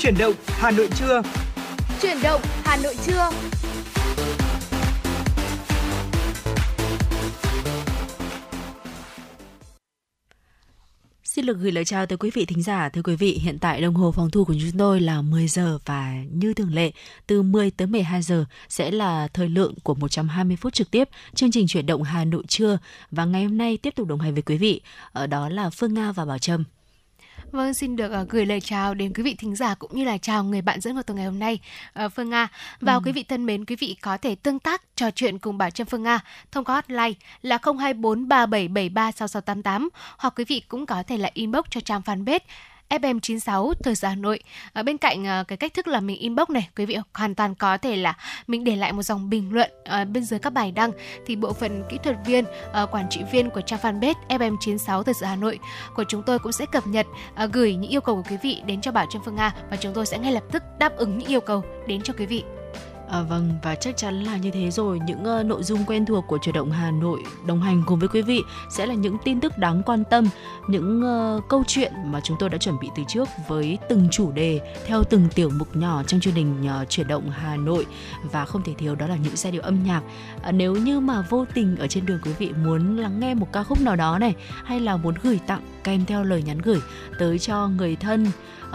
Chuyển động Hà Nội trưa. Chuyển động Hà Nội trưa. Xin được gửi lời chào tới quý vị thính giả. Thưa quý vị, hiện tại đồng hồ phòng thu của chúng tôi là 10 giờ và như thường lệ, từ 10 tới 12 giờ sẽ là thời lượng của 120 phút trực tiếp chương trình chuyển động Hà Nội trưa và ngày hôm nay tiếp tục đồng hành với quý vị. Ở đó là Phương Nga và Bảo Trâm. Vâng, xin được uh, gửi lời chào đến quý vị thính giả cũng như là chào người bạn dẫn vào tuần ngày hôm nay, uh, Phương Nga. Và ừ. quý vị thân mến, quý vị có thể tương tác trò chuyện cùng bà Trâm Phương Nga thông qua hotline là 024 3773 6688 hoặc quý vị cũng có thể là inbox cho trang fanpage FM96 Thời sự Hà Nội. À, bên cạnh à, cái cách thức là mình inbox này, quý vị hoàn toàn có thể là mình để lại một dòng bình luận à, bên dưới các bài đăng thì bộ phận kỹ thuật viên, à, quản trị viên của trang fanpage FM96 Thời sự Hà Nội của chúng tôi cũng sẽ cập nhật à, gửi những yêu cầu của quý vị đến cho Bảo Trâm Phương Nga và chúng tôi sẽ ngay lập tức đáp ứng những yêu cầu đến cho quý vị. À, vâng và chắc chắn là như thế rồi. Những uh, nội dung quen thuộc của chuyển động Hà Nội đồng hành cùng với quý vị sẽ là những tin tức đáng quan tâm những uh, câu chuyện mà chúng tôi đã chuẩn bị từ trước với từng chủ đề theo từng tiểu mục nhỏ trong chương trình ờ, uh, chuyển động Hà Nội. Và không thể thiếu đó là những giai điệu âm nhạc. À, nếu như mà vô tình ở trên đường quý vị muốn lắng nghe một ca khúc nào đó này hay là muốn gửi tặng kèm theo lời nhắn gửi tới cho người thân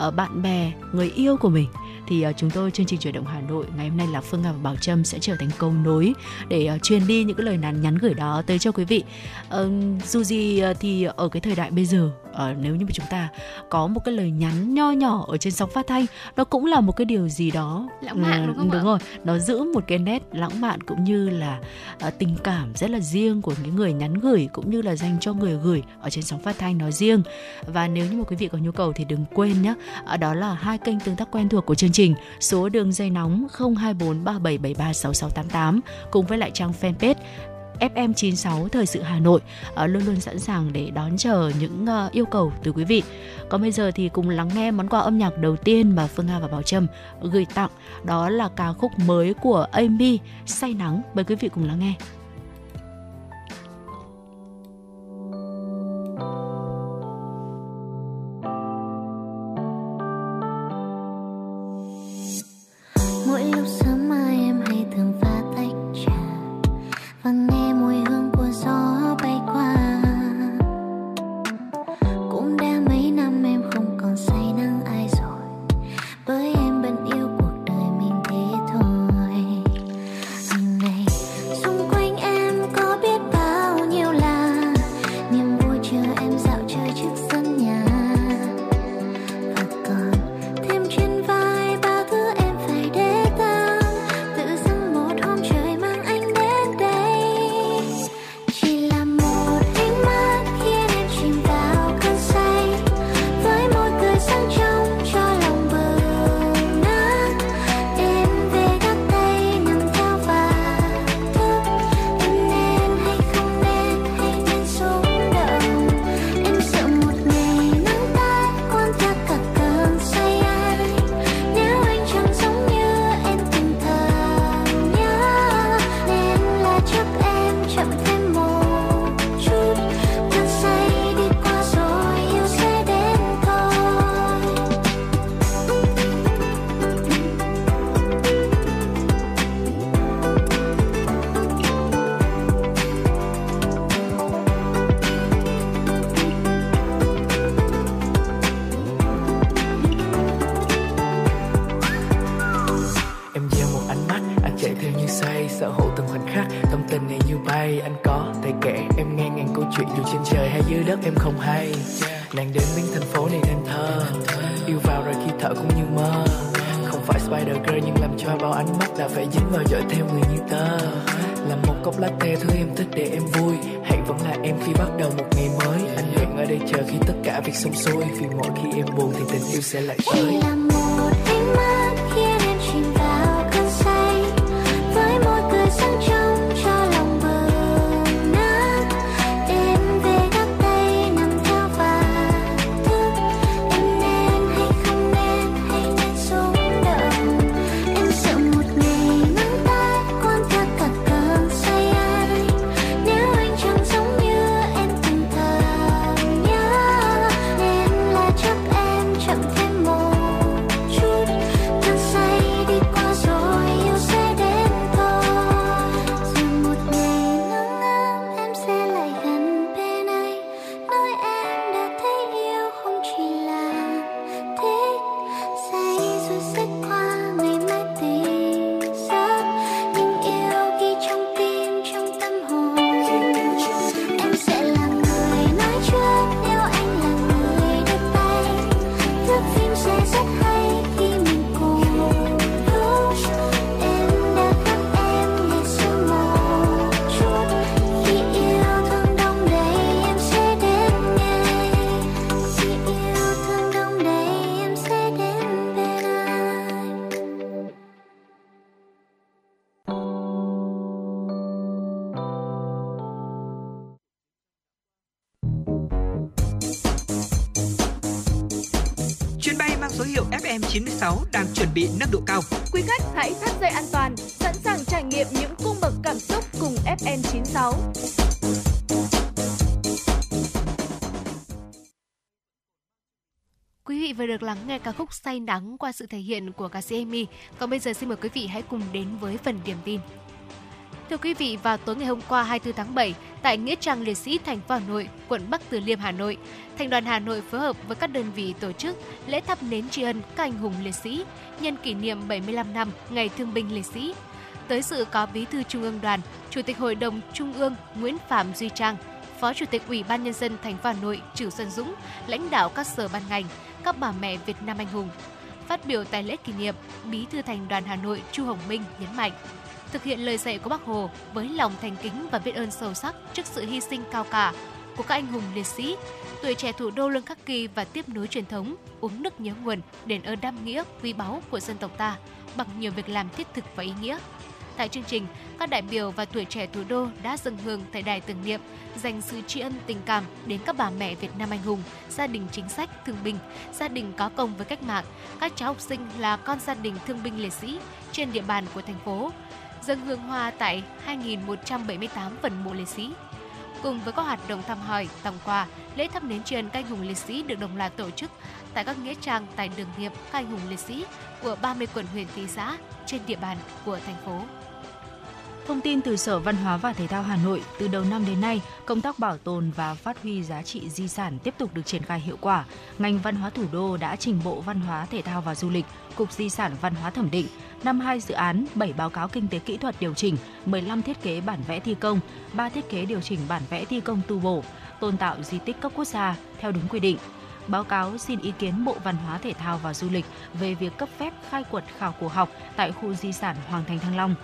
uh, bạn bè người yêu của mình thì ờ, chúng tôi, chương trình chuyển động Hà Nội ngày hôm nay là Phương Nga và Bảo Trâm sẽ trở thành cầu nối để ờ, truyền đi những cái lời nhắn nhắn gửi đó tới cho quý vị. Ờ, dù gì thì ở cái thời đại bây giờ uh, nếu như mà chúng ta có một cái lời nhắn nho nhỏ ở trên sóng phát thanh nó cũng là một cái điều gì đó lãng mạn đúng không đúng ạ? rồi. Nó giữ một cái nét lãng mạn cũng như là uh, tình cảm rất là riêng của những người nhắn gửi cũng như là dành cho người gửi ở trên sóng phát thanh nói riêng. Và nếu như mà quý vị có nhu cầu thì đừng quên nhé uh, đó là hai kênh tương tác quen thuộc của chương trình. Số đường dây nóng 024 3773 6688 cùng với lại trang fanpage FM96 Thời sự Hà Nội ờ, luôn luôn sẵn sàng để đón chờ những ờ, yêu cầu từ quý vị. Còn bây giờ thì cùng lắng nghe món quà âm nhạc đầu tiên mà Phương Nga và Bảo Trâm gửi tặng, đó là ca khúc mới của Amy, Say nắng. Mời quý vị cùng lắng nghe. Sẽ Say Nắng qua sự thể hiện của ca sĩ Amy. Còn bây giờ xin mời quý vị hãy cùng đến với phần điểm tin. Thưa quý vị, vào tối ngày hôm qua 24 tháng 7, tại Nghĩa trang Liệt sĩ thành phố Hà Nội, quận Bắc Từ Liêm, Hà Nội, Thành đoàn Hà Nội phối hợp với các đơn vị tổ chức lễ thắp nến tri ân các anh hùng liệt sĩ nhân kỷ niệm 75 năm Ngày Thương binh Liệt sĩ. Tới sự có Bí thư Trung ương Đoàn, Chủ tịch Hội đồng Trung ương Nguyễn Phạm Duy Trang, Phó Chủ tịch Ủy ban nhân dân thành phố Hà Nội Trử Xuân Dũng, lãnh đạo các sở ban ngành, các bà mẹ Việt Nam anh hùng. Phát biểu tại lễ kỷ niệm, Bí thư Thành đoàn Hà Nội Chu Hồng Minh nhấn mạnh, thực hiện lời dạy của Bác Hồ với lòng thành kính và biết ơn sâu sắc trước sự hy sinh cao cả của các anh hùng liệt sĩ, tuổi trẻ thủ đô luôn khắc ghi và tiếp nối truyền thống uống nước nhớ nguồn, đền ơn đam nghĩa quý báu của dân tộc ta bằng nhiều việc làm thiết thực và ý nghĩa. Tại chương trình, các đại biểu và tuổi trẻ thủ đô đã dâng hương tại đài tưởng niệm, dành sự tri ân tình cảm đến các bà mẹ Việt Nam anh hùng, gia đình chính sách, thương binh, gia đình có công với cách mạng, các cháu học sinh là con gia đình thương binh liệt sĩ trên địa bàn của thành phố, dâng hương hoa tại 2.178 phần mộ liệt sĩ. Cùng với các hoạt động thăm hỏi, tặng quà, lễ thắp nến truyền các anh hùng liệt sĩ được đồng loạt tổ chức tại các nghĩa trang tại đường nghiệp các anh hùng liệt sĩ của 30 quận huyện thị xã trên địa bàn của thành phố. Thông tin từ Sở Văn hóa và Thể thao Hà Nội, từ đầu năm đến nay, công tác bảo tồn và phát huy giá trị di sản tiếp tục được triển khai hiệu quả. Ngành văn hóa thủ đô đã trình Bộ Văn hóa, Thể thao và Du lịch, Cục Di sản Văn hóa thẩm định, 52 dự án, 7 báo cáo kinh tế kỹ thuật điều chỉnh, 15 thiết kế bản vẽ thi công, 3 thiết kế điều chỉnh bản vẽ thi công tu bổ, tôn tạo di tích cấp quốc gia theo đúng quy định báo cáo xin ý kiến Bộ Văn hóa Thể thao và Du lịch về việc cấp phép khai quật khảo cổ học tại khu di sản Hoàng Thành Thăng Long.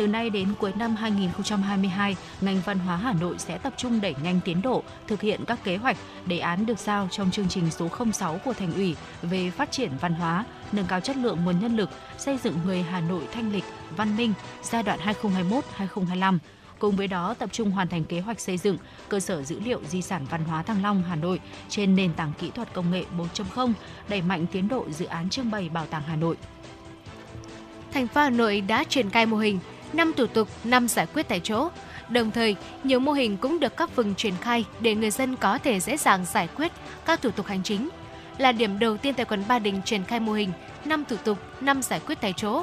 Từ nay đến cuối năm 2022, ngành văn hóa Hà Nội sẽ tập trung đẩy nhanh tiến độ thực hiện các kế hoạch, đề án được giao trong chương trình số 06 của Thành ủy về phát triển văn hóa, nâng cao chất lượng nguồn nhân lực, xây dựng người Hà Nội thanh lịch, văn minh giai đoạn 2021-2025. Cùng với đó, tập trung hoàn thành kế hoạch xây dựng cơ sở dữ liệu di sản văn hóa Thăng Long Hà Nội trên nền tảng kỹ thuật công nghệ 4.0, đẩy mạnh tiến độ dự án trưng bày Bảo tàng Hà Nội. Thành phố Hà Nội đã triển khai mô hình 5 thủ tục, 5 giải quyết tại chỗ. Đồng thời, nhiều mô hình cũng được các phường triển khai để người dân có thể dễ dàng giải quyết các thủ tục hành chính. Là điểm đầu tiên tại quận Ba Đình triển khai mô hình 5 thủ tục, 5 giải quyết tại chỗ.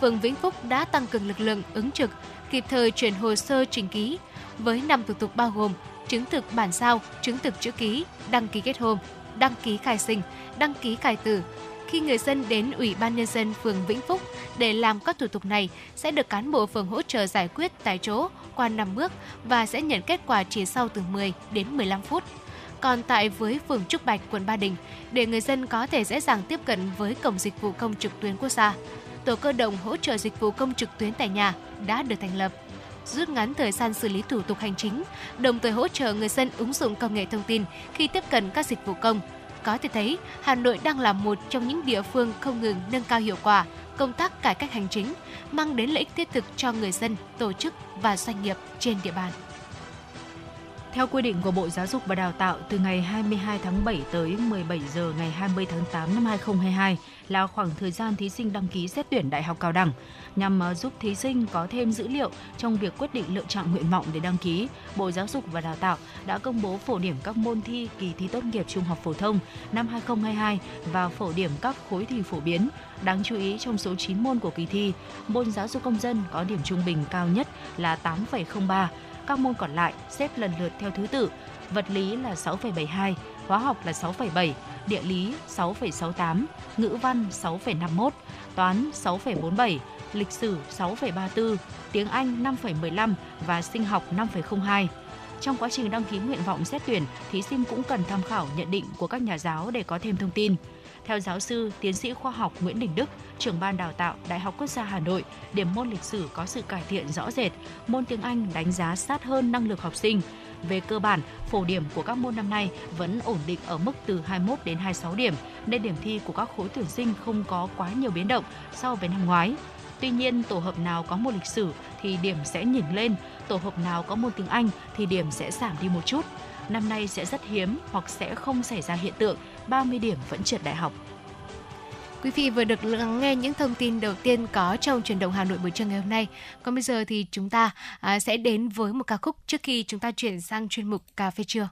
Phường Vĩnh Phúc đã tăng cường lực lượng ứng trực, kịp thời chuyển hồ sơ trình ký với 5 thủ tục bao gồm chứng thực bản sao, chứng thực chữ ký, đăng ký kết hôn, đăng ký khai sinh, đăng ký khai tử, khi người dân đến Ủy ban Nhân dân phường Vĩnh Phúc để làm các thủ tục này sẽ được cán bộ phường hỗ trợ giải quyết tại chỗ qua 5 bước và sẽ nhận kết quả chỉ sau từ 10 đến 15 phút. Còn tại với phường Trúc Bạch, quận Ba Đình, để người dân có thể dễ dàng tiếp cận với cổng dịch vụ công trực tuyến quốc gia, tổ cơ động hỗ trợ dịch vụ công trực tuyến tại nhà đã được thành lập rút ngắn thời gian xử lý thủ tục hành chính, đồng thời hỗ trợ người dân ứng dụng công nghệ thông tin khi tiếp cận các dịch vụ công, có thể thấy, Hà Nội đang là một trong những địa phương không ngừng nâng cao hiệu quả công tác cải cách hành chính, mang đến lợi ích thiết thực cho người dân, tổ chức và doanh nghiệp trên địa bàn. Theo quy định của Bộ Giáo dục và Đào tạo, từ ngày 22 tháng 7 tới 17 giờ ngày 20 tháng 8 năm 2022 là khoảng thời gian thí sinh đăng ký xét tuyển đại học cao đẳng. Nhằm ờ, giúp thí sinh có thêm dữ liệu trong việc quyết định lựa chọn nguyện vọng để đăng ký, Bộ Giáo dục và Đào tạo đã công bố phổ điểm các môn thi kỳ thi tốt nghiệp trung học phổ thông năm 2022 và phổ điểm các khối thi phổ biến. Đáng chú ý trong số 9 môn của kỳ thi, môn giáo dục công dân có điểm trung bình cao nhất là 8,03, các môn còn lại xếp lần lượt theo thứ tự, vật lý là 6,72, hóa học là 6,7, địa lý 6,68, ngữ văn 6,51, toán 6,47, lịch sử 6,34, tiếng Anh 5,15 và sinh học 5,02. Trong quá trình đăng ký nguyện vọng xét tuyển, thí sinh cũng cần tham khảo nhận định của các nhà giáo để có thêm thông tin. Theo giáo sư, tiến sĩ khoa học Nguyễn Đình Đức, trưởng ban đào tạo Đại học Quốc gia Hà Nội, điểm môn lịch sử có sự cải thiện rõ rệt, môn tiếng Anh đánh giá sát hơn năng lực học sinh. Về cơ bản, phổ điểm của các môn năm nay vẫn ổn định ở mức từ 21 đến 26 điểm, nên điểm thi của các khối tuyển sinh không có quá nhiều biến động so với năm ngoái. Tuy nhiên, tổ hợp nào có môn lịch sử thì điểm sẽ nhỉnh lên, tổ hợp nào có môn tiếng Anh thì điểm sẽ giảm đi một chút. Năm nay sẽ rất hiếm hoặc sẽ không xảy ra hiện tượng 30 điểm vẫn trượt đại học. Quý vị vừa được lắng nghe những thông tin đầu tiên có trong truyền động Hà Nội buổi trưa ngày hôm nay. Còn bây giờ thì chúng ta à, sẽ đến với một ca khúc trước khi chúng ta chuyển sang chuyên mục cà phê trưa.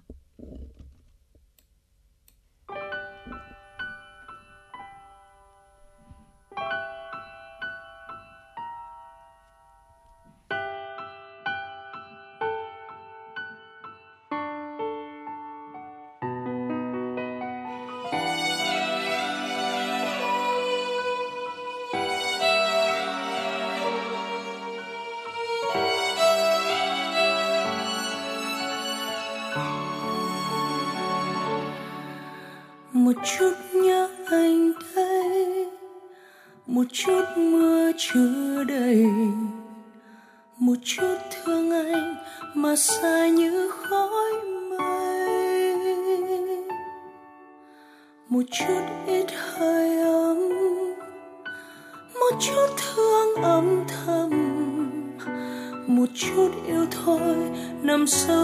chút nhớ anh đây. Một chút mưa chưa đầy. Một chút thương anh mà xa như khói mây. Một chút ít hơi ấm. Một chút thương âm thầm. Một chút yêu thôi nằm sâu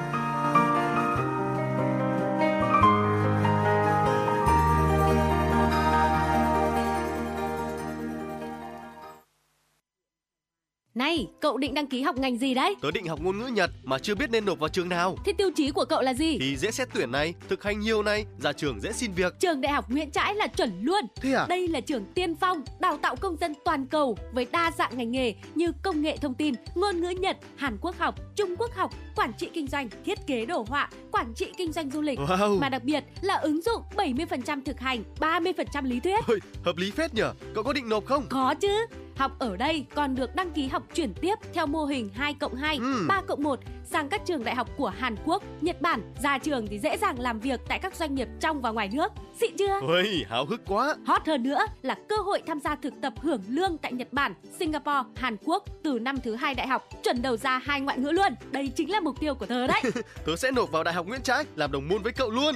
Này, cậu định đăng ký học ngành gì đấy? Tớ định học ngôn ngữ Nhật mà chưa biết nên nộp vào trường nào. Thế tiêu chí của cậu là gì? Thì dễ xét tuyển này, thực hành nhiều này, ra trường dễ xin việc. Trường Đại học Nguyễn Trãi là chuẩn luôn. Thế à? Đây là trường tiên phong, đào tạo công dân toàn cầu với đa dạng ngành nghề như công nghệ thông tin, ngôn ngữ Nhật, Hàn Quốc học, Trung Quốc học, quản trị kinh doanh, thiết kế đồ họa, quản trị kinh doanh du lịch. Wow. Mà đặc biệt là ứng dụng 70% thực hành, 30% lý thuyết. Ôi, hợp lý phết nhở. Cậu có định nộp không? Có chứ. Học ở đây còn được đăng ký học chuyển tiếp theo mô hình 2 cộng 2, Ừ. 3 cộng 1 sang các trường đại học của Hàn Quốc, Nhật Bản. Ra trường thì dễ dàng làm việc tại các doanh nghiệp trong và ngoài nước. Xịn chưa? Ôi, háo hức quá. Hot hơn nữa là cơ hội tham gia thực tập hưởng lương tại Nhật Bản, Singapore, Hàn Quốc từ năm thứ hai đại học, chuẩn đầu ra hai ngoại ngữ luôn. Đây chính là mục tiêu của tớ đấy. Tớ sẽ nộp vào Đại học Nguyễn Trãi làm đồng môn với cậu luôn.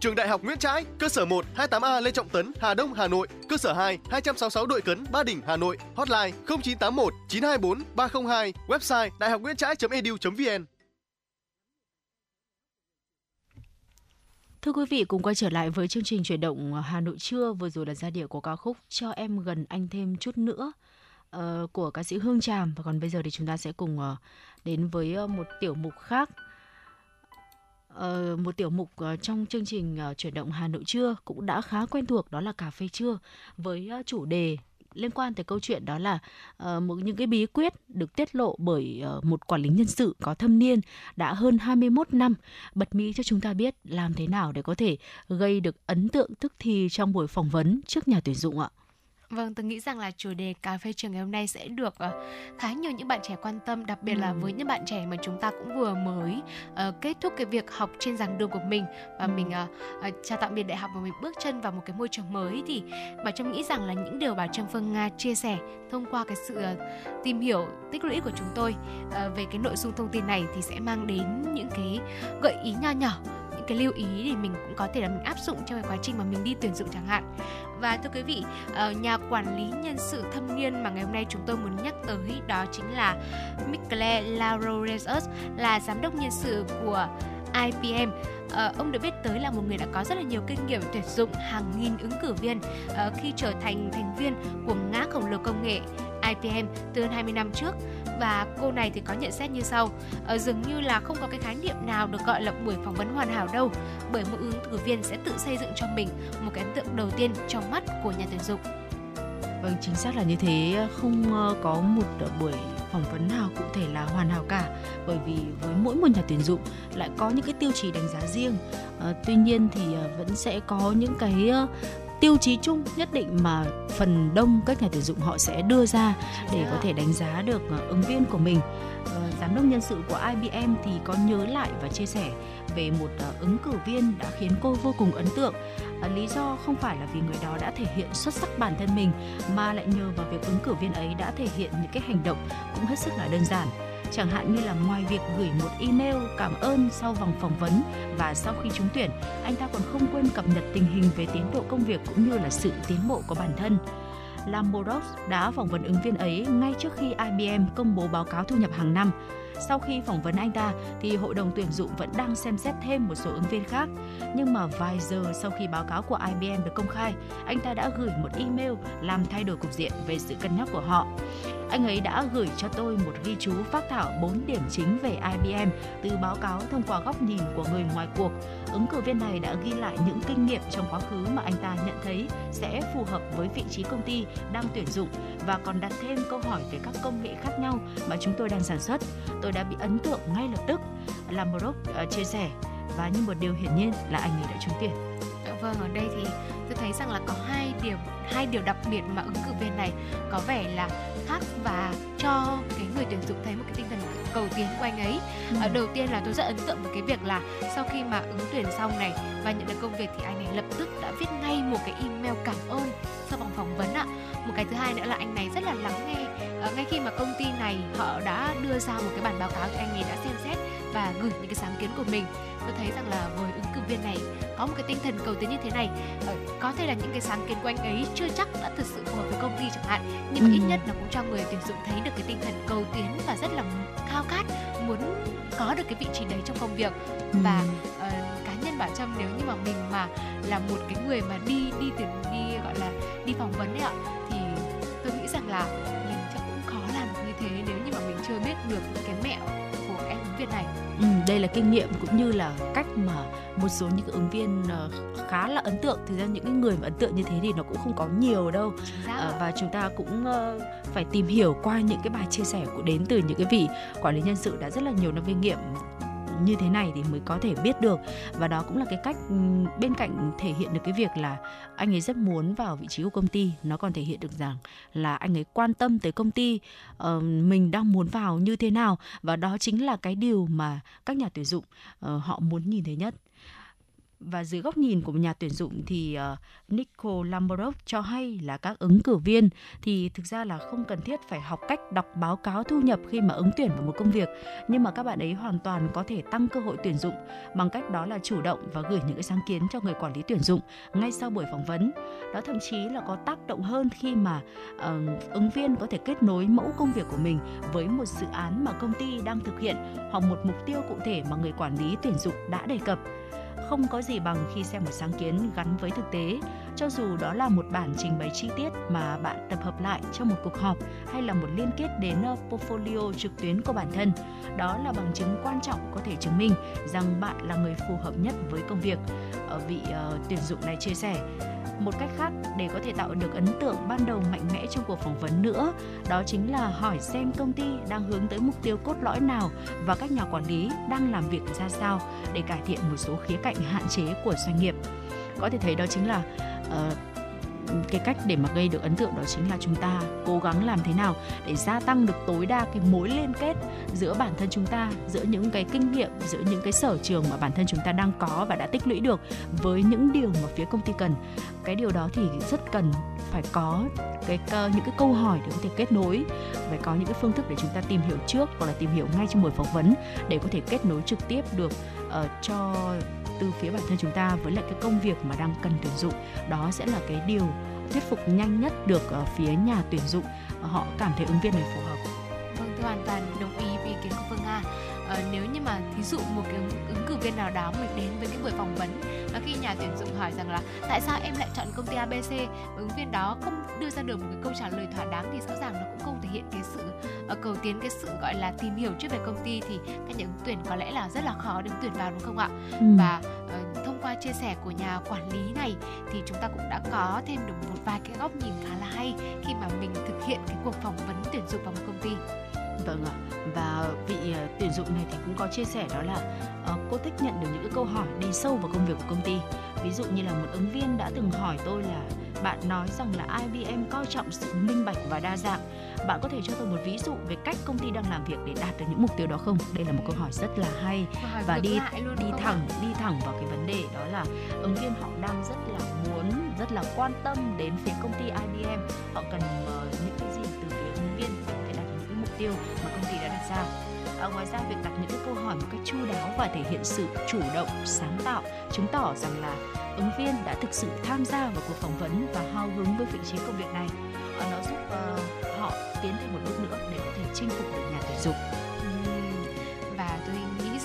Trường Đại học Nguyễn Trãi, cơ sở 1 28A Lê Trọng Tấn, Hà Đông, Hà Nội, cơ sở 2 266 Đội Cấn, Ba Đình, Hà Nội, hotline 0981 924 302, website đại-học-nguyễn-trãi.edu.vn. Thưa quý vị, cùng quay trở lại với chương trình chuyển động Hà Nội trưa vừa rồi là giai điệu của ca khúc Cho em gần anh thêm chút nữa ờ, của ca sĩ Hương Tràm và còn bây giờ thì chúng ta sẽ cùng ờ, đến với ờ, một tiểu mục khác. Ờ, một tiểu mục ờ, trong chương trình chuyển động Hà Nội trưa cũng đã khá quen thuộc, đó là cà phê trưa, với chủ đề liên quan tới câu chuyện đó là một, những cái bí quyết được tiết lộ bởi một quản lý nhân sự có thâm niên đã hơn 21 năm bật mí cho chúng ta biết làm thế nào để có thể gây được ấn tượng, tức thì trong buổi phỏng vấn trước nhà tuyển dụng ạ. Vâng, tôi nghĩ rằng là chủ đề cà phê trường ngày hôm nay sẽ được ờ, khá nhiều những bạn trẻ quan tâm, đặc biệt là với những bạn trẻ mà chúng ta cũng vừa mới ờ, kết thúc cái việc học trên giảng đường của mình và mình ờ, ờ, chào tạm biệt đại học và mình bước chân vào một cái môi trường mới thì bà Trâm nghĩ rằng là những điều bà Trâm Phương Nga chia sẻ thông qua cái sự ờ, tìm hiểu tích lũy của chúng tôi ờ, về cái nội dung thông tin này thì sẽ mang đến những cái gợi ý nho nhỏ những cái lưu ý thì mình cũng có thể là mình áp dụng trong cái quá trình mà mình đi tuyển dụng chẳng hạn. Và thưa quý vị ờ, nhà quản lý nhân sự thâm niên mà ngày hôm nay chúng tôi muốn nhắc tới đó chính là Michele Lauroreus là giám đốc nhân sự của IPM, Ờ, ông được biết tới là một người đã có rất là nhiều kinh nghiệm tuyển dụng hàng nghìn ứng cử viên ờ, khi trở thành thành viên của ngã khổng lồ công nghệ IPM từ hơn 20 năm trước. Và cô này thì có nhận xét như sau ờ, dường như là không có cái khái niệm nào được gọi là buổi phỏng vấn hoàn hảo đâu bởi mỗi ứng cử viên sẽ tự xây dựng cho mình một cái ấn tượng đầu tiên trong mắt của nhà tuyển dụng. Vâng, chính xác là như thế, không ờ, có một ờ, buổi phỏng vấn nào cụ thể là hoàn hảo cả bởi vì với mỗi một nhà tuyển dụng lại có những cái tiêu chí đánh giá riêng. Ờ, tuy nhiên thì ờ, vẫn sẽ có những cái ờ, tiêu chí chung nhất định mà phần đông các nhà tuyển dụng họ sẽ đưa ra để có thể đánh giá được ứng viên của mình. Giám đốc nhân sự của IBM thì có nhớ lại và chia sẻ về một ứng cử viên đã khiến cô vô cùng ấn tượng. Ờ, lý do không phải là vì người đó đã thể hiện xuất sắc bản thân mình mà lại nhờ vào việc ứng cử viên ấy đã thể hiện những cái hành động cũng hết sức là đơn giản. Chẳng hạn như là ngoài việc gửi một email cảm ơn sau vòng phỏng vấn và sau khi trúng tuyển, anh ta còn không quên cập nhật tình hình về tiến độ công việc cũng như là sự tiến bộ của bản thân. Lamborghini đã phỏng vấn ứng viên ấy ngay trước khi IBM công bố báo cáo thu nhập hàng năm. Sau khi phỏng vấn anh ta thì hội đồng tuyển dụng vẫn đang xem xét thêm một số ứng viên khác. Nhưng mà vài giờ sau khi báo cáo của IBM được công khai, anh ta đã gửi một email làm thay đổi cục diện về sự cân nhắc của họ. Anh ấy đã gửi cho tôi một ghi chú phát thảo 4 điểm chính về IBM từ báo cáo thông qua góc nhìn của người ngoài cuộc. Ứng cử viên này đã ghi lại những kinh nghiệm trong quá khứ mà anh ta nhận thấy sẽ phù hợp với vị trí công ty đang tuyển dụng và còn đặt thêm câu hỏi về các công nghệ khác nhau mà chúng tôi đang sản xuất. Tôi đã bị ấn tượng ngay lập tức. Lamborghini uh, ờ, chia sẻ và như một điều hiển nhiên là anh ấy đã trúng tuyển. Dạ vâng, ở đây thì tôi thấy rằng là có hai điểm hai điều đặc biệt mà ứng cử viên này có vẻ là khác và cho cái người tuyển dụng thấy một cái tinh thần cầu tiến của anh ấy. Ừ. Ờ, đầu tiên là tôi rất ấn tượng với cái việc là sau khi mà ứng tuyển xong này và nhận được công việc thì anh này lập tức đã viết ngay một cái email cảm ơn sau vòng phỏng vấn ạ. Một cái thứ hai nữa là anh này rất là lắng nghe. Ờ, ngay khi mà công ty này họ đã đưa ra một cái bản báo cáo thì anh ấy đã xem xét và gửi những cái sáng kiến của mình. Tôi thấy rằng là với ứng viên này có một cái tinh thần cầu tiến như thế này. Ờ, có thể là những cái sáng kiến của anh ấy chưa chắc đã thực sự phù hợp với công ty chẳng hạn nhưng mà Ừ. ít nhất nó cũng cho người tuyển dụng thấy được cái tinh thần cầu tiến và rất là khao khát muốn có được cái vị trí đấy trong công việc. Và ờ, cá nhân bảo trâm nếu như mà mình mà là một cái người mà đi đi tuyển đi gọi là đi phỏng vấn đấy ạ thì tôi nghĩ rằng là mình chắc cũng khó làm như thế nếu như mà mình chưa biết được cái mẹo viên này. Ừ, đây là kinh nghiệm cũng như là cách mà một số những cái ứng viên ờ, khá là ấn tượng. Thực ra những cái người mà ấn tượng như thế thì nó cũng không có nhiều đâu. Ạ. và chúng ta cũng ờ, phải tìm hiểu qua những cái bài chia sẻ của đến từ những cái vị quản lý nhân sự đã rất là nhiều năm kinh nghiệm như thế này thì mới có thể biết được. Và đó cũng là cái cách ừ, bên cạnh thể hiện được cái việc là anh ấy rất muốn vào vị trí của công ty nó còn thể hiện được rằng là anh ấy quan tâm tới công ty uh, mình đang muốn vào như thế nào. Và đó chính là cái điều mà các nhà tuyển dụng uh, họ muốn nhìn thấy nhất và dưới góc nhìn của một nhà tuyển dụng thì uh, Nico Lamborov cho hay là các ứng cử viên thì thực ra là không cần thiết phải học cách đọc báo cáo thu nhập khi mà ứng tuyển vào một công việc. Nhưng mà các bạn ấy hoàn toàn có thể tăng cơ hội tuyển dụng bằng cách đó là chủ động và gửi những cái sáng kiến cho người quản lý tuyển dụng ngay sau buổi phỏng vấn. Đó thậm chí là có tác động hơn khi mà uh, ứng viên có thể kết nối mẫu công việc của mình với một dự án mà công ty đang thực hiện hoặc một mục tiêu cụ thể mà người quản lý tuyển dụng đã đề cập không có gì bằng khi xem một sáng kiến gắn với thực tế. Cho dù đó là một bản trình bày chi tiết mà bạn tập hợp lại trong một cuộc họp hay là một liên kết đến ờ, portfolio trực tuyến của bản thân, đó là bằng chứng quan trọng có thể chứng minh rằng bạn là người phù hợp nhất với công việc. Ờ, vị ờ, tuyển dụng này chia sẻ một cách khác để có thể tạo được ấn tượng ban đầu mạnh mẽ trong cuộc phỏng vấn nữa. Đó chính là hỏi xem công ty đang hướng tới mục tiêu cốt lõi nào và các nhà quản lý đang làm việc ra sao để cải thiện một số khía cạnh hạn chế của doanh nghiệp. Có thể thấy đó chính là uh, cái cách để mà gây được ấn tượng đó chính là chúng ta cố gắng làm thế nào để gia tăng được tối đa cái mối liên kết giữa bản thân chúng ta giữa những cái kinh nghiệm giữa những cái sở trường mà bản thân chúng ta đang có và đã tích lũy được với những điều mà phía công ty cần. Cái điều đó thì rất cần phải có cái cơ- những cái câu hỏi để có thể kết nối phải có những cái phương thức để chúng ta tìm hiểu trước hoặc là tìm hiểu ngay trong buổi phỏng vấn để có thể kết nối trực tiếp được uh, cho từ phía bản thân chúng ta với lại cái công việc mà đang cần tuyển dụng đó sẽ là cái điều thuyết phục nhanh nhất được ở phía nhà tuyển dụng ờ, họ cảm thấy ứng viên này phù hợp Vâng, tôi hoàn toàn đồng ý với ý kiến của Phương Nga. Ờ, nếu như mà thí dụ một cái ứng cử viên nào đó mình đến với cái buổi phỏng vấn và khi nhà tuyển dụng hỏi rằng là tại sao em lại chọn công ty ABC ứng viên đó không đưa ra được một cái câu trả lời thỏa đáng thì rõ ràng nó cũng không thể hiện cái sự ờ, cầu tiến cái sự gọi là tìm hiểu trước về công ty thì các nhà ứng tuyển có lẽ là rất là khó để tuyển vào đúng không ạ? Ừ. và ờ, thông qua chia sẻ của nhà quản lý này thì chúng ta cũng đã có thêm được một vài cái góc nhìn khá là hay khi mà mình thực hiện cái cuộc phỏng vấn tuyển dụng vào một công ty Vâng ạ. Và vị ờ, tuyển dụng này thì cũng có chia sẻ đó là ờ, cô thích nhận được những cái câu hỏi đi sâu vào công việc của công ty. Ví dụ như là một ứng viên đã từng hỏi tôi là bạn nói rằng là IBM coi trọng sự minh bạch và đa dạng. Bạn có thể cho tôi một ví dụ về cách công ty đang làm việc để đạt được những mục tiêu đó không? Đây là một câu hỏi rất là hay và đi luôn, đi thẳng đi thẳng vào cái vấn đề đó là ứng viên họ đang rất là muốn rất là quan tâm đến phía công ty IBM họ cần ờ, những cái gì từ phía ứng viên tiêu mà công ty đã đặt ra. À, ngoài ra việc đặt những cái câu hỏi một cách chu đáo và thể hiện sự chủ động sáng tạo chứng tỏ rằng là ứng viên đã thực sự tham gia vào cuộc phỏng vấn và hào hứng với vị trí công việc này. À, nó giúp uh, họ tiến thêm một bước nữa để có thể chinh phục được nhà tuyển dụng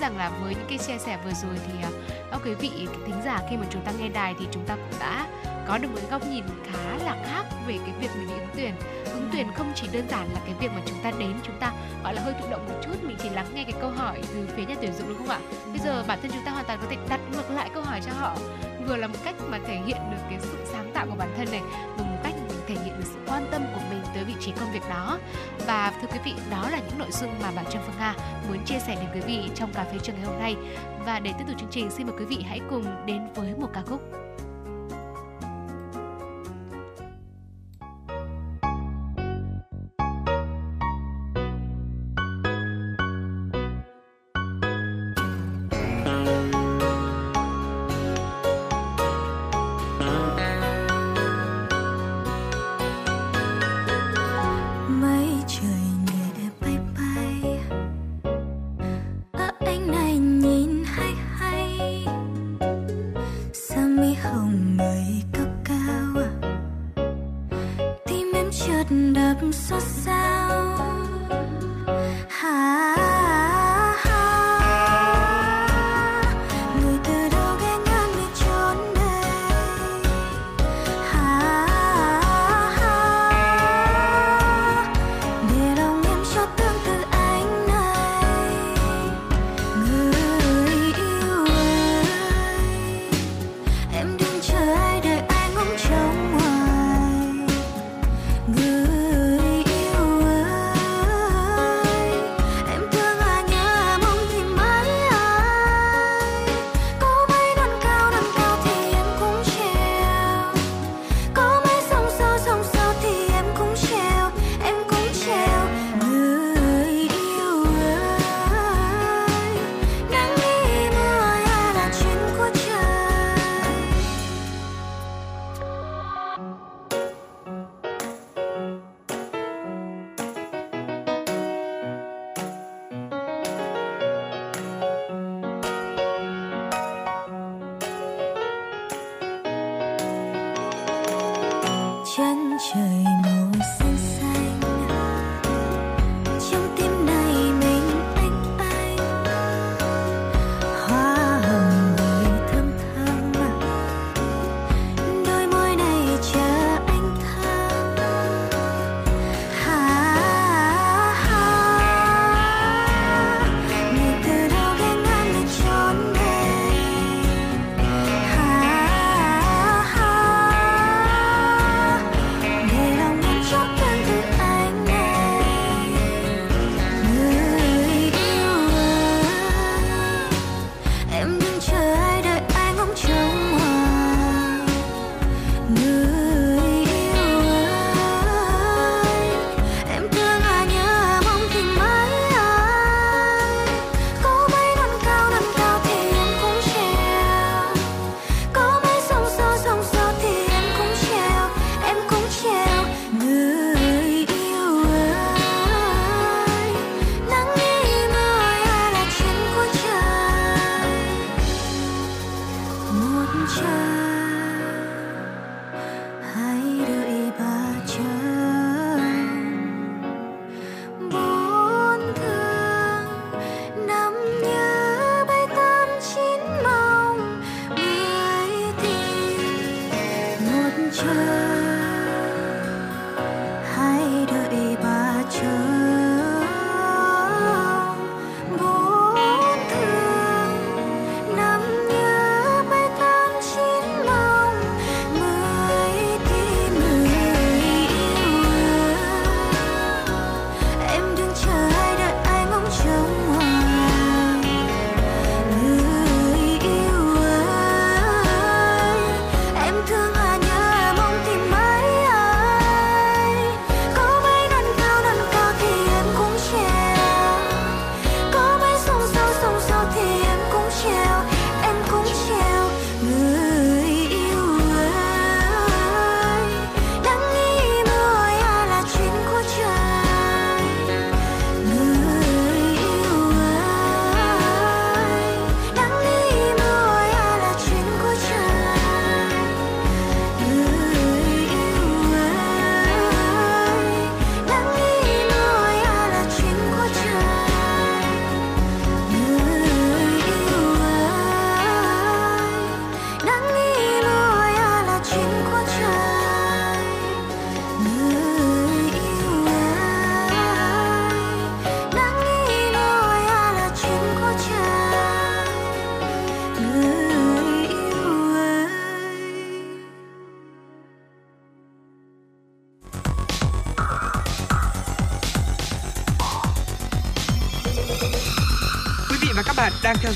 rằng là với những cái chia sẻ vừa rồi thì à, các quý vị thính giả khi mà chúng ta nghe đài thì chúng ta cũng đã có được một góc nhìn khá là khác về cái việc mình đi ứng tuyển. Ứng tuyển không chỉ đơn giản là cái việc mà chúng ta đến, chúng ta, gọi là, hơi thụ động một chút, mình chỉ lắng nghe cái câu hỏi từ phía nhà tuyển dụng, đúng không ạ? Bây giờ bản thân chúng ta hoàn toàn có thể đặt ngược lại câu hỏi cho họ. Vừa là một cách mà thể hiện được cái sự sáng tạo của bản thân này, vừa một cách thể hiện được sự quan tâm của mình tới vị trí công việc đó. Và thưa quý vị, đó là những nội dung mà bà Trương Phương Nga muốn chia sẻ đến quý vị trong cà phê trường ngày hôm nay. Và để tiếp tục chương trình, xin mời quý vị hãy cùng đến với một ca khúc.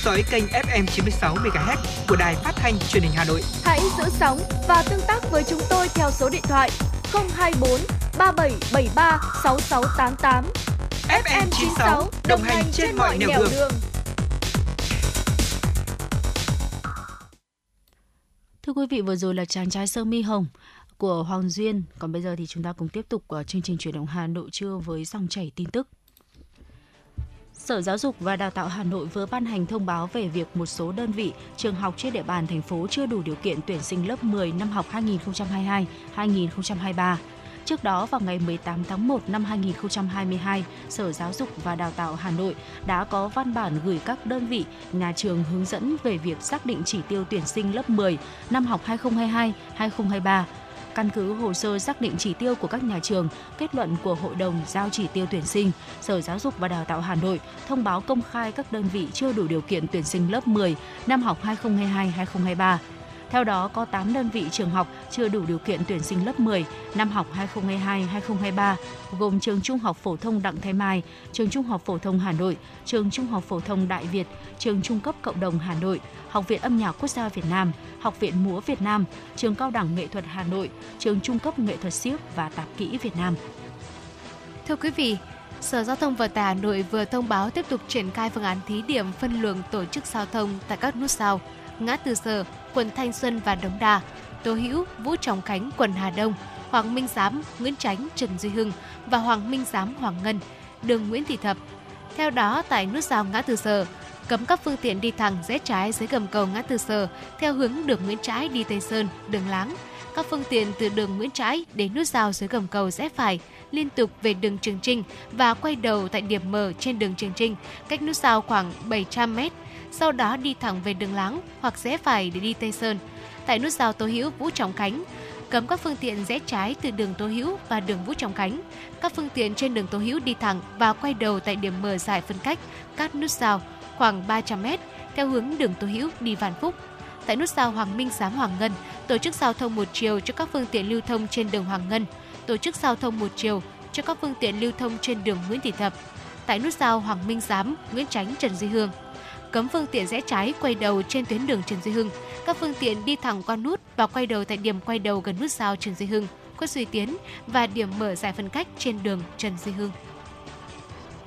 Dõi kênh FM 96 MHz của đài phát thanh truyền hình Hà Nội. Hãy giữ sóng và tương tác với chúng tôi theo số điện thoại 024 3773 6688. FM 96 đồng hành trên mọi nẻo đường. đường. Thưa quý vị, vừa rồi là chàng trai sơ mi hồng của Hoàng Duyên. Còn bây giờ thì chúng ta cùng tiếp tục uh, chương trình chuyển động Hà Nội trưa với dòng chảy tin tức. Sở Giáo dục và Đào tạo Hà Nội vừa ban hành thông báo về việc một số đơn vị, trường học trên địa bàn thành phố chưa đủ điều kiện tuyển sinh lớp 10 năm học 2022-2023. Trước đó, vào ngày 18 tháng 1 năm 2022, Sở Giáo dục và Đào tạo Hà Nội đã có văn bản gửi các đơn vị, nhà trường hướng dẫn về việc xác định chỉ tiêu tuyển sinh lớp 10 năm học 2022-2023 Căn cứ hồ sơ xác định chỉ tiêu của các nhà trường, kết luận của Hội đồng giao chỉ tiêu tuyển sinh, Sở Giáo dục và Đào tạo Hà Nội thông báo công khai các đơn vị chưa đủ điều kiện tuyển sinh lớp 10 năm học 2022-2023. Theo đó, có 8 đơn vị trường học chưa đủ điều kiện tuyển sinh lớp 10 năm học 2022-2023, gồm trường Trung học phổ thông Đặng Thái Mai, trường Trung học phổ thông Hà Nội, trường Trung học phổ thông Đại Việt, trường Trung cấp Cộng đồng Hà Nội, Học viện Âm nhạc Quốc gia Việt Nam, Học viện Múa Việt Nam, trường Cao đẳng Nghệ thuật Hà Nội, trường Trung cấp Nghệ thuật siếc và Tạp kỹ Việt Nam. Thưa quý vị, Sở Giao thông Vận tải Hà Nội vừa thông báo tiếp tục triển khai phương án thí điểm phân luồng tổ chức giao thông tại các nút giao ngã tư Sở, quận Thanh Xuân và Đống Đa, Tô Hữu, Vũ Trọng Khánh, quận Hà Đông, Hoàng Minh Giám, Nguyễn tránh Trần Duy Hưng và Hoàng Minh Giám, Hoàng Ngân, đường Nguyễn Thị Thập. Theo đó, tại nút giao ngã tư Sở, cấm các phương tiện đi thẳng rẽ trái dưới gầm cầu ngã tư Sở theo hướng đường Nguyễn Trãi đi Tây Sơn, đường Láng. Các phương tiện từ đường Nguyễn Trãi đến nút giao dưới gầm cầu rẽ phải liên tục về đường Trường Trinh và quay đầu tại điểm mở trên đường Trường Trinh, cách nút giao khoảng 700 m sau đó đi thẳng về đường Láng hoặc rẽ phải để đi Tây Sơn. Tại nút giao Tô Hữu Vũ Trọng Khánh, cấm các phương tiện rẽ trái từ đường Tô Hữu và đường Vũ Trọng Khánh. Các phương tiện trên đường Tô Hữu đi thẳng và quay đầu tại điểm mở giải phân cách các nút giao khoảng 300 m theo hướng đường Tô Hữu đi Vạn Phúc. Tại nút giao Hoàng Minh Giám Hoàng Ngân, tổ chức giao thông một chiều cho các phương tiện lưu thông trên đường Hoàng Ngân, tổ chức giao thông một chiều cho các phương tiện lưu thông trên đường Nguyễn Thị Thập. Tại nút giao Hoàng Minh Giám, Nguyễn tránh Trần Duy Hương, cấm phương tiện rẽ trái quay đầu trên tuyến đường Trần Duy Hưng. Các phương tiện đi thẳng qua nút và quay đầu tại điểm quay đầu gần nút giao Trần Duy Hưng, Khuất Duy Tiến và điểm mở giải phân cách trên đường Trần Duy Hưng.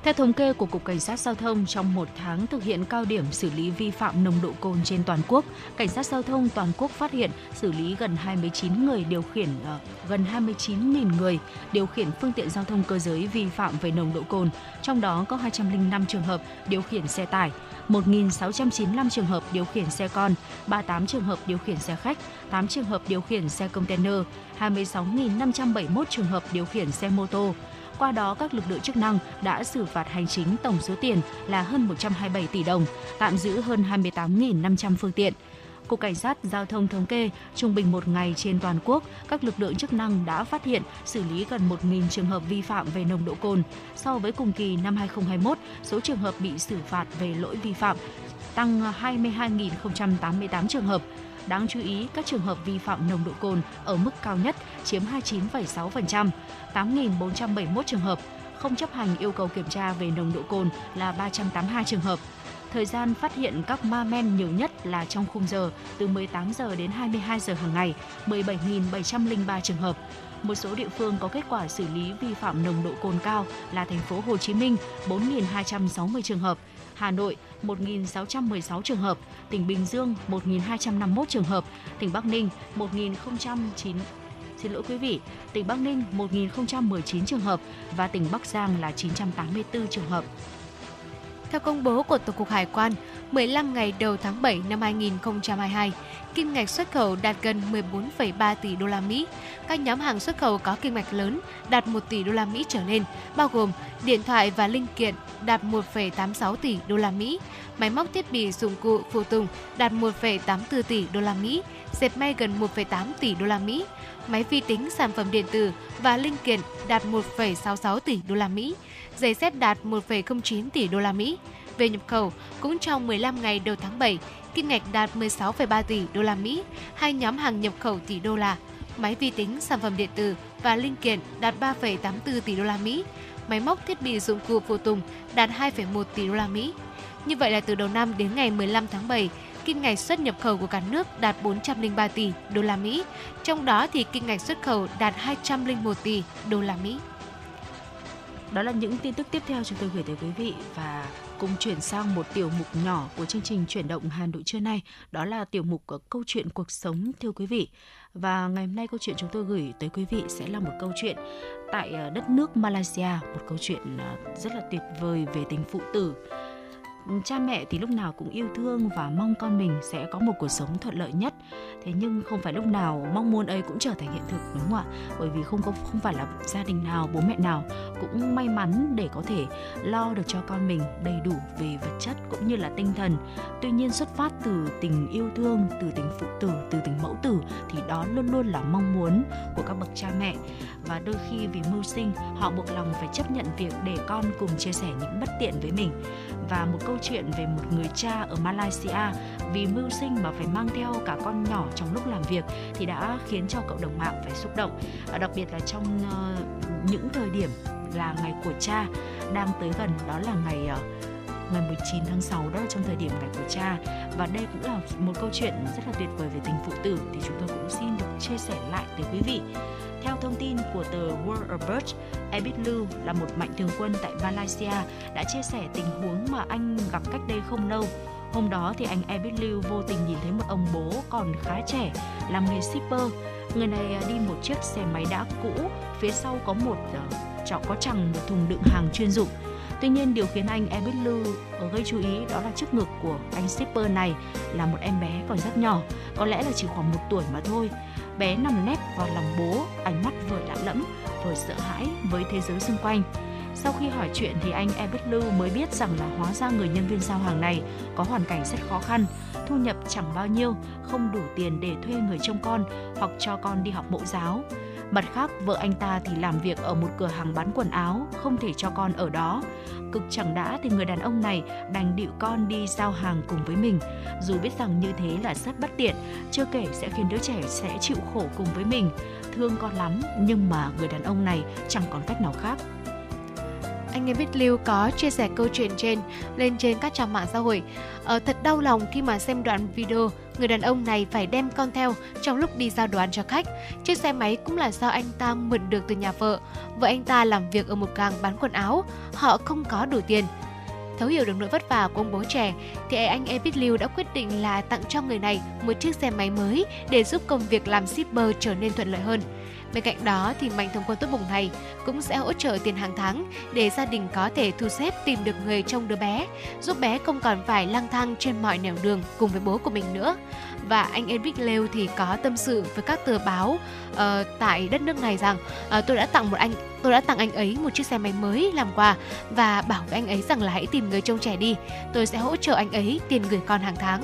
Theo thống kê của Cục Cảnh sát Giao thông, trong một tháng thực hiện cao điểm xử lý vi phạm nồng độ cồn trên toàn quốc, Cảnh sát Giao thông toàn quốc phát hiện xử lý gần 29 người điều khiển uh, gần 29.000 người điều khiển phương tiện giao thông cơ giới vi phạm về nồng độ cồn, trong đó có 205 trường hợp điều khiển xe tải, 1.695 trường hợp điều khiển xe con, 38 trường hợp điều khiển xe khách, 8 trường hợp điều khiển xe container, 26.571 trường hợp điều khiển xe mô tô. Qua đó, các lực lượng chức năng đã xử phạt hành chính tổng số tiền là hơn 127 tỷ đồng, tạm giữ hơn 28.500 phương tiện. Cục Cảnh sát Giao thông thống kê, trung bình một ngày trên toàn quốc, các lực lượng chức năng đã phát hiện xử lý gần 1.000 trường hợp vi phạm về nồng độ cồn. So với cùng kỳ năm 2021, số trường hợp bị xử phạt về lỗi vi phạm tăng 22.088 trường hợp. Đáng chú ý, các trường hợp vi phạm nồng độ cồn ở mức cao nhất chiếm 29,6%, 8.471 trường hợp, không chấp hành yêu cầu kiểm tra về nồng độ cồn là 382 trường hợp. Thời gian phát hiện các ma men nhiều nhất là trong khung giờ từ 18 giờ đến 22 giờ hàng ngày, 17.703 trường hợp. Một số địa phương có kết quả xử lý vi phạm nồng độ cồn cao là thành phố Hồ Chí Minh 4.260 trường hợp, Hà Nội 1.616 trường hợp, tỉnh Bình Dương 1.251 trường hợp, tỉnh Bắc Ninh 1.009 xin lỗi quý vị, tỉnh Bắc Ninh 1.019 trường hợp và tỉnh Bắc Giang là 984 trường hợp. Theo công bố của Tổng cục Hải quan, 15 ngày đầu tháng 7 năm 2022, kim ngạch xuất khẩu đạt gần 14,3 tỷ đô la Mỹ. Các nhóm hàng xuất khẩu có kim ngạch lớn đạt 1 tỷ đô la Mỹ trở lên, bao gồm điện thoại và linh kiện đạt 1,86 tỷ đô la Mỹ, máy móc thiết bị dụng cụ phụ tùng đạt 1,84 tỷ đô la Mỹ, dệt may gần 1,8 tỷ đô la Mỹ, máy vi tính sản phẩm điện tử và linh kiện đạt 1,66 tỷ đô la Mỹ, giày dép đạt 1,09 tỷ đô la Mỹ. Về nhập khẩu, cũng trong 15 ngày đầu tháng 7, kim ngạch đạt 16,3 tỷ đô la Mỹ, hai nhóm hàng nhập khẩu tỷ đô la, máy vi tính, sản phẩm điện tử và linh kiện đạt 3,84 tỷ đô la Mỹ, máy móc thiết bị dụng cụ phụ tùng đạt 2,1 tỷ đô la Mỹ. Như vậy là từ đầu năm đến ngày 15 tháng 7, kim ngạch xuất nhập khẩu của cả nước đạt 403 tỷ đô la Mỹ, trong đó thì kim ngạch xuất khẩu đạt 201 tỷ đô la Mỹ. Đó là những tin tức tiếp theo chúng tôi gửi tới quý vị và cùng chuyển sang một tiểu mục nhỏ của chương trình chuyển động Hà Nội trưa nay, đó là tiểu mục của câu chuyện cuộc sống thưa quý vị. Và ngày hôm nay câu chuyện chúng tôi gửi tới quý vị sẽ là một câu chuyện tại ờ, đất nước Malaysia, một câu chuyện ờ, rất là tuyệt vời về tình phụ tử cha mẹ thì lúc nào cũng yêu thương và mong con mình sẽ có một cuộc sống thuận lợi nhất. Thế nhưng không phải lúc nào mong muốn ấy cũng trở thành hiện thực, đúng không ạ? Bởi vì không có, không phải là gia đình nào, bố mẹ nào cũng may mắn để có thể lo được cho con mình đầy đủ về vật chất cũng như là tinh thần. Tuy nhiên xuất phát từ tình yêu thương, từ tình phụ tử, từ tình mẫu tử thì đó luôn luôn là mong muốn của các bậc cha mẹ và đôi khi vì mưu sinh, họ buộc lòng phải chấp nhận việc để con cùng chia sẻ những bất tiện với mình. Và một câu chuyện về một người cha ở Malaysia, vì mưu sinh mà phải mang theo cả con nhỏ trong lúc làm việc thì đã khiến cho cộng đồng mạng phải xúc động. Đặc biệt là trong ờ, những thời điểm là ngày của cha đang tới gần, đó là ngày ờ, ngày 19 tháng 6 đó là trong thời điểm ngày của cha và đây cũng là một câu chuyện rất là tuyệt vời về tình phụ tử thì chúng tôi cũng xin được chia sẻ lại tới quý vị. Theo thông tin của tờ World of Birds, Abid Lu là một mạnh thường quân tại Malaysia đã chia sẻ tình huống mà anh gặp cách đây không lâu. Hôm đó thì anh Abid Liu vô tình nhìn thấy một ông bố còn khá trẻ làm nghề shipper. Người này à, đi một chiếc xe máy đã cũ, phía sau có một à, uh, chọ có chẳng một thùng đựng hàng chuyên dụng. Tuy nhiên điều khiến anh Ebit Lu gây chú ý đó là trước ngực của anh shipper này là một em bé còn rất nhỏ, có lẽ là chỉ khoảng một tuổi mà thôi. Bé nằm nép vào lòng bố, ánh mắt vừa lạ lẫm, vừa sợ hãi với thế giới xung quanh. Sau khi hỏi chuyện thì anh Ebert mới biết rằng là hóa ra người nhân viên giao hàng này có hoàn cảnh rất khó khăn, thu nhập chẳng bao nhiêu, không đủ tiền để thuê người trông con hoặc cho con đi học mẫu giáo. Mặt khác, vợ anh ta thì làm việc ở một cửa hàng bán quần áo, không thể cho con ở đó. Cực chẳng đã thì người đàn ông này đành điệu con đi giao hàng cùng với mình. Dù biết rằng như thế là rất bất tiện, chưa kể sẽ khiến đứa trẻ sẽ chịu khổ cùng với mình. Thương con lắm, nhưng mà người đàn ông này chẳng còn cách nào khác anh em biết Lưu có chia sẻ câu chuyện trên lên trên các trang mạng xã hội. Ờ, thật đau lòng khi mà xem đoạn video người đàn ông này phải đem con theo trong lúc đi giao đồ ăn cho khách. Chiếc xe máy cũng là do anh ta mượn được từ nhà vợ. Vợ anh ta làm việc ở một càng bán quần áo, họ không có đủ tiền. Thấu hiểu được nỗi vất vả của ông bố trẻ, thì anh Ebit Liu đã quyết định là tặng cho người này một chiếc xe máy mới để giúp công việc làm shipper trở nên thuận lợi hơn. Bên cạnh đó thì mạnh thường quân tốt bụng này cũng sẽ hỗ trợ tiền hàng tháng để gia đình có thể thu xếp tìm được người trông đứa bé, giúp bé không còn phải lang thang trên mọi nẻo đường cùng với bố của mình nữa. Và anh Eric Leo thì có tâm sự với các tờ báo uh, tại đất nước này rằng uh, tôi đã tặng một anh tôi đã tặng anh ấy một chiếc xe máy mới làm quà và bảo với anh ấy rằng là hãy tìm người trông trẻ đi. Tôi sẽ hỗ trợ anh ấy tiền gửi con hàng tháng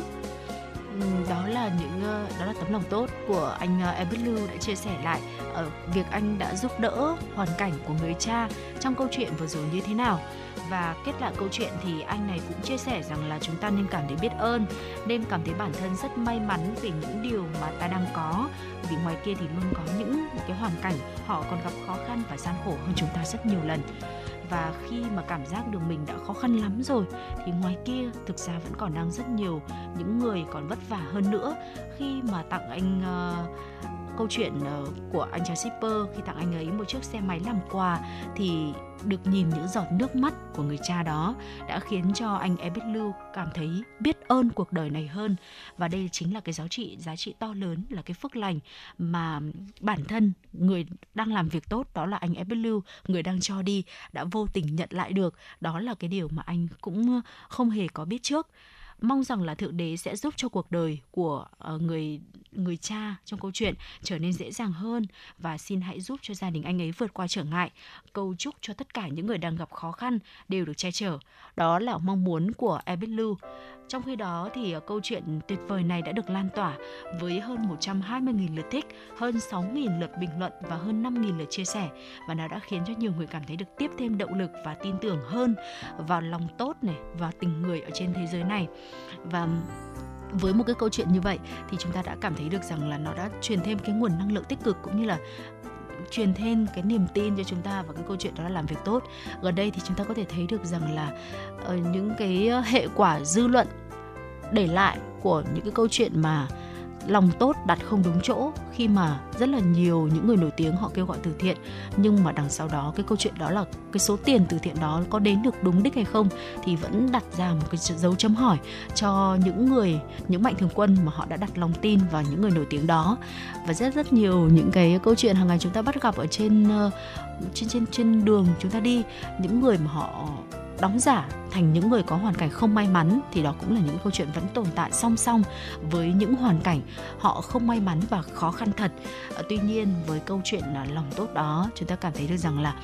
đó là những ờ, đó là tấm lòng tốt của anh ờ, Ebit Lưu đã chia sẻ lại ở việc anh đã giúp đỡ hoàn cảnh của người cha trong câu chuyện vừa rồi như thế nào. Và kết lại câu chuyện thì anh này cũng chia sẻ rằng là chúng ta nên cảm thấy biết ơn, nên cảm thấy bản thân rất may mắn vì những điều mà ta đang có. Vì ngoài kia thì luôn có những cái hoàn cảnh, họ còn gặp khó khăn và gian khổ hơn chúng ta rất nhiều lần và khi mà cảm giác được mình đã khó khăn lắm rồi thì ngoài kia thực ra vẫn còn đang rất nhiều những người còn vất vả hơn nữa. Khi mà tặng anh uh, câu chuyện ờ, của anh chàng shipper khi tặng anh ấy một chiếc xe máy làm quà thì được nhìn những giọt nước mắt của người cha đó đã khiến cho anh Ebit Lưu cảm thấy biết ơn cuộc đời này hơn. Và đây chính là cái giá trị giá trị to lớn, là cái phước lành mà bản thân người đang làm việc tốt, đó là anh Ebit Lưu người đang cho đi, đã vô tình nhận lại được. Đó là cái điều mà anh cũng không hề có biết trước. Mong rằng là thượng đế sẽ giúp cho cuộc đời của ờ, người người cha trong câu chuyện trở nên dễ dàng hơn và xin hãy giúp cho gia đình anh ấy vượt qua trở ngại. Cầu chúc cho tất cả những người đang gặp khó khăn đều được che chở. Đó là mong muốn của Ebit Lu. Trong khi đó thì à, câu chuyện tuyệt vời này đã được lan tỏa với hơn 120.000 lượt thích, hơn 6.000 lượt bình luận và hơn 5.000 lượt chia sẻ và nó đã khiến cho nhiều người cảm thấy được tiếp thêm động lực và tin tưởng hơn vào lòng tốt này và tình người ở trên thế giới này. Và với một cái câu chuyện như vậy thì chúng ta đã cảm thấy được rằng là nó đã truyền thêm cái nguồn năng lượng tích cực cũng như là truyền thêm cái niềm tin cho chúng ta và cái câu chuyện đó là làm việc tốt. Gần đây thì chúng ta có thể thấy được rằng là uh, những cái hệ quả dư luận để lại của những cái câu chuyện mà lòng tốt đặt không đúng chỗ khi mà rất là nhiều những người nổi tiếng họ kêu gọi từ thiện. Nhưng mà đằng sau đó, cái câu chuyện đó là cái số tiền từ thiện đó có đến được đúng đích hay không thì vẫn đặt ra một cái dấu chấm hỏi cho những người, những mạnh thường quân mà họ đã đặt lòng tin vào những người nổi tiếng đó. Và rất rất nhiều những cái câu chuyện hàng ngày chúng ta bắt gặp ở trên ờ, trên trên trên đường chúng ta đi, những người mà họ đóng giả thành những người có hoàn cảnh không may mắn thì đó cũng là những câu chuyện vẫn tồn tại song song với những hoàn cảnh họ không may mắn và khó khăn thật. Ờ, tuy nhiên với câu chuyện là lòng tốt đó chúng ta cảm thấy được rằng là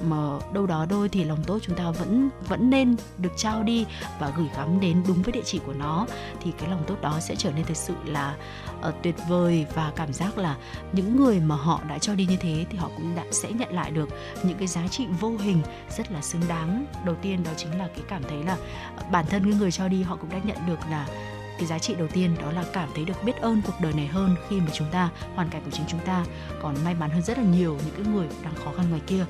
mà đâu đó đôi thì lòng tốt chúng ta vẫn vẫn nên được trao đi và gửi gắm đến đúng với địa chỉ của nó thì cái lòng tốt đó sẽ trở nên thực sự là uh, tuyệt vời và cảm giác là những người mà họ đã cho đi như thế thì họ cũng đã sẽ nhận lại được những cái giá trị vô hình rất là xứng đáng. Đầu tiên đó chính là cái cảm thấy là bản thân cái người cho đi họ cũng đã nhận được là cái giá trị đầu tiên, đó là cảm thấy được biết ơn cuộc đời này hơn khi mà chúng ta, hoàn cảnh của chính chúng ta còn may mắn hơn rất là nhiều những cái người đang khó khăn ngoài kia.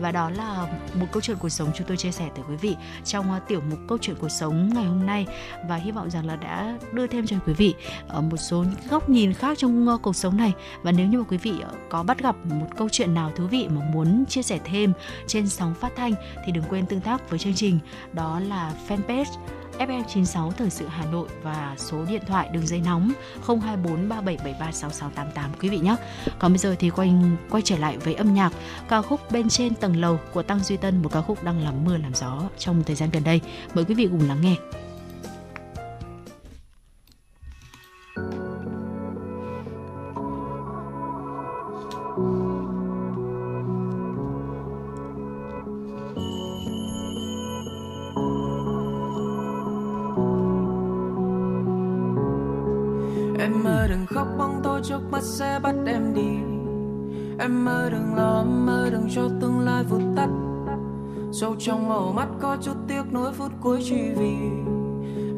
Và đó là một câu chuyện cuộc sống chúng tôi chia sẻ tới quý vị trong ờ, tiểu mục câu chuyện cuộc sống ngày hôm nay. Và hy vọng rằng là đã đưa thêm cho quý vị ờ, một số những góc nhìn khác trong ờ, cuộc sống này. Và nếu như mà quý vị có bắt gặp một câu chuyện nào thú vị mà muốn chia sẻ thêm trên sóng phát thanh thì đừng quên tương tác với chương trình, đó là fanpage FM96 Thời sự Hà Nội và số điện thoại đường dây nóng 024 3773 quý vị nhé. Còn bây giờ thì quay quay trở lại với âm nhạc ca khúc bên trên tầng lầu của Tăng Duy Tân, một ca khúc đang làm mưa làm gió trong thời gian gần đây. Mời quý vị cùng lắng nghe. Mắt sẽ bắt em đi. Em mơ đừng lo em mơ đừng cho tương lai vụt tắt. Sâu trong màu mắt có chút tiếc nuối phút cuối chỉ vì.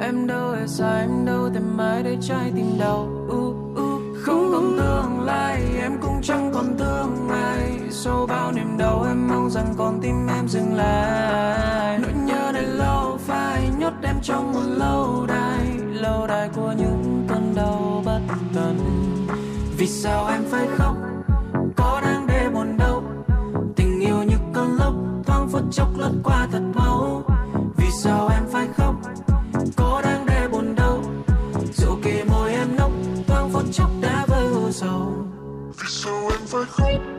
Em đâu hề sai em đâu tìm mãi để trái tim đau. Uh, uh. không còn tương lai em cũng chẳng còn thương ai sau bao niềm đau em mong rằng con tim em dừng lại. Nỗi nhớ này lâu phai nhốt em trong một lâu đài. Lâu đài của những bất vì sao em phải khóc? Có đang để buồn đâu. Tình yêu như cơn lốc, thoáng phút chốc lướt qua thật mau vì sao em phải khóc? Có đang để buồn đâu. Dù kề môi em nốc, thoáng phút chốc đã vơi hồ sầu. Vì sao em phải khóc?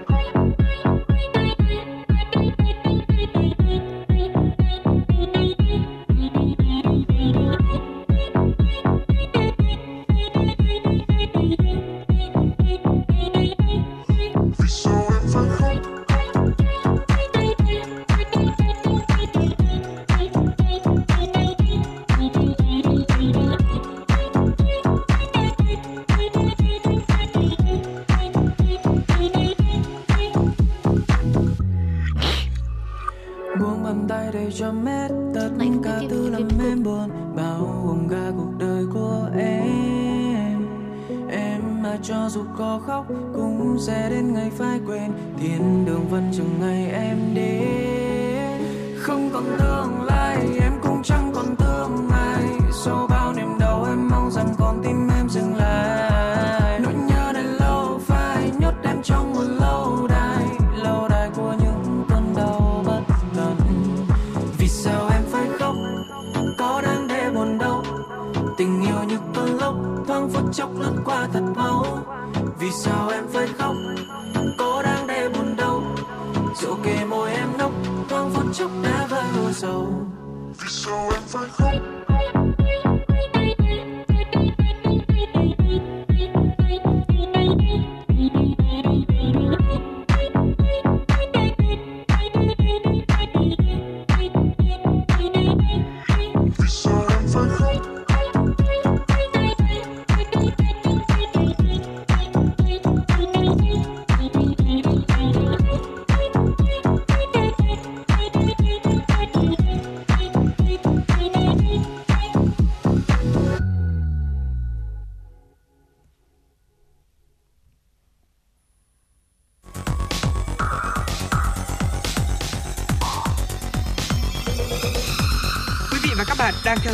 cũng sẽ đến ngày phải quên thiên đường vẫn chừng ngày khóc đã vỡ rồi vì sao em phải khóc?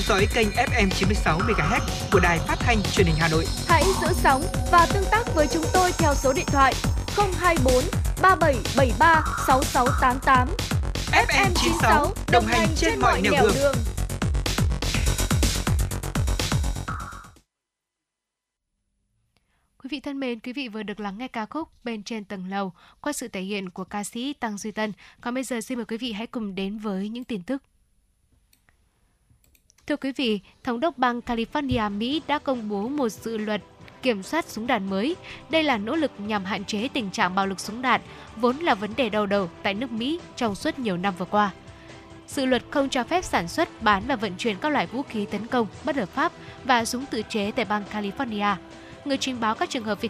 Dõi kênh FM 96 MHz của đài phát thanh truyền hình Hà Nội. Hãy giữ sóng và tương tác với chúng tôi theo số điện thoại 024 3773 6688. FM 96 đồng hành trên mọi nẻo đường. đường. Quý vị thân mến, quý vị vừa được lắng nghe ca khúc Bên trên tầng lầu qua sự thể hiện của ca sĩ Tăng Duy Tân. Còn bây giờ xin mời quý vị hãy cùng đến với những tin tức Thưa quý vị, Thống đốc bang California, Mỹ đã công bố một dự luật kiểm soát súng đạn mới. Đây là nỗ lực nhằm hạn chế tình trạng bạo lực súng đạn, vốn là vấn đề đau đầu tại nước Mỹ trong suốt nhiều năm vừa qua. Dự luật không cho phép sản xuất, bán và vận chuyển các loại vũ khí tấn công bất hợp pháp và súng tự chế tại bang California. Người trình báo các trường hợp vi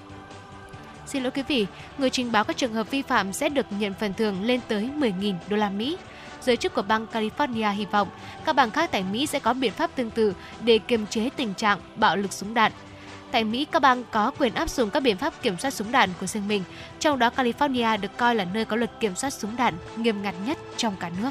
Xin lỗi quý vị, người trình báo các trường hợp vi phạm sẽ được nhận phần thưởng lên tới 10.000 đô la Mỹ giới chức của bang California hy vọng các bang khác tại Mỹ sẽ có biện pháp tương tự để kiềm chế tình trạng bạo lực súng đạn. Tại Mỹ, các bang có quyền áp dụng các biện pháp kiểm soát súng đạn của riêng mình, trong đó California được coi là nơi có luật kiểm soát súng đạn nghiêm ngặt nhất trong cả nước.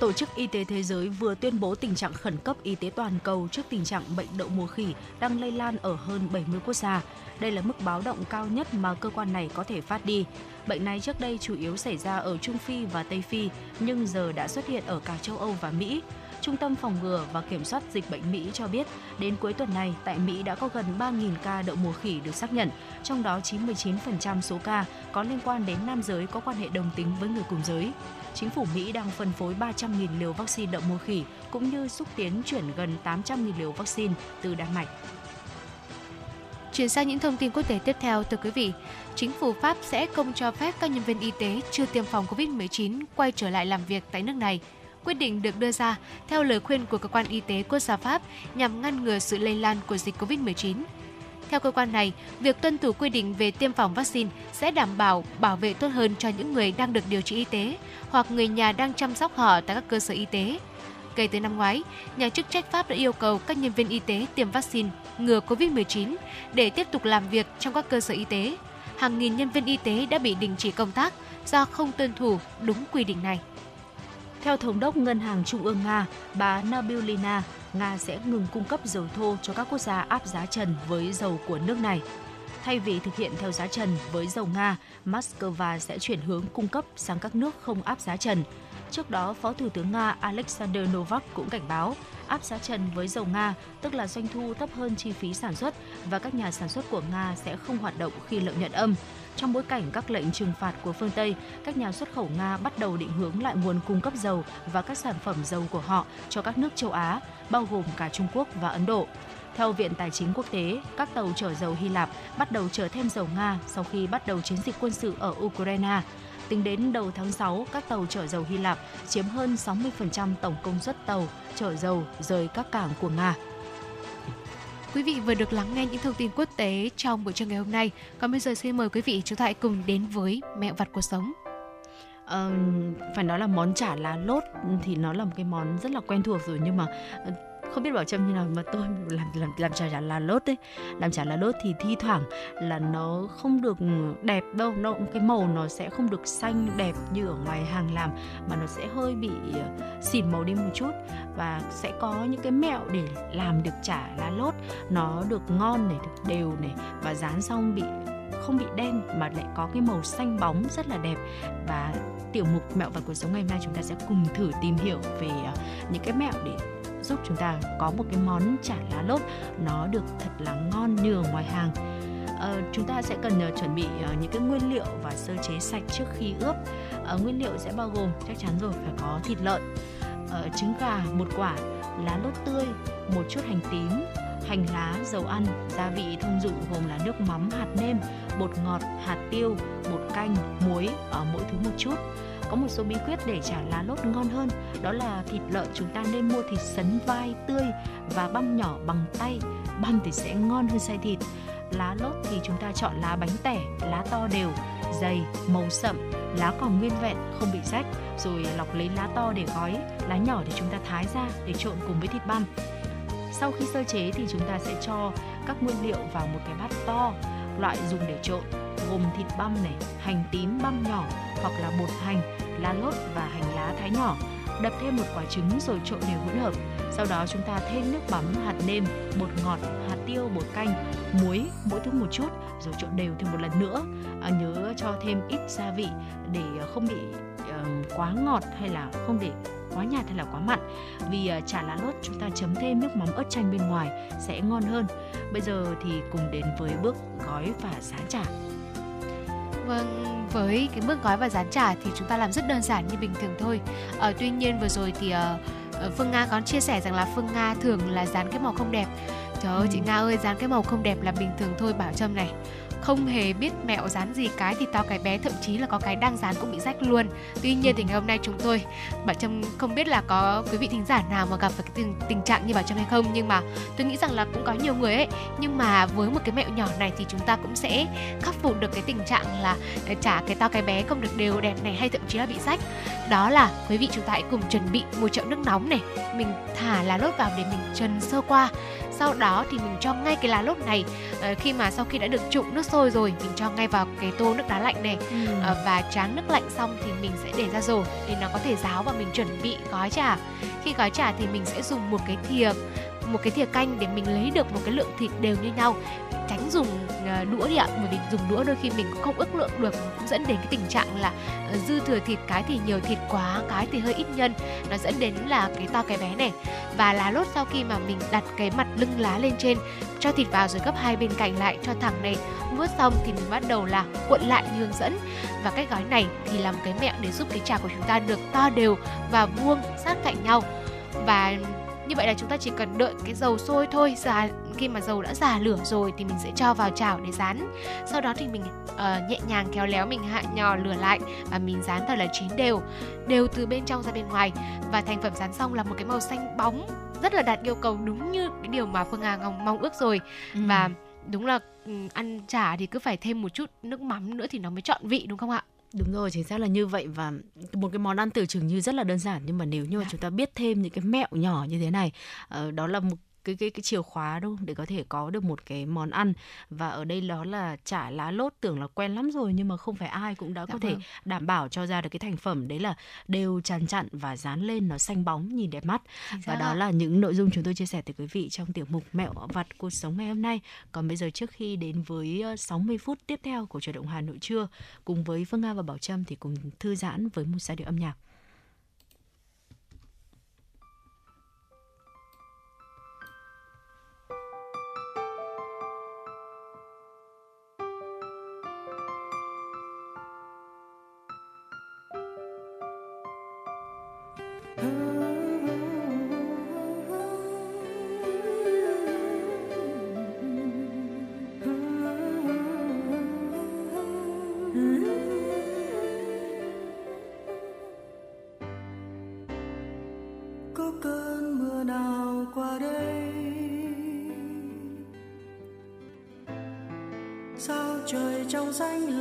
Tổ chức Y tế Thế giới vừa tuyên bố tình trạng khẩn cấp y tế toàn cầu trước tình trạng bệnh đậu mùa khỉ đang lây lan ở hơn 70 quốc gia. Đây là mức báo động cao nhất mà cơ quan này có thể phát đi. Bệnh này trước đây chủ yếu xảy ra ở Trung Phi và Tây Phi, nhưng giờ đã xuất hiện ở cả châu Âu và Mỹ. Trung tâm Phòng ngừa và Kiểm soát Dịch bệnh Mỹ cho biết, đến cuối tuần này, tại Mỹ đã có gần 3.000 ca đậu mùa khỉ được xác nhận, trong đó 99% số ca có liên quan đến nam giới có quan hệ đồng tính với người cùng giới. Chính phủ Mỹ đang phân phối 300.000 liều vaccine đậu mùa khỉ, cũng như xúc tiến chuyển gần 800.000 liều vaccine từ Đan Mạch. Chuyển sang những thông tin quốc tế tiếp theo, thưa quý vị, chính phủ Pháp sẽ không cho phép các nhân viên y tế chưa tiêm phòng COVID-19 quay trở lại làm việc tại nước này. Quyết định được đưa ra theo lời khuyên của cơ quan y tế quốc gia Pháp nhằm ngăn ngừa sự lây lan của dịch COVID-19. Theo cơ quan này, việc tuân thủ quy định về tiêm phòng vaccine sẽ đảm bảo bảo vệ tốt hơn cho những người đang được điều trị y tế hoặc người nhà đang chăm sóc họ tại các cơ sở y tế. Kể từ năm ngoái, nhà chức trách Pháp đã yêu cầu các nhân viên y tế tiêm vaccine ngừa COVID-19 để tiếp tục làm việc trong các cơ sở y tế. Hàng nghìn nhân viên y tế đã bị đình chỉ công tác do không tuân thủ đúng quy định này. Theo Thống đốc Ngân hàng Trung ương Nga, bà Nabiulina, Nga sẽ ngừng cung cấp dầu thô cho các quốc gia áp giá trần với dầu của nước này. Thay vì thực hiện theo giá trần với dầu Nga, Moscow sẽ chuyển hướng cung cấp sang các nước không áp giá trần. Trước đó, Phó Thủ tướng Nga Alexander Novak cũng cảnh báo áp giá trần với dầu Nga, tức là doanh thu thấp hơn chi phí sản xuất và các nhà sản xuất của Nga sẽ không hoạt động khi lợi nhuận âm. Trong bối cảnh các lệnh trừng phạt của phương Tây, các nhà xuất khẩu Nga bắt đầu định hướng lại nguồn cung cấp dầu và các sản phẩm dầu của họ cho các nước châu Á, bao gồm cả Trung Quốc và Ấn Độ. Theo Viện Tài chính Quốc tế, các tàu chở dầu Hy Lạp bắt đầu chở thêm dầu Nga sau khi bắt đầu chiến dịch quân sự ở Ukraine. Tính đến đầu tháng 6, các tàu chở dầu Hy Lạp chiếm hơn 60% tổng công suất tàu chở dầu rời các cảng của Nga. Quý vị vừa được lắng nghe những thông tin quốc tế trong buổi trưa ngày hôm nay. Còn bây giờ xin mời quý vị chúng ta hãy cùng đến với mẹo vặt cuộc sống. Uh, phải nói là món chả lá lốt thì nó là một cái món rất là quen thuộc rồi nhưng mà không biết bảo trâm như nào, mà tôi làm làm làm chả là lốt đấy làm chả là lốt thì thi thoảng là nó không được đẹp đâu, nó, cái màu nó sẽ không được xanh đẹp như ở ngoài hàng làm, mà nó sẽ hơi bị ờ, xỉn màu đi một chút. Và sẽ có những cái mẹo để làm được chả lá lốt. Nó được ngon này, được đều này, và dán xong bị, không bị đen, mà lại có cái màu xanh bóng rất là đẹp. Và tiểu mục mẹo và cuộc sống ngày hôm nay chúng ta sẽ cùng thử tìm hiểu về ờ, những cái mẹo để giúp chúng ta có một cái món chả lá lốt. Nó được thật là ngon như ở ngoài hàng. Uh, chúng ta sẽ cần uh, chuẩn bị uh, những cái nguyên liệu và sơ chế sạch trước khi ướp. Uh, nguyên liệu sẽ bao gồm chắc chắn rồi phải có thịt lợn, uh, trứng gà một quả, lá lốt tươi, một chút hành tím, hành lá, dầu ăn, gia vị thông dụng gồm là nước mắm, hạt nêm, bột ngọt, hạt tiêu, bột canh, muối ở mỗi thứ một chút có một số bí quyết để chả lá lốt ngon hơn. Đó là thịt lợn chúng ta nên mua thịt sấn vai tươi và băm nhỏ bằng tay. Băm thì sẽ ngon hơn xay thịt. Lá lốt thì chúng ta chọn lá bánh tẻ lá to đều dày màu sậm lá còn nguyên vẹn không bị rách. Rồi lọc lấy lá to để gói lá nhỏ thì chúng ta thái ra để trộn cùng với thịt băm. Sau khi sơ chế thì chúng ta sẽ cho các nguyên liệu vào một cái bát to loại dùng để trộn gồm thịt băm này, hành tím băm nhỏ hoặc là bột hành, lá lốt và hành lá thái nhỏ. đập thêm một quả trứng rồi trộn đều hỗn hợp. Sau đó chúng ta thêm nước mắm, hạt nêm, bột ngọt, hạt tiêu, bột canh, muối mỗi thứ một chút rồi trộn đều thêm một lần nữa. À, nhớ cho thêm ít gia vị để à, không bị uh, quá ngọt hay là không để quá nhạt hay là quá mặn vì à, chả lá lốt chúng ta chấm thêm nước mắm ớt chanh bên ngoài sẽ ngon hơn bây giờ thì cùng đến với bước gói và rán chả Vâng, với cái bước gói và dán chả thì chúng ta làm rất đơn giản như bình thường thôi. Ờ, tuy nhiên vừa rồi thì uh, Phương Nga có chia sẻ rằng là Phương Nga thường là dán cái màu không đẹp. Trời ơi, ừ. chị Nga ơi, dán cái màu không đẹp là bình thường thôi Bảo Trâm này không hề biết mẹo dán gì cái thì to cái bé thậm chí là có cái đang dán cũng bị rách luôn. Tuy nhiên thì ngày hôm nay chúng tôi bảo trâm không biết là có quý vị thính giả nào mà gặp phải cái tình, tình trạng như bảo trâm hay không nhưng mà tôi nghĩ rằng là cũng có nhiều người ấy. Nhưng mà với một cái mẹo nhỏ này thì chúng ta cũng sẽ khắc phục được cái tình trạng là trả cái to cái bé không được đều đẹp này hay thậm chí là bị rách. Đó là quý vị chúng ta hãy cùng chuẩn bị một chậu nước nóng này. Mình thả lá lốt vào để mình trần sơ qua sau đó thì mình cho ngay cái lá lốt này. Uh, khi mà sau khi đã được trụng nước sôi rồi mình cho ngay vào cái tô nước đá lạnh này. Ừ. uh, và tráng nước lạnh xong thì mình sẽ để ra rổ để nó có thể ráo và mình chuẩn bị gói chả khi gói chả thì mình sẽ dùng một cái thìa một cái thìa canh để mình lấy được một cái lượng thịt đều như nhau. Tránh dùng ờ, đũa đi ạ, bởi vì dùng đũa đôi khi mình cũng không ước lượng được, cũng dẫn đến cái tình trạng là ờ, dư thừa thịt, cái thì nhiều thịt quá, cái thì hơi ít nhân. Nó dẫn đến là cái to cái bé này. Và lá lốt sau khi mà mình đặt cái mặt lưng lá lên trên, cho thịt vào rồi gấp hai bên cạnh lại cho thẳng này. Vuốt xong thì mình bắt đầu là cuộn lại như hướng dẫn. Và cách gói này thì làm cái mẹo để giúp cái chả của chúng ta được to đều và vuông sát cạnh nhau. Và như vậy là chúng ta chỉ cần đợi cái dầu sôi thôi. Già khi mà dầu đã già lửa rồi thì mình sẽ cho vào chảo để rán. Sau đó thì mình uh, nhẹ nhàng khéo léo mình hạ nhỏ lửa lại và mình rán thật là chín đều. Đều từ bên trong ra bên ngoài. Và thành phẩm rán xong là một cái màu xanh bóng. Rất là đạt yêu cầu đúng như cái điều mà phương hà ngọc mong ước rồi. Ừ. và đúng là ừ, ăn chả thì cứ phải thêm một chút nước mắm nữa thì nó mới chọn vị đúng không ạ Đúng rồi, chính xác là như vậy và một cái món ăn tưởng chừng như rất là đơn giản nhưng mà nếu như mà dạ. chúng ta biết thêm những cái mẹo nhỏ như thế này, uh, đó là một cái cái cái chìa khóa đâu để có thể có được một cái món ăn. Và ở đây đó là chả lá lốt tưởng là quen lắm rồi nhưng mà không phải ai cũng đã dạ có vâng. thể đảm bảo cho ra được cái thành phẩm. Đấy là đều tràn chặn và dán lên nó xanh bóng nhìn đẹp mắt. Và đó là những nội dung chúng tôi chia sẻ tới quý vị trong tiểu mục mẹo vặt cuộc sống ngày hôm nay. Còn bây giờ trước khi đến với 60 phút tiếp theo của chuyển động Hà Nội trưa cùng với Phương Nga và Bảo Trâm thì cùng thư giãn với một giai điệu âm nhạc sân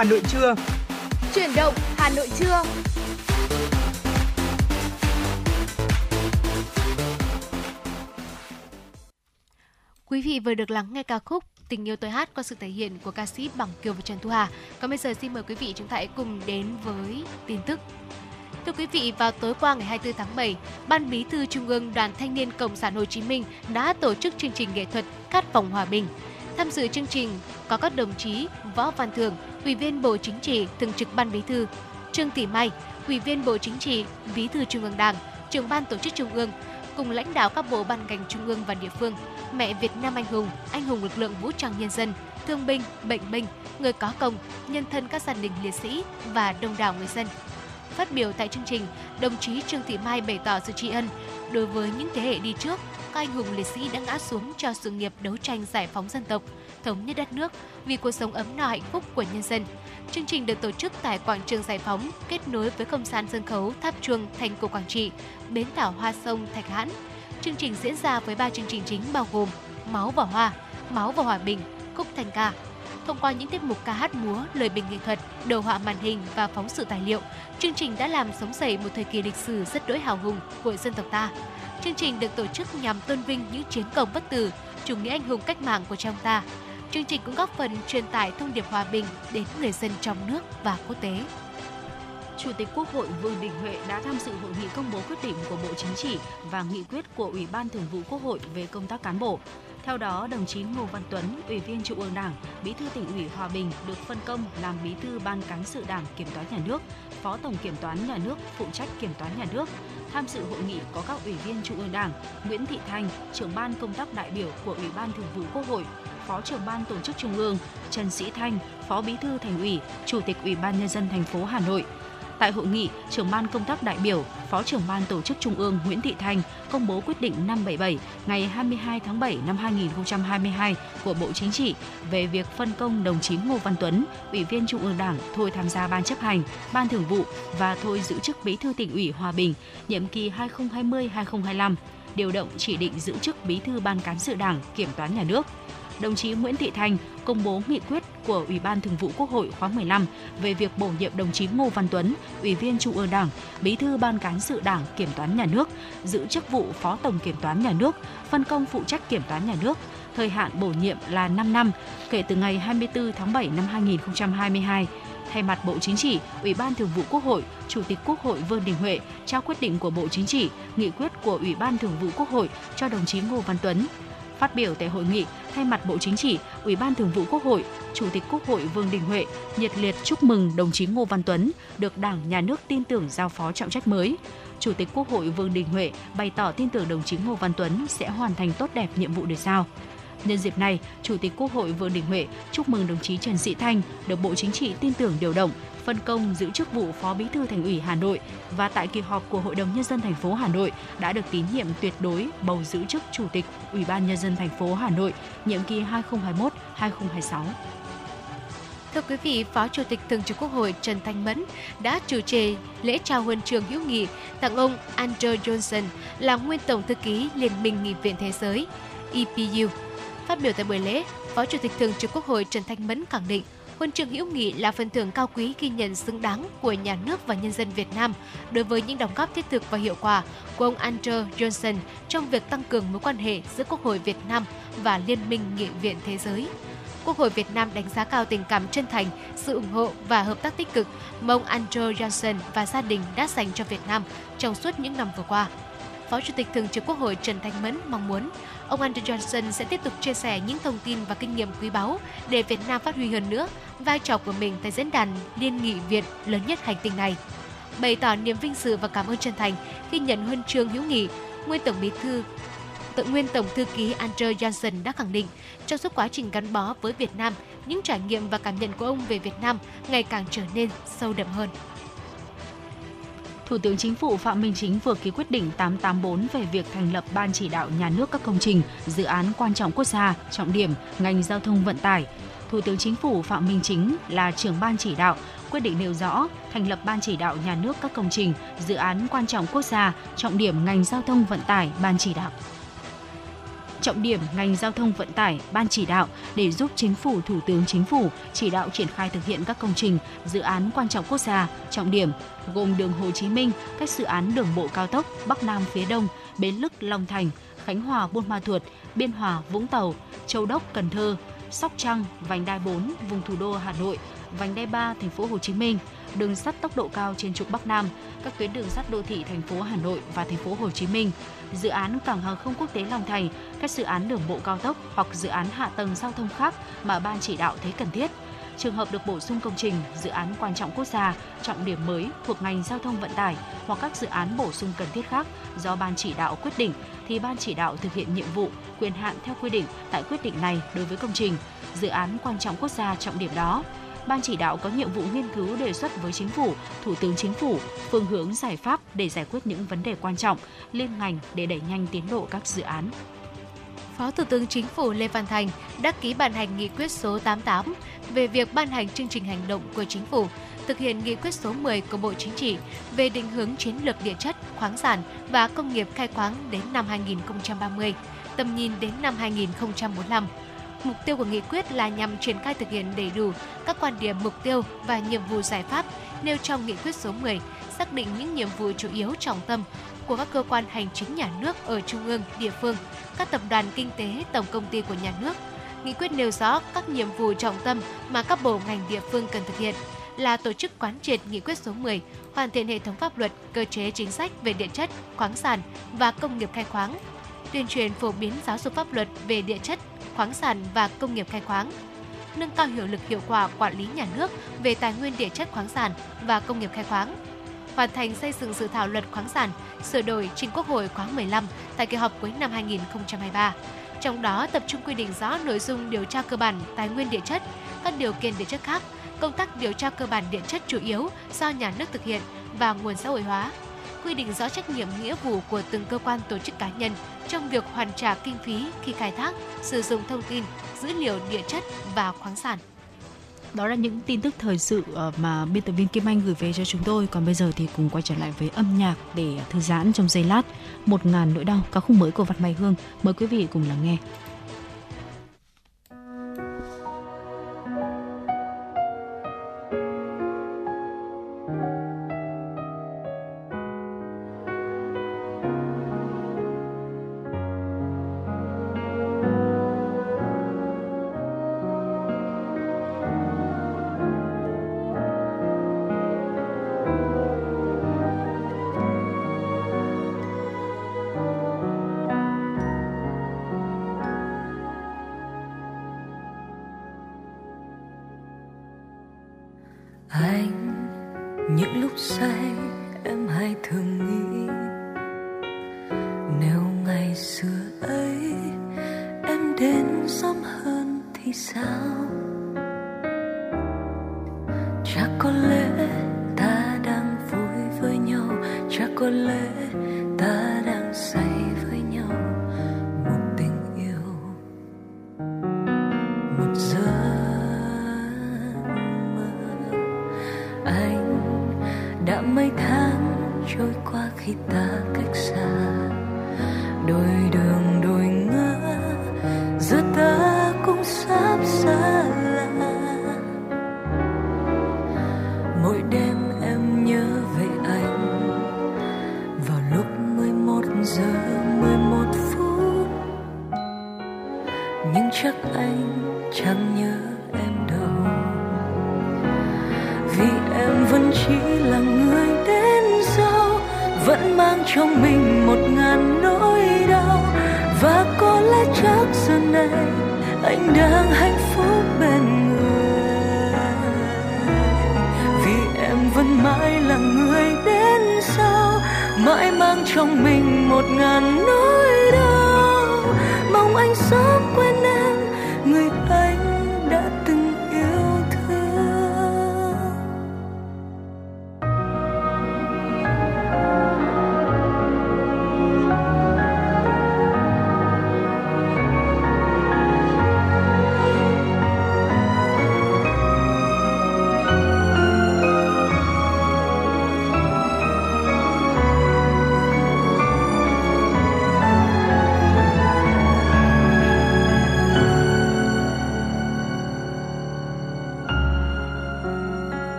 Hà Nội trưa. Chuyển động Hà Nội trưa. Quý vị vừa được lắng nghe ca khúc Tình yêu tôi hát qua sự thể hiện của ca sĩ Bằng Kiều và Trần Thu Hà. Còn bây giờ xin mời quý vị chúng ta hãy cùng đến với tin tức. Thưa quý vị, vào tối qua ngày 24 tháng 7, Ban Bí thư Trung ương Đoàn Thanh niên Cộng sản Hồ Chí Minh đã tổ chức chương trình nghệ thuật Khát vọng hòa bình. Tham dự chương trình có các đồng chí Võ Văn Thường, Ủy viên Bộ Chính trị, Thường trực Ban Bí thư, Trương Thị Mai, Ủy viên Bộ Chính trị, Bí thư Trung ương Đảng, Trưởng ban Tổ chức Trung ương, cùng lãnh đạo các bộ ban ngành trung ương và địa phương, mẹ Việt Nam anh hùng, anh hùng lực lượng vũ trang nhân dân, thương binh, bệnh binh, người có công, nhân thân các gia đình liệt sĩ và đông đảo người dân. Phát biểu tại chương trình, đồng chí Trương Thị Mai bày tỏ sự tri ân đối với những thế hệ đi trước các anh hùng liệt sĩ đã ngã xuống cho sự nghiệp đấu tranh giải phóng dân tộc, thống nhất đất nước vì cuộc sống ấm no hạnh phúc của nhân dân. Chương trình được tổ chức tại quảng trường Giải phóng, kết nối với không gian sân khấu Tháp Chuông thành cổ Quảng Trị, bến đảo Hoa Sông Thạch Hãn. Chương trình diễn ra với ba chương trình chính bao gồm Máu và Hoa, Máu và Hòa bình, Khúc Thành ca. Thông qua những tiết mục ca hát múa, lời bình nghệ thuật, đồ họa màn hình và phóng sự tài liệu, chương trình đã làm sống dậy một thời kỳ lịch sử rất đỗi hào hùng của dân tộc ta. Chương trình được tổ chức nhằm tôn vinh những chiến công bất tử, chủ nghĩa anh hùng cách mạng của trong ta. Chương trình cũng góp phần truyền tải thông điệp hòa bình đến người dân trong nước và quốc tế. Chủ tịch Quốc hội Vương Đình Huệ đã tham dự hội nghị công bố quyết định của Bộ Chính trị và nghị quyết của Ủy ban Thường vụ Quốc hội về công tác cán bộ. Theo đó, đồng chí Ngô Văn Tuấn, Ủy viên Trung ương Đảng, Bí thư tỉnh ủy Hòa Bình được phân công làm Bí thư Ban cán sự Đảng Kiểm toán Nhà nước, Phó Tổng Kiểm toán Nhà nước phụ trách Kiểm toán Nhà nước. Tham dự hội nghị có các Ủy viên Trung ương Đảng Nguyễn Thị Thanh, trưởng ban công tác đại biểu của Ủy ban Thường vụ Quốc hội, Phó trưởng ban tổ chức Trung ương, Trần Sĩ Thanh, Phó Bí thư Thành ủy, Chủ tịch Ủy ban nhân dân thành phố Hà Nội, Tại hội nghị, trưởng ban công tác đại biểu, Phó trưởng ban tổ chức Trung ương Nguyễn Thị Thanh công bố quyết định 577 ngày 22 tháng 7 năm 2022 của Bộ Chính trị về việc phân công đồng chí Ngô Văn Tuấn, Ủy viên Trung ương Đảng thôi tham gia ban chấp hành, ban thường vụ và thôi giữ chức Bí thư tỉnh ủy Hòa Bình nhiệm kỳ 2020-2025 điều động chỉ định giữ chức Bí thư Ban cán sự Đảng, Kiểm toán Nhà nước đồng chí Nguyễn Thị Thành công bố nghị quyết của Ủy ban Thường vụ Quốc hội khóa 15 về việc bổ nhiệm đồng chí Ngô Văn Tuấn, Ủy viên Trung ương Đảng, Bí thư Ban cán sự Đảng Kiểm toán Nhà nước, giữ chức vụ Phó Tổng Kiểm toán Nhà nước, phân công phụ trách Kiểm toán Nhà nước, thời hạn bổ nhiệm là 5 năm kể từ ngày 24 tháng 7 năm 2022 thay mặt Bộ Chính trị, Ủy ban Thường vụ Quốc hội, Chủ tịch Quốc hội Vương Đình Huệ trao quyết định của Bộ Chính trị, nghị quyết của Ủy ban Thường vụ Quốc hội cho đồng chí Ngô Văn Tuấn. Phát biểu tại hội nghị, thay mặt Bộ Chính trị, Ủy ban Thường vụ Quốc hội, Chủ tịch Quốc hội Vương Đình Huệ nhiệt liệt chúc mừng đồng chí Ngô Văn Tuấn được Đảng, Nhà nước tin tưởng giao phó trọng trách mới. Chủ tịch Quốc hội Vương Đình Huệ bày tỏ tin tưởng đồng chí Ngô Văn Tuấn sẽ hoàn thành tốt đẹp nhiệm vụ được giao. Nhân dịp này, Chủ tịch Quốc hội Vương Đình Huệ chúc mừng đồng chí Trần Sĩ Thanh được Bộ Chính trị tin tưởng điều động phân công giữ chức vụ Phó Bí thư Thành ủy Hà Nội và tại kỳ họp của Hội đồng nhân dân thành phố Hà Nội đã được tín nhiệm tuyệt đối bầu giữ chức Chủ tịch Ủy ban nhân dân thành phố Hà Nội nhiệm kỳ 2021-2026. Thưa quý vị, Phó Chủ tịch Thường trực Quốc hội Trần Thanh Mẫn đã chủ trì lễ trao huân trường hữu nghị tặng ông Andrew Johnson là nguyên tổng thư ký Liên minh Nghị viện Thế giới EPU. Phát biểu tại buổi lễ, Phó Chủ tịch Thường trực Quốc hội Trần Thanh Mẫn khẳng định Huân chương hữu nghị là phần thưởng cao quý ghi nhận xứng đáng của nhà nước và nhân dân Việt Nam đối với những đóng góp thiết thực và hiệu quả của ông Andrew Johnson trong việc tăng cường mối quan hệ giữa Quốc hội Việt Nam và Liên minh Nghị viện Thế giới. Quốc hội Việt Nam đánh giá cao tình cảm chân thành, sự ủng hộ và hợp tác tích cực mà ông Andrew Johnson và gia đình đã dành cho Việt Nam trong suốt những năm vừa qua. Phó Chủ tịch Thường trực Quốc hội Trần Thanh Mẫn mong muốn ông Andrew Johnson sẽ tiếp tục chia sẻ những thông tin và kinh nghiệm quý báu để Việt Nam phát huy hơn nữa vai trò của mình tại diễn đàn Liên nghị viện lớn nhất hành tinh này. Bày tỏ niềm vinh dự và cảm ơn chân thành khi nhận huân chương hữu nghị, nguyên tổng bí thư tự nguyên tổng thư ký Andrew Johnson đã khẳng định trong suốt quá trình gắn bó với Việt Nam, những trải nghiệm và cảm nhận của ông về Việt Nam ngày càng trở nên sâu đậm hơn. Thủ tướng Chính phủ Phạm Minh Chính vừa ký quyết định 884 về việc thành lập Ban chỉ đạo nhà nước các công trình, dự án quan trọng quốc gia, trọng điểm, ngành giao thông vận tải. Thủ tướng Chính phủ Phạm Minh Chính là trưởng ban chỉ đạo, quyết định nêu rõ thành lập Ban chỉ đạo nhà nước các công trình, dự án quan trọng quốc gia, trọng điểm ngành giao thông vận tải, Ban chỉ đạo trọng điểm ngành giao thông vận tải, ban chỉ đạo để giúp chính phủ, thủ tướng chính phủ chỉ đạo triển khai thực hiện các công trình, dự án quan trọng quốc gia, trọng điểm gồm đường Hồ Chí Minh, các dự án đường bộ cao tốc Bắc Nam phía Đông, Bến Lức Long Thành, Khánh Hòa Buôn Ma Thuột, Biên Hòa Vũng Tàu, Châu Đốc Cần Thơ, Sóc Trăng, vành đai 4 vùng thủ đô Hà Nội, vành đai 3 thành phố Hồ Chí Minh, đường sắt tốc độ cao trên trục Bắc Nam, các tuyến đường sắt đô thị thành phố Hà Nội và thành phố Hồ Chí Minh, dự án cảng hàng không quốc tế Long Thành, các dự án đường bộ cao tốc hoặc dự án hạ tầng giao thông khác mà ban chỉ đạo thấy cần thiết. Trường hợp được bổ sung công trình, dự án quan trọng quốc gia, trọng điểm mới thuộc ngành giao thông vận tải hoặc các dự án bổ sung cần thiết khác do ban chỉ đạo quyết định thì ban chỉ đạo thực hiện nhiệm vụ, quyền hạn theo quy định tại quyết định này đối với công trình, dự án quan trọng quốc gia trọng điểm đó. Ban chỉ đạo có nhiệm vụ nghiên cứu đề xuất với Chính phủ, Thủ tướng Chính phủ phương hướng giải pháp để giải quyết những vấn đề quan trọng liên ngành để đẩy nhanh tiến độ các dự án. Phó Thủ tướng Chính phủ Lê Văn Thành đã ký ban hành nghị quyết số 88 về việc ban hành chương trình hành động của Chính phủ thực hiện nghị quyết số 10 của Bộ Chính trị về định hướng chiến lược địa chất, khoáng sản và công nghiệp khai khoáng đến năm 2030, tầm nhìn đến năm 2045. Mục tiêu của nghị quyết là nhằm triển khai thực hiện đầy đủ các quan điểm mục tiêu và nhiệm vụ giải pháp nêu trong nghị quyết số 10, xác định những nhiệm vụ chủ yếu trọng tâm của các cơ quan hành chính nhà nước ở trung ương, địa phương, các tập đoàn kinh tế, tổng công ty của nhà nước. Nghị quyết nêu rõ các nhiệm vụ trọng tâm mà các bộ ngành địa phương cần thực hiện là tổ chức quán triệt nghị quyết số 10, hoàn thiện hệ thống pháp luật, cơ chế chính sách về địa chất, khoáng sản và công nghiệp khai khoáng, tuyên truyền phổ biến giáo dục pháp luật về địa chất, khoáng sản và công nghiệp khai khoáng, nâng cao hiệu lực hiệu quả quản lý nhà nước về tài nguyên địa chất khoáng sản và công nghiệp khai khoáng, hoàn thành xây dựng dự thảo luật khoáng sản sửa đổi trình Quốc hội khóa 15 tại kỳ họp cuối năm 2023. Trong đó tập trung quy định rõ nội dung điều tra cơ bản tài nguyên địa chất, các điều kiện địa chất khác, công tác điều tra cơ bản địa chất chủ yếu do nhà nước thực hiện và nguồn xã hội hóa, quy định rõ trách nhiệm nghĩa vụ của từng cơ quan tổ chức cá nhân trong việc hoàn trả kinh phí khi khai thác, sử dụng thông tin, dữ liệu địa chất và khoáng sản. Đó là những tin tức thời sự ờ, mà biên tập viên Kim Anh gửi về cho chúng tôi. Còn bây giờ thì cùng quay trở lại với âm nhạc để thư giãn trong giây lát. Một ngàn nỗi đau, ca khúc mới của Văn Mai Hương. Mời quý vị cùng lắng nghe. Anh, những lúc say em hay thường nghĩ, nếu ngày xưa ấy em đến sớm hơn thì sao?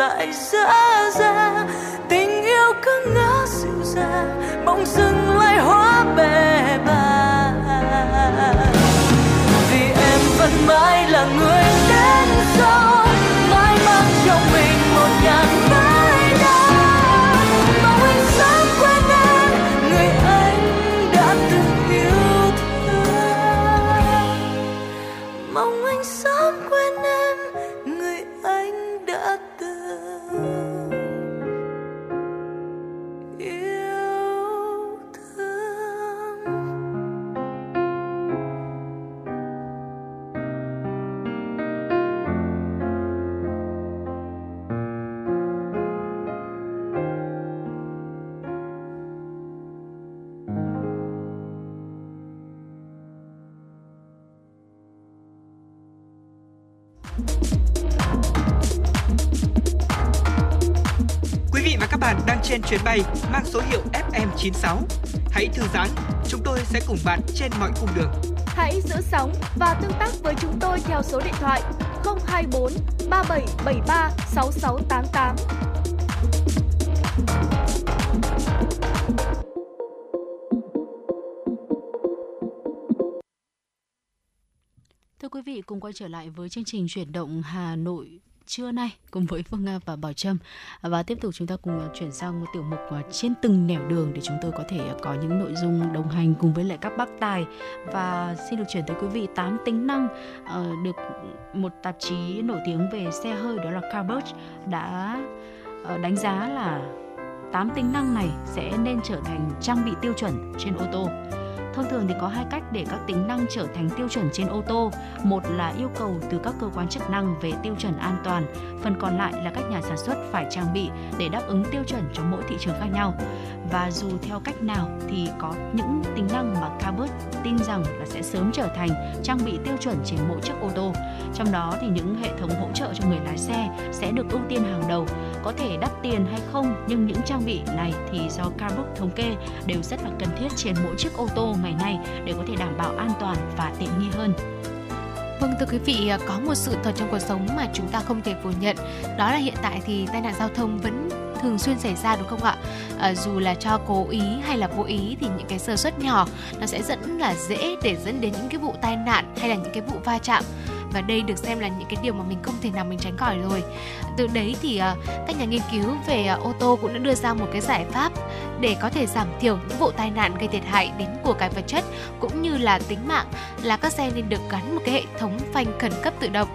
lại dã ra. Tình yêu cứ ngỡ dịu dàng bỗng dưng mang số hiệu FM96. Hãy thư giãn, chúng tôi sẽ cùng bạn trên mọi cung đường. Hãy giữ sóng và tương tác với chúng tôi theo số điện thoại 024 3773 6688. Thưa quý vị, cùng quay trở lại với chương trình chuyển động Hà Nội trưa nay cùng với Phương Nga và Bảo Trâm và tiếp tục chúng ta cùng à, chuyển sang một tiểu mục à, trên từng nẻo đường để chúng tôi có thể à, có những nội dung đồng hành cùng với lại các bác tài và xin được chuyển tới quý vị 8 tính năng ờ, được một tạp chí nổi tiếng về xe hơi, đó là Carbus đã ờ, đánh giá là 8 tính năng này sẽ nên trở thành trang bị tiêu chuẩn trên ô tô. Thông thường thì có hai cách để các tính năng trở thành tiêu chuẩn trên ô tô. Một là yêu cầu từ các cơ quan chức năng về tiêu chuẩn an toàn, phần còn lại là các nhà sản xuất phải trang bị để đáp ứng tiêu chuẩn cho mỗi thị trường khác nhau. Và dù theo cách nào thì có những tính năng mà Carbus tin rằng là sẽ sớm trở thành trang bị tiêu chuẩn trên mỗi chiếc ô tô. Trong đó thì những hệ thống hỗ trợ cho người lái xe sẽ được ưu tiên hàng đầu. Có thể đắt tiền hay không nhưng những trang bị này thì do Carbus thống kê đều rất là cần thiết trên mỗi chiếc ô tô ngày nay để có thể đảm bảo an toàn và tiện nghi hơn. Vâng thưa quý vị, à, có một sự thật trong cuộc sống mà chúng ta không thể phủ nhận, đó là hiện tại thì tai nạn giao thông vẫn thường xuyên xảy ra đúng không ạ? À, dù là cho cố ý hay là vô ý thì những cái sơ suất nhỏ nó sẽ dẫn là dễ để dẫn đến những cái vụ tai nạn hay là những cái vụ va chạm và đây được xem là những cái điều mà mình không thể nào mình tránh khỏi rồi. Từ đấy thì ờ, các nhà nghiên cứu về ờ, ô tô cũng đã đưa ra một cái giải pháp để có thể giảm thiểu những vụ tai nạn gây thiệt hại đến của cái vật chất cũng như là tính mạng, là các xe nên được gắn một cái hệ thống phanh khẩn cấp tự động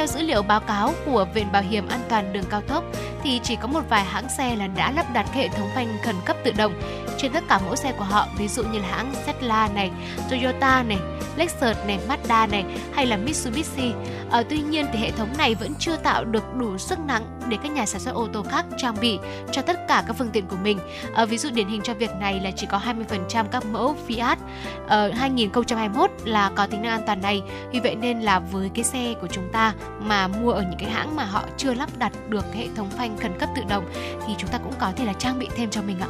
theo dữ liệu báo cáo của Viện Bảo hiểm An toàn đường cao tốc thì chỉ có một vài hãng xe là đã lắp đặt hệ thống phanh khẩn cấp tự động trên tất cả mẫu xe của họ, ví dụ như là hãng Tesla này, Toyota này, Lexus này, Mazda này hay là Mitsubishi. À, tuy nhiên thì hệ thống này vẫn chưa tạo được đủ sức nặng để các nhà sản xuất ô tô khác trang bị cho tất cả các phương tiện của mình. À, ví dụ điển hình cho việc này là chỉ có 20% các mẫu Fiat ờ, ở 2021 là có tính năng an toàn này. Vì vậy nên là với cái xe của chúng ta mà mua ở những cái hãng mà họ chưa lắp đặt được hệ thống phanh khẩn cấp tự động thì chúng ta cũng có thể là trang bị thêm cho mình ạ.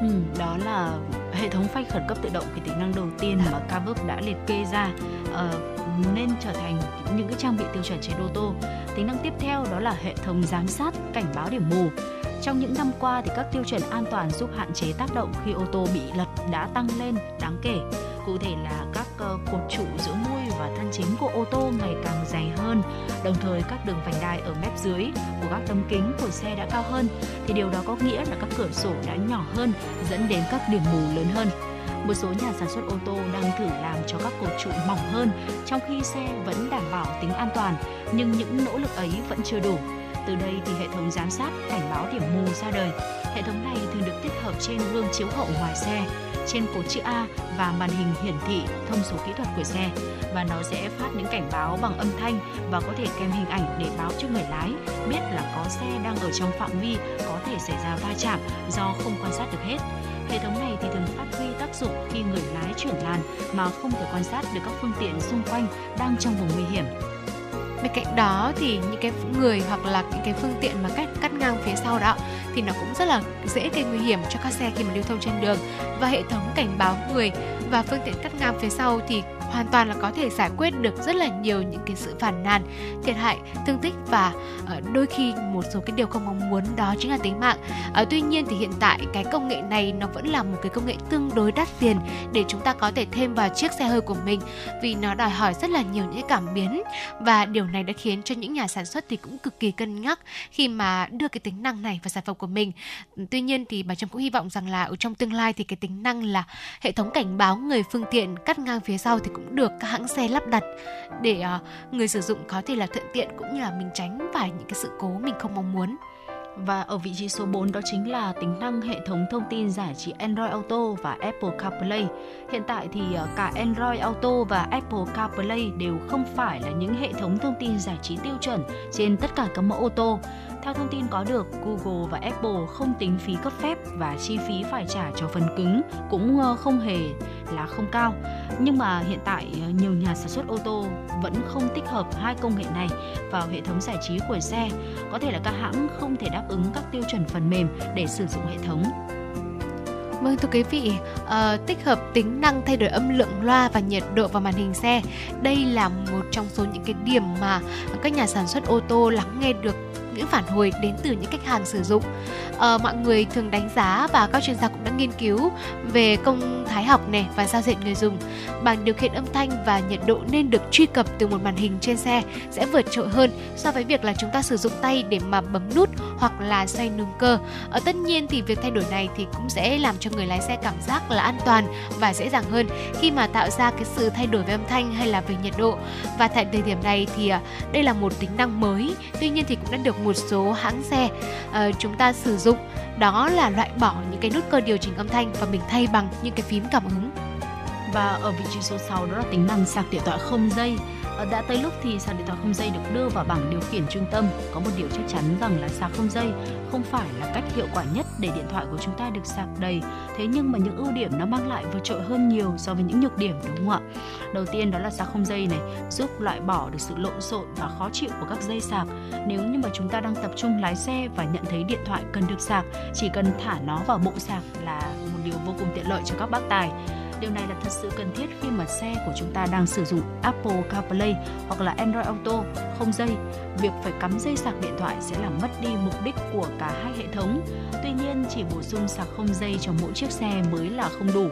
Ừ, đó là hệ thống phanh khẩn cấp tự động cái tính năng đầu tiên mà Carverb đã liệt kê ra uh, nên trở thành những cái trang bị tiêu chuẩn trên ô tô. Tính năng tiếp theo đó là hệ thống giám sát cảnh báo điểm mù. Trong những năm qua thì các tiêu chuẩn an toàn giúp hạn chế tác động khi ô tô bị lật đã tăng lên đáng kể. Cụ thể là các ờ, cột trụ giữa mui và thân chính của ô tô ngày càng dày hơn, đồng thời các đường vành đai ở mép dưới của các tấm kính của xe đã cao hơn, thì điều đó có nghĩa là các cửa sổ đã nhỏ hơn, dẫn đến các điểm mù lớn hơn. Một số nhà sản xuất ô tô đang thử làm cho các cột trụ mỏng hơn, trong khi xe vẫn đảm bảo tính an toàn, nhưng những nỗ lực ấy vẫn chưa đủ. Từ đây thì hệ thống giám sát cảnh báo điểm mù ra đời. Hệ thống này thường được tích hợp trên gương chiếu hậu ngoài xe, trên cột chữ A và màn hình hiển thị thông số kỹ thuật của xe và nó sẽ phát những cảnh báo bằng âm thanh và có thể kèm hình ảnh để báo cho người lái biết là có xe đang ở trong phạm vi có thể xảy ra va chạm do không quan sát được hết. Hệ thống này thì thường phát huy tác dụng khi người lái chuyển làn mà không thể quan sát được các phương tiện xung quanh đang trong vùng nguy hiểm bên cạnh đó thì những cái người hoặc là những cái phương tiện mà cắt cắt ngang phía sau đó thì nó cũng rất là dễ gây nguy hiểm cho các xe khi mà lưu thông trên đường. Và hệ thống cảnh báo người và phương tiện cắt ngang phía sau thì hoàn toàn là có thể giải quyết được rất là nhiều những cái sự phản nàn, thiệt hại, thương tích và ờ, đôi khi một số cái điều không mong muốn đó chính là tính mạng. Ờ, tuy nhiên thì hiện tại cái công nghệ này nó vẫn là một cái công nghệ tương đối đắt tiền để chúng ta có thể thêm vào chiếc xe hơi của mình vì nó đòi hỏi rất là nhiều những cảm biến và điều này đã khiến cho những nhà sản xuất thì cũng cực kỳ cân nhắc khi mà đưa cái tính năng này vào sản phẩm của mình. Tuy nhiên thì bà trâm cũng hy vọng rằng là ở trong tương lai thì cái tính năng là hệ thống cảnh báo người phương tiện cắt ngang phía sau thì cũng cũng được các hãng xe lắp đặt để uh, người sử dụng có thể là thuận tiện cũng như là mình tránh phải những cái sự cố mình không mong muốn. Và ở vị trí số 4 đó chính là tính năng hệ thống thông tin giải trí Android Auto và Apple CarPlay. Hiện tại thì ờ, cả Android Auto và Apple CarPlay đều không phải là những hệ thống thông tin giải trí tiêu chuẩn trên tất cả các mẫu ô tô. Theo thông tin có được, Google và Apple không tính phí cấp phép và chi phí phải trả cho phần cứng cũng ờ, không hề là không cao. Nhưng mà hiện tại ờ, nhiều nhà sản xuất ô tô vẫn không tích hợp hai công nghệ này vào hệ thống giải trí của xe. Có thể là các hãng không thể đáp ứng các tiêu chuẩn phần mềm để sử dụng hệ thống. Vâng thưa quý vị, uh, tích hợp tính năng thay đổi âm lượng loa và nhiệt độ vào màn hình xe. Đây là một trong số những cái điểm mà các nhà sản xuất ô tô lắng nghe được những phản hồi đến từ những khách hàng sử dụng. À, mọi người thường đánh giá và các chuyên gia cũng đã nghiên cứu về công thái học này và giao diện người dùng. Bảng điều khiển âm thanh và nhiệt độ nên được truy cập từ một màn hình trên xe sẽ vượt trội hơn so với việc là chúng ta sử dụng tay để mà bấm nút hoặc là xoay núm cơ. Ở tất nhiên thì việc thay đổi này thì cũng sẽ làm cho người lái xe cảm giác là an toàn và dễ dàng hơn khi mà tạo ra cái sự thay đổi về âm thanh hay là về nhiệt độ. Và tại thời điểm này thì à, đây là một tính năng mới, tuy nhiên thì cũng đã được một một số hãng xe uh, chúng ta sử dụng. Đó là loại bỏ những cái nút cơ điều chỉnh âm thanh và mình thay bằng những cái phím cảm ứng. Và ở vị trí số 6 đó là tính năng sạc điện thoại không dây. Ờ, đã tới lúc thì sạc điện thoại không dây được đưa vào bảng điều khiển trung tâm. Có một điều chắc chắn rằng là sạc không dây không phải là cách hiệu quả nhất để điện thoại của chúng ta được sạc đầy. Thế nhưng mà những ưu điểm nó mang lại vượt trội hơn nhiều so với những nhược điểm đúng không ạ? Đầu tiên đó là sạc không dây này giúp loại bỏ được sự lộn xộn và khó chịu của các dây sạc. Nếu như mà chúng ta đang tập trung lái xe và nhận thấy điện thoại cần được sạc, chỉ cần thả nó vào bộ sạc là một điều vô cùng tiện lợi cho các bác tài. Điều này là thật sự cần thiết khi mà xe của chúng ta đang sử dụng Apple CarPlay hoặc là Android Auto không dây. Việc phải cắm dây sạc điện thoại sẽ làm mất đi mục đích của cả hai hệ thống. Tuy nhiên, chỉ bổ sung sạc không dây cho mỗi chiếc xe mới là không đủ.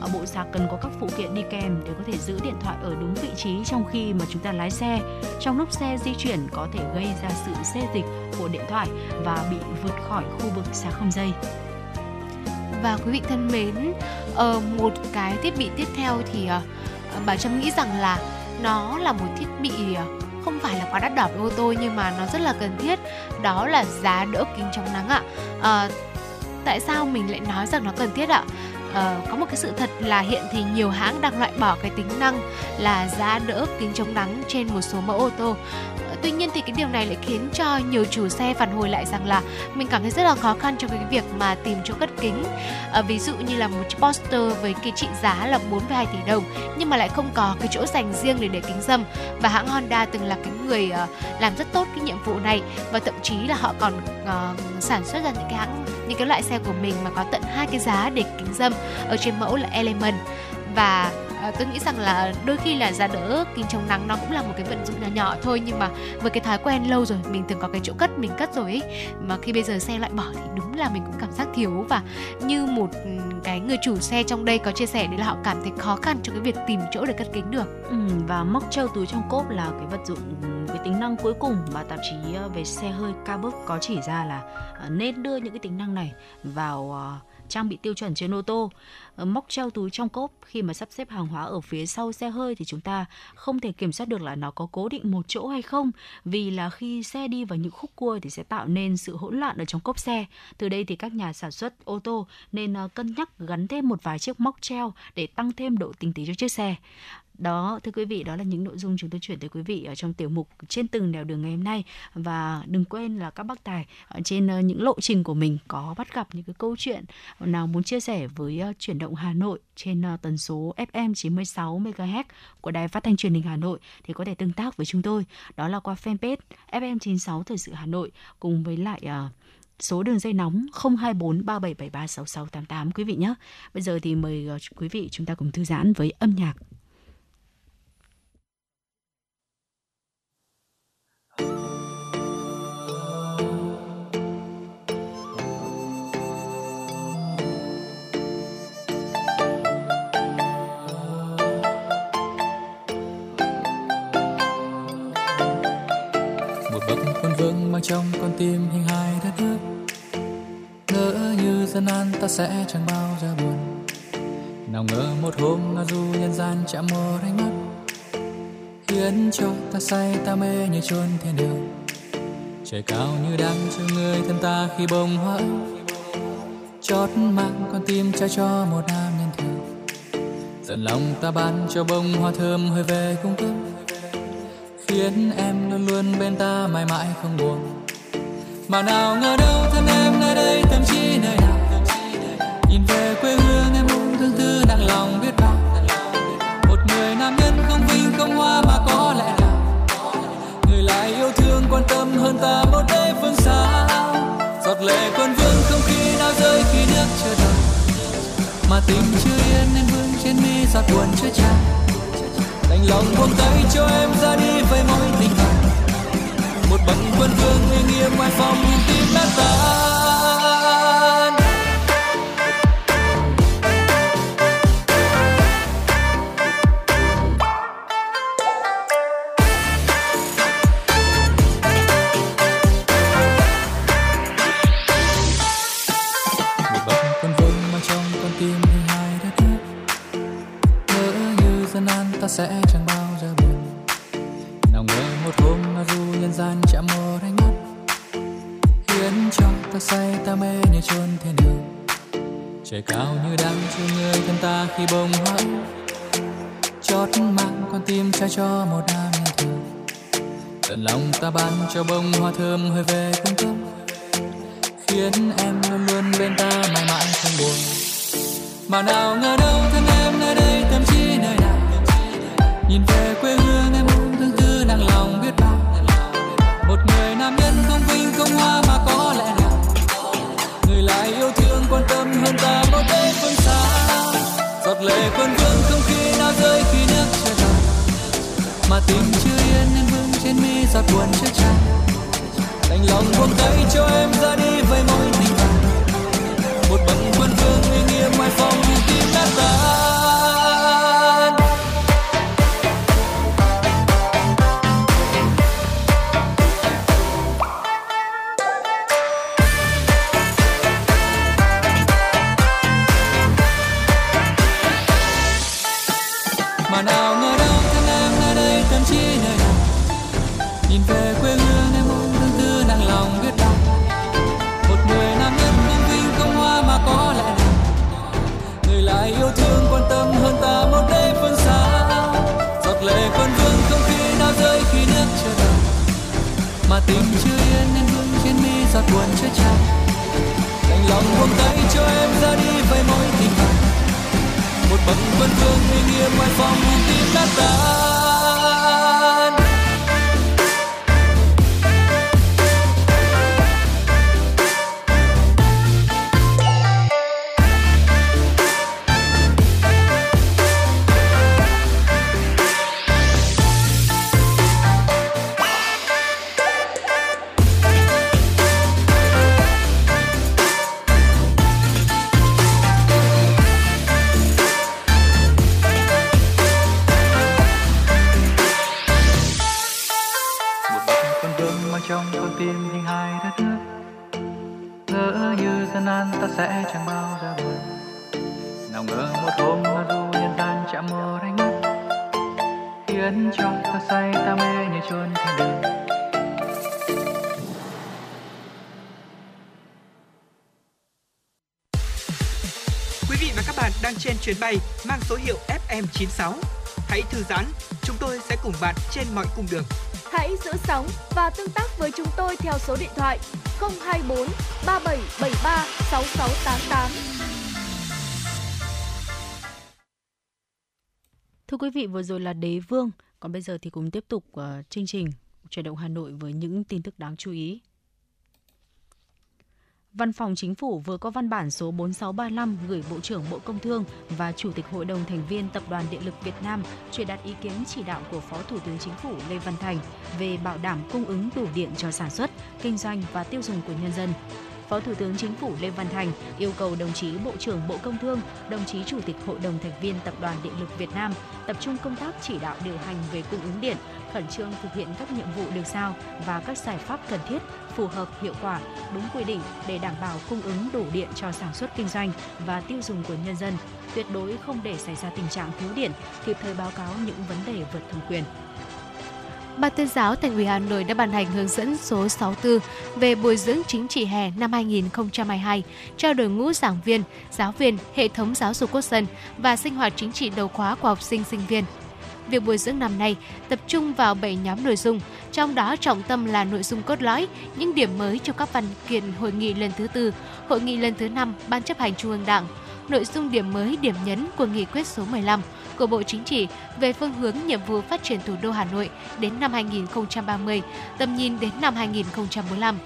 Ở bộ sạc cần có các phụ kiện đi kèm để có thể giữ điện thoại ở đúng vị trí trong khi mà chúng ta lái xe. Trong lúc xe di chuyển có thể gây ra sự xê dịch của điện thoại và bị vượt khỏi khu vực sạc không dây và quý vị thân mến uh, một cái thiết bị tiếp theo thì uh, bà trâm nghĩ rằng là nó là một thiết bị uh, không phải là quá đắt đỏ với ô tô nhưng mà nó rất là cần thiết. Đó là giá đỡ kính chống nắng ạ. Uh, tại sao mình lại nói rằng nó cần thiết ạ? Uh, có một cái sự thật là hiện thì nhiều hãng đang loại bỏ cái tính năng là giá đỡ kính chống nắng trên một số mẫu ô tô tuy nhiên thì cái điều này lại khiến cho nhiều chủ xe phản hồi lại rằng là mình cảm thấy rất là khó khăn trong cái việc mà tìm chỗ cất kính. À, ví dụ như là một chiếc poster với cái trị giá là 4,2 tỷ đồng nhưng mà lại không có cái chỗ dành riêng để để kính dâm. Và hãng Honda từng là cái người uh, làm rất tốt cái nhiệm vụ này. Và thậm chí là họ còn uh, sản xuất ra những cái hãng những cái loại xe của mình mà có tận hai cái giá để kính dâm. Ở trên mẫu là Element. Và à, tôi nghĩ rằng là đôi khi là giá đỡ kính chống nắng nó cũng là một cái vận dụng nhỏ nhỏ thôi nhưng mà với cái thói quen lâu rồi mình từng có cái chỗ cất mình cất rồi ấy mà khi bây giờ xe loại bỏ thì đúng là mình cũng cảm giác thiếu. Và như một cái người chủ xe trong đây có chia sẻ đấy là họ cảm thấy khó khăn trong cái việc tìm chỗ để cất kính được. Ừ, và móc treo túi trong cốp là cái vật dụng cái tính năng cuối cùng mà tạp chí ờ, về xe hơi Carbook có chỉ ra là ờ, nên đưa những cái tính năng này vào trang bị tiêu chuẩn trên ô tô. Ờ, móc treo túi trong cốp, khi mà sắp xếp hàng hóa ở phía sau xe hơi thì chúng ta không thể kiểm soát được là nó có cố định một chỗ hay không. Vì là khi xe đi vào những khúc cua thì sẽ tạo nên sự hỗn loạn ở trong cốp xe. Từ đây thì các nhà sản xuất ô tô nên ờ, cân nhắc gắn thêm một vài chiếc móc treo để tăng thêm độ tinh tế cho chiếc xe đó, thưa quý vị, đó là những nội dung chúng tôi chuyển tới quý vị ở trong tiểu mục trên từng nẻo đường ngày hôm nay. Và đừng quên là các bác tài ở trên ờ, những lộ trình của mình có bắt gặp những cái câu chuyện nào muốn chia sẻ với ờ, chuyển động Hà Nội trên ờ, tần số FM 96 MHz của Đài Phát thanh Truyền hình Hà Nội thì có thể tương tác với chúng tôi. Đó là qua fanpage FM 96 Thời sự Hà Nội cùng với lại số đường dây nóng 024 3773 6688 quý vị nhé. Bây giờ thì mời quý vị chúng ta cùng thư giãn với âm nhạc. Mang trong con tim hình hài đất nước. Ngỡ như dân an ta sẽ chẳng bao giờ buồn. Nào ngờ một hôm ngao du nhân gian chạm một ánh mắt. Khiến cho ta say ta mê như chôn thiên đường. Trời cao như đang cho người thân ta khi bông hoa chót mang con tim trao cho một nam nhân thường tận lòng ta ban cho bông hoa thơm hơi về cung cấp khiến em luôn luôn bên ta, mãi mãi không buồn. Mà nào ngờ đâu thân em nơi đây tâm trí nơi nào nhìn về quê hương em cũng thương tư nặng lòng biết bao. Một người nam nhân không vinh, không hoa mà có lẽ nào. Người lại yêu thương quan tâm hơn ta một đây phương xa. Giọt lệ quân vương không khi nào rơi, khi nước chưa đầy. mà tình chưa yên nên vương trên mi, giọt buồn chưa tràn đành lòng buông tay cho em ra đi với mối tình cảm một bằng quân vương uy nghiêm ngoài phòng tim đã tan cho bông hoa thơm hơi về cung cấp, khiến em luôn luôn bên ta mãi mãi không buồn. Mà nào ngờ đâu trên mọi cung đường. Hãy giữ sóng và tương tác với chúng tôi theo số điện thoại 024 3773 6688. Thưa quý vị, vừa rồi là Đế Vương, còn bây giờ thì cùng tiếp tục uh, chương trình Chuyển động Hà Nội với những tin tức đáng chú ý. Văn phòng Chính phủ vừa có văn bản số 4635 gửi Bộ trưởng Bộ Công Thương và Chủ tịch Hội đồng thành viên Tập đoàn Điện lực Việt Nam truyền đạt ý kiến chỉ đạo của Phó Thủ tướng Chính phủ Lê Văn Thành về bảo đảm cung ứng đủ điện cho sản xuất, kinh doanh và tiêu dùng của nhân dân. Phó Thủ tướng Chính phủ Lê Văn Thành yêu cầu đồng chí Bộ trưởng Bộ Công Thương, đồng chí Chủ tịch Hội đồng thành viên Tập đoàn Điện lực Việt Nam tập trung công tác chỉ đạo điều hành về cung ứng điện, khẩn trương thực hiện các nhiệm vụ được giao và các giải pháp cần thiết, phù hợp, hiệu quả, đúng quy định để đảm bảo cung ứng đủ điện cho sản xuất kinh doanh và tiêu dùng của nhân dân, tuyệt đối không để xảy ra tình trạng thiếu điện, kịp thời báo cáo những vấn đề vượt thẩm quyền. Ban tuyên giáo Thành ủy Hà Nội đã ban hành hướng dẫn số 64 về bồi dưỡng chính trị hè năm 2022 cho đội ngũ giảng viên, giáo viên, hệ thống giáo dục quốc dân và sinh hoạt chính trị đầu khóa của học sinh sinh viên. Việc bồi dưỡng năm nay tập trung vào 7 nhóm nội dung, trong đó trọng tâm là nội dung cốt lõi, những điểm mới trong các văn kiện hội nghị lần thứ tư, hội nghị lần thứ năm Ban chấp hành Trung ương Đảng, nội dung điểm mới, điểm nhấn của nghị quyết số 15 của Bộ Chính trị về phương hướng nhiệm vụ phát triển thủ đô Hà Nội đến năm 2030, tầm nhìn đến năm 2045.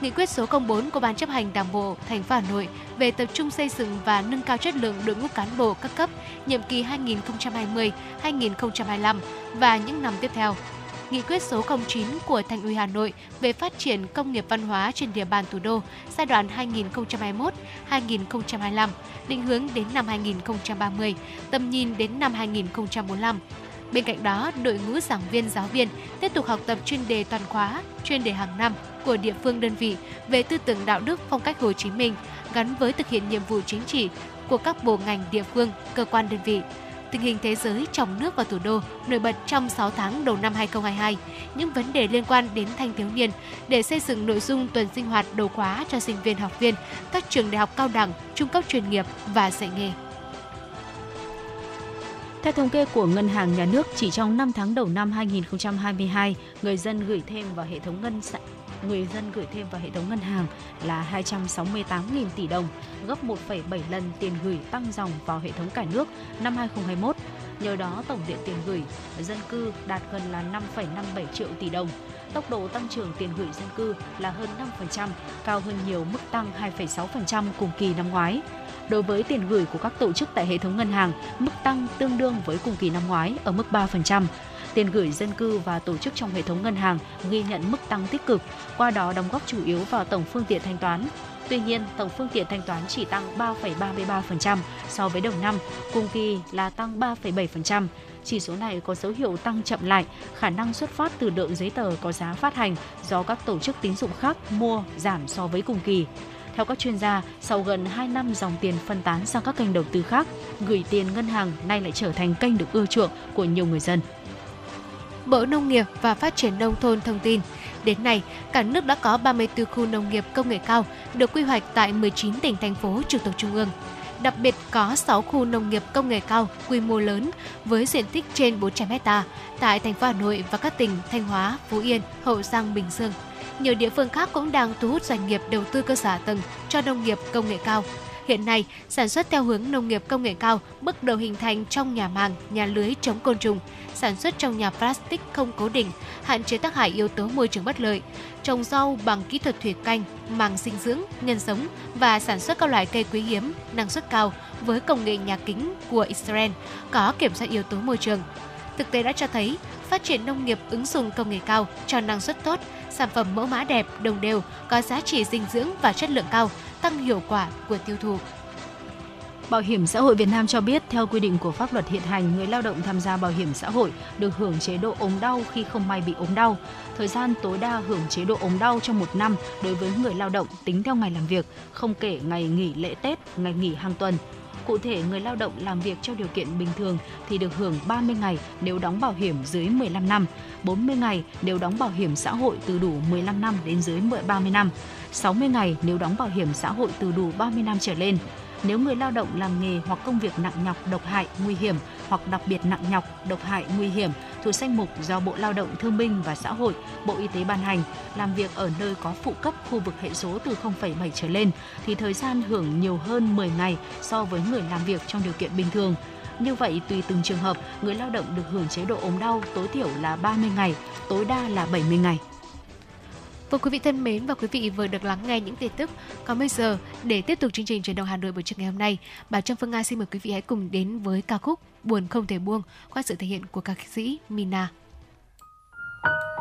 Nghị quyết số 04 của Ban chấp hành Đảng bộ thành phố Hà Nội về tập trung xây dựng và nâng cao chất lượng đội ngũ cán bộ các cấp nhiệm kỳ 2020-2025 và những năm tiếp theo. Nghị quyết số 09 của Thành ủy Hà Nội về phát triển công nghiệp văn hóa trên địa bàn thủ đô giai đoạn 2021-2025, định hướng đến năm 2030, tầm nhìn đến năm 2045. Bên cạnh đó, đội ngũ giảng viên giáo viên tiếp tục học tập chuyên đề toàn khóa, chuyên đề hàng năm của địa phương đơn vị về tư tưởng đạo đức phong cách Hồ Chí Minh gắn với thực hiện nhiệm vụ chính trị của các bộ ngành địa phương, cơ quan đơn vị tình hình thế giới trong nước và thủ đô nổi bật trong 6 tháng đầu năm 2022, những vấn đề liên quan đến thanh thiếu niên để xây dựng nội dung tuần sinh hoạt đầu khóa cho sinh viên học viên các trường đại học cao đẳng, trung cấp chuyên nghiệp và dạy nghề. Theo thống kê của Ngân hàng Nhà nước, chỉ trong 5 tháng đầu năm 2022, người dân gửi thêm vào hệ thống ngân người dân gửi thêm vào hệ thống ngân hàng là 268.000 tỷ đồng, gấp 1,7 lần tiền gửi tăng dòng vào hệ thống cả nước năm 2021. Nhờ đó, tổng điện tiền gửi dân cư đạt gần là 5,57 triệu tỷ đồng. Tốc độ tăng trưởng tiền gửi dân cư là hơn 5%, cao hơn nhiều mức tăng 2,6% cùng kỳ năm ngoái. Đối với tiền gửi của các tổ chức tại hệ thống ngân hàng, mức tăng tương đương với cùng kỳ năm ngoái ở mức 3% tiền gửi dân cư và tổ chức trong hệ thống ngân hàng ghi nhận mức tăng tích cực, qua đó đóng góp chủ yếu vào tổng phương tiện thanh toán. Tuy nhiên, tổng phương tiện thanh toán chỉ tăng 3,33% so với đầu năm, cùng kỳ là tăng 3,7%. Chỉ số này có dấu hiệu tăng chậm lại, khả năng xuất phát từ lượng giấy tờ có giá phát hành do các tổ chức tín dụng khác mua giảm so với cùng kỳ. Theo các chuyên gia, sau gần 2 năm dòng tiền phân tán sang các kênh đầu tư khác, gửi tiền ngân hàng nay lại trở thành kênh được ưa chuộng của nhiều người dân. Bộ Nông nghiệp và Phát triển Nông thôn thông tin, đến nay, cả nước đã có 34 khu nông nghiệp công nghệ cao được quy hoạch tại 19 tỉnh thành phố trực thuộc trung ương. Đặc biệt có 6 khu nông nghiệp công nghệ cao quy mô lớn với diện tích trên 400 hecta tại thành phố Hà Nội và các tỉnh Thanh Hóa, Phú Yên, Hậu Giang, Bình Dương. Nhiều địa phương khác cũng đang thu hút doanh nghiệp đầu tư cơ sở tầng cho nông nghiệp công nghệ cao. Hiện nay, sản xuất theo hướng nông nghiệp công nghệ cao bước đầu hình thành trong nhà màng, nhà lưới chống côn trùng, sản xuất trong nhà plastic không cố định, hạn chế tác hại yếu tố môi trường bất lợi, trồng rau bằng kỹ thuật thủy canh, màng sinh dưỡng, nhân giống và sản xuất các loại cây quý hiếm, năng suất cao với công nghệ nhà kính của Israel có kiểm soát yếu tố môi trường. Thực tế đã cho thấy, phát triển nông nghiệp ứng dụng công nghệ cao cho năng suất tốt, sản phẩm mẫu mã đẹp, đồng đều, có giá trị dinh dưỡng và chất lượng cao, tăng hiệu quả của tiêu thụ. Bảo hiểm xã hội Việt Nam cho biết, theo quy định của pháp luật hiện hành, người lao động tham gia bảo hiểm xã hội được hưởng chế độ ốm đau khi không may bị ốm đau. Thời gian tối đa hưởng chế độ ốm đau trong một năm đối với người lao động tính theo ngày làm việc, không kể ngày nghỉ lễ Tết, ngày nghỉ hàng tuần. Cụ thể, người lao động làm việc trong điều kiện bình thường thì được hưởng 30 ngày nếu đóng bảo hiểm dưới 15 năm, 40 ngày nếu đóng bảo hiểm xã hội từ đủ 15 năm đến dưới 30 năm, 60 ngày nếu đóng bảo hiểm xã hội từ đủ 30 năm trở lên. Nếu người lao động làm nghề hoặc công việc nặng nhọc, độc hại, nguy hiểm hoặc đặc biệt nặng nhọc, độc hại, nguy hiểm thuộc danh mục do Bộ Lao động Thương binh và Xã hội, Bộ Y tế ban hành, làm việc ở nơi có phụ cấp khu vực hệ số từ 0,7 trở lên thì thời gian hưởng nhiều hơn 10 ngày so với người làm việc trong điều kiện bình thường. Như vậy, tùy từng trường hợp, người lao động được hưởng chế độ ốm đau tối thiểu là 30 ngày, tối đa là 70 ngày. Vâng quý vị thân mến và quý vị vừa được lắng nghe những tin tức. Còn bây giờ để tiếp tục chương trình truyền động Hà Nội buổi trưa ngày hôm nay, bà Trâm Phương Nga xin mời quý vị hãy cùng đến với ca khúc Buồn không thể buông qua sự thể hiện của ca sĩ Mina. trời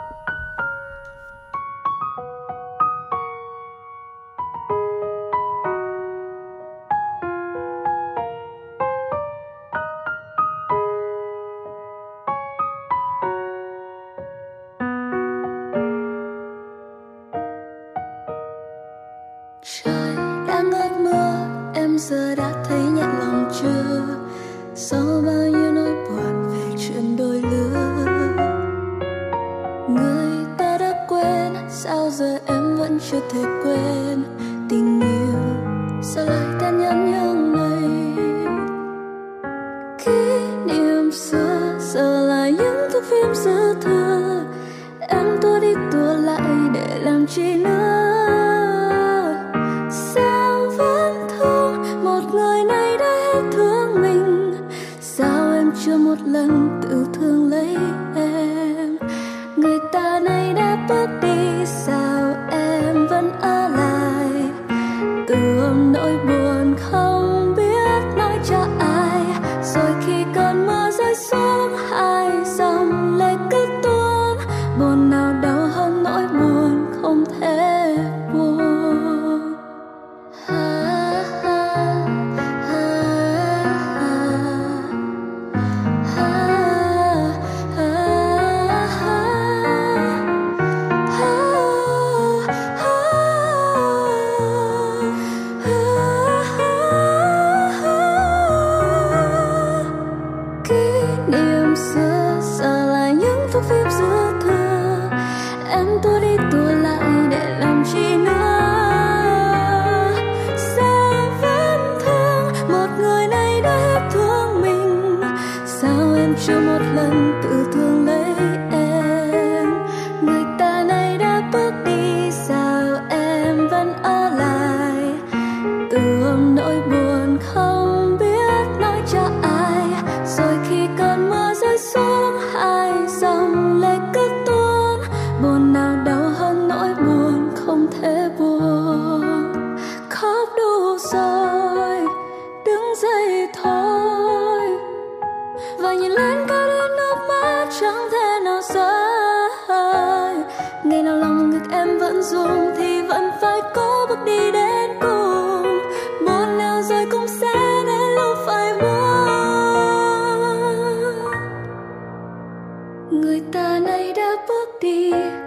đã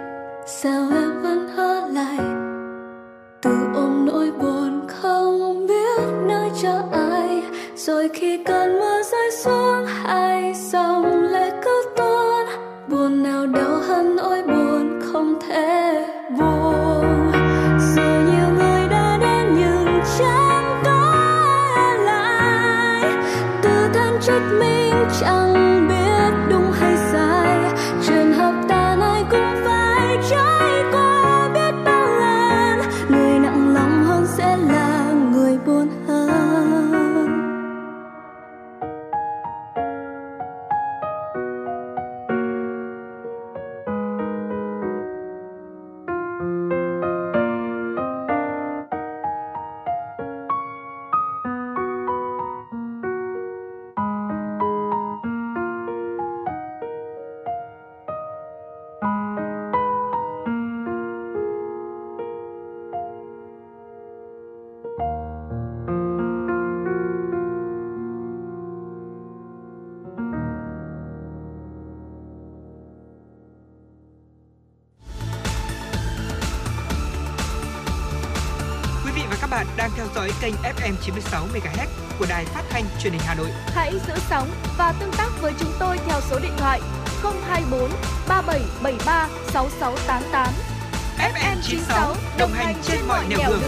kênh FM 96 MHz của đài phát thanh truyền hình Hà Nội. Hãy giữ sóng và tương tác với chúng tôi theo số điện thoại 024 3773 6688. FM 96 đồng hành trên mọi nẻo đường.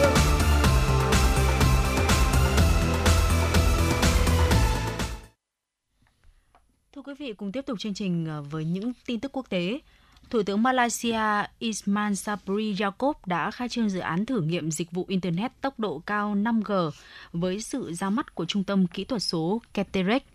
Thưa quý vị, cùng tiếp tục chương trình ờ, với những tin tức quốc tế. Thủ tướng Malaysia Ismail Sabri Yaakob đã khai trương dự án thử nghiệm dịch vụ Internet tốc độ cao 5G với sự ra mắt của Trung tâm Kỹ thuật số Keterek.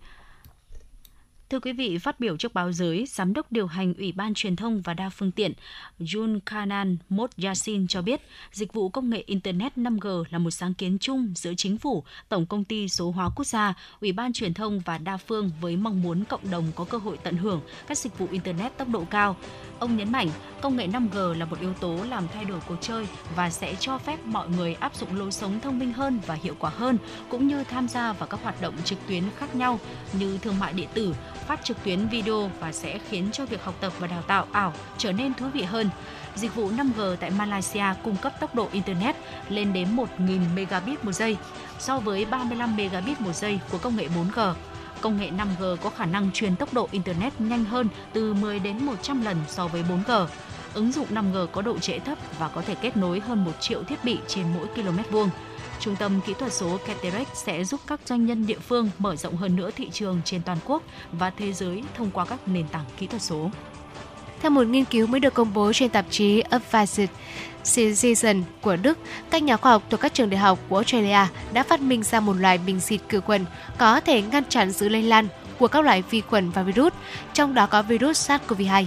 Thưa quý vị, phát biểu trước báo giới, Giám đốc điều hành Ủy ban Truyền thông và Đa phương tiện Jun Kanan Mot Yassin cho biết, dịch vụ công nghệ Internet 5G là một sáng kiến chung giữa chính phủ, Tổng công ty Số hóa Quốc gia, Ủy ban Truyền thông và Đa phương với mong muốn cộng đồng có cơ hội tận hưởng các dịch vụ Internet tốc độ cao. Ông nhấn mạnh, công nghệ 5G là một yếu tố làm thay đổi cuộc chơi và sẽ cho phép mọi người áp dụng lối sống thông minh hơn và hiệu quả hơn, cũng như tham gia vào các hoạt động trực tuyến khác nhau như thương mại điện tử, phát trực tuyến video và sẽ khiến cho việc học tập và đào tạo ảo trở nên thú vị hơn. Dịch vụ 5G tại Malaysia cung cấp tốc độ Internet lên đến 1.000 megabit một giây, so với 35 megabit một giây của công nghệ 4G. Công nghệ 5G có khả năng truyền tốc độ Internet nhanh hơn từ 10 đến 100 lần so với 4G. Ứng dụng 5G có độ trễ thấp và có thể kết nối hơn 1 triệu thiết bị trên mỗi km vuông. Trung tâm Kỹ thuật số Keterex sẽ giúp các doanh nhân địa phương mở rộng hơn nữa thị trường trên toàn quốc và thế giới thông qua các nền tảng kỹ thuật số. Theo một nghiên cứu mới được công bố trên tạp chí Advanced Season của Đức, các nhà khoa học thuộc các trường đại học của Australia đã phát minh ra một loại bình xịt khử khuẩn có thể ngăn chặn sự lây lan của các loại vi khuẩn và virus, trong đó có virus SARS-CoV-2.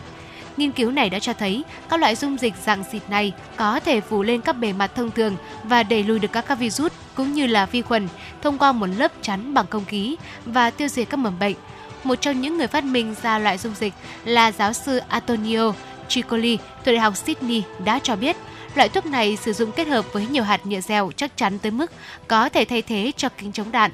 Nghiên cứu này đã cho thấy các loại dung dịch dạng xịt này có thể phủ lên các bề mặt thông thường và đẩy lùi được các các virus cũng như là vi khuẩn thông qua một lớp chắn bằng không khí và tiêu diệt các mầm bệnh. Một trong những người phát minh ra loại dung dịch là giáo sư Antonio Ciccoli từ Đại học Sydney, đã cho biết loại thuốc này sử dụng kết hợp với nhiều hạt nhựa dẻo chắc chắn tới mức có thể thay thế cho kính chống đạn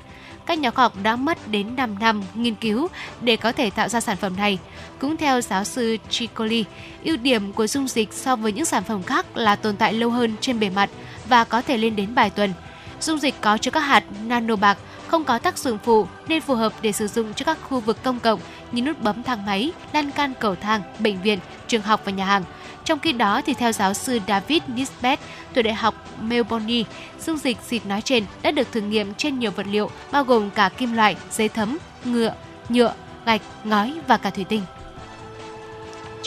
các nhà khoa học đã mất đến 5 năm nghiên cứu để có thể tạo ra sản phẩm này. Cũng theo giáo sư Tricoli, ưu điểm của dung dịch so với những sản phẩm khác là tồn tại lâu hơn trên bề mặt và có thể lên đến vài tuần. Dung dịch có chứa các hạt nano bạc không có tác dụng phụ nên phù hợp để sử dụng cho các khu vực công cộng như nút bấm thang máy, lan can cầu thang, bệnh viện, trường học và nhà hàng. Trong khi đó, thì theo giáo sư David Nisbet từ Đại học Melbourne, dung dịch xịt nói trên đã được thử nghiệm trên nhiều vật liệu bao gồm cả kim loại, giấy thấm, ngựa, nhựa, gạch, ngói và cả thủy tinh.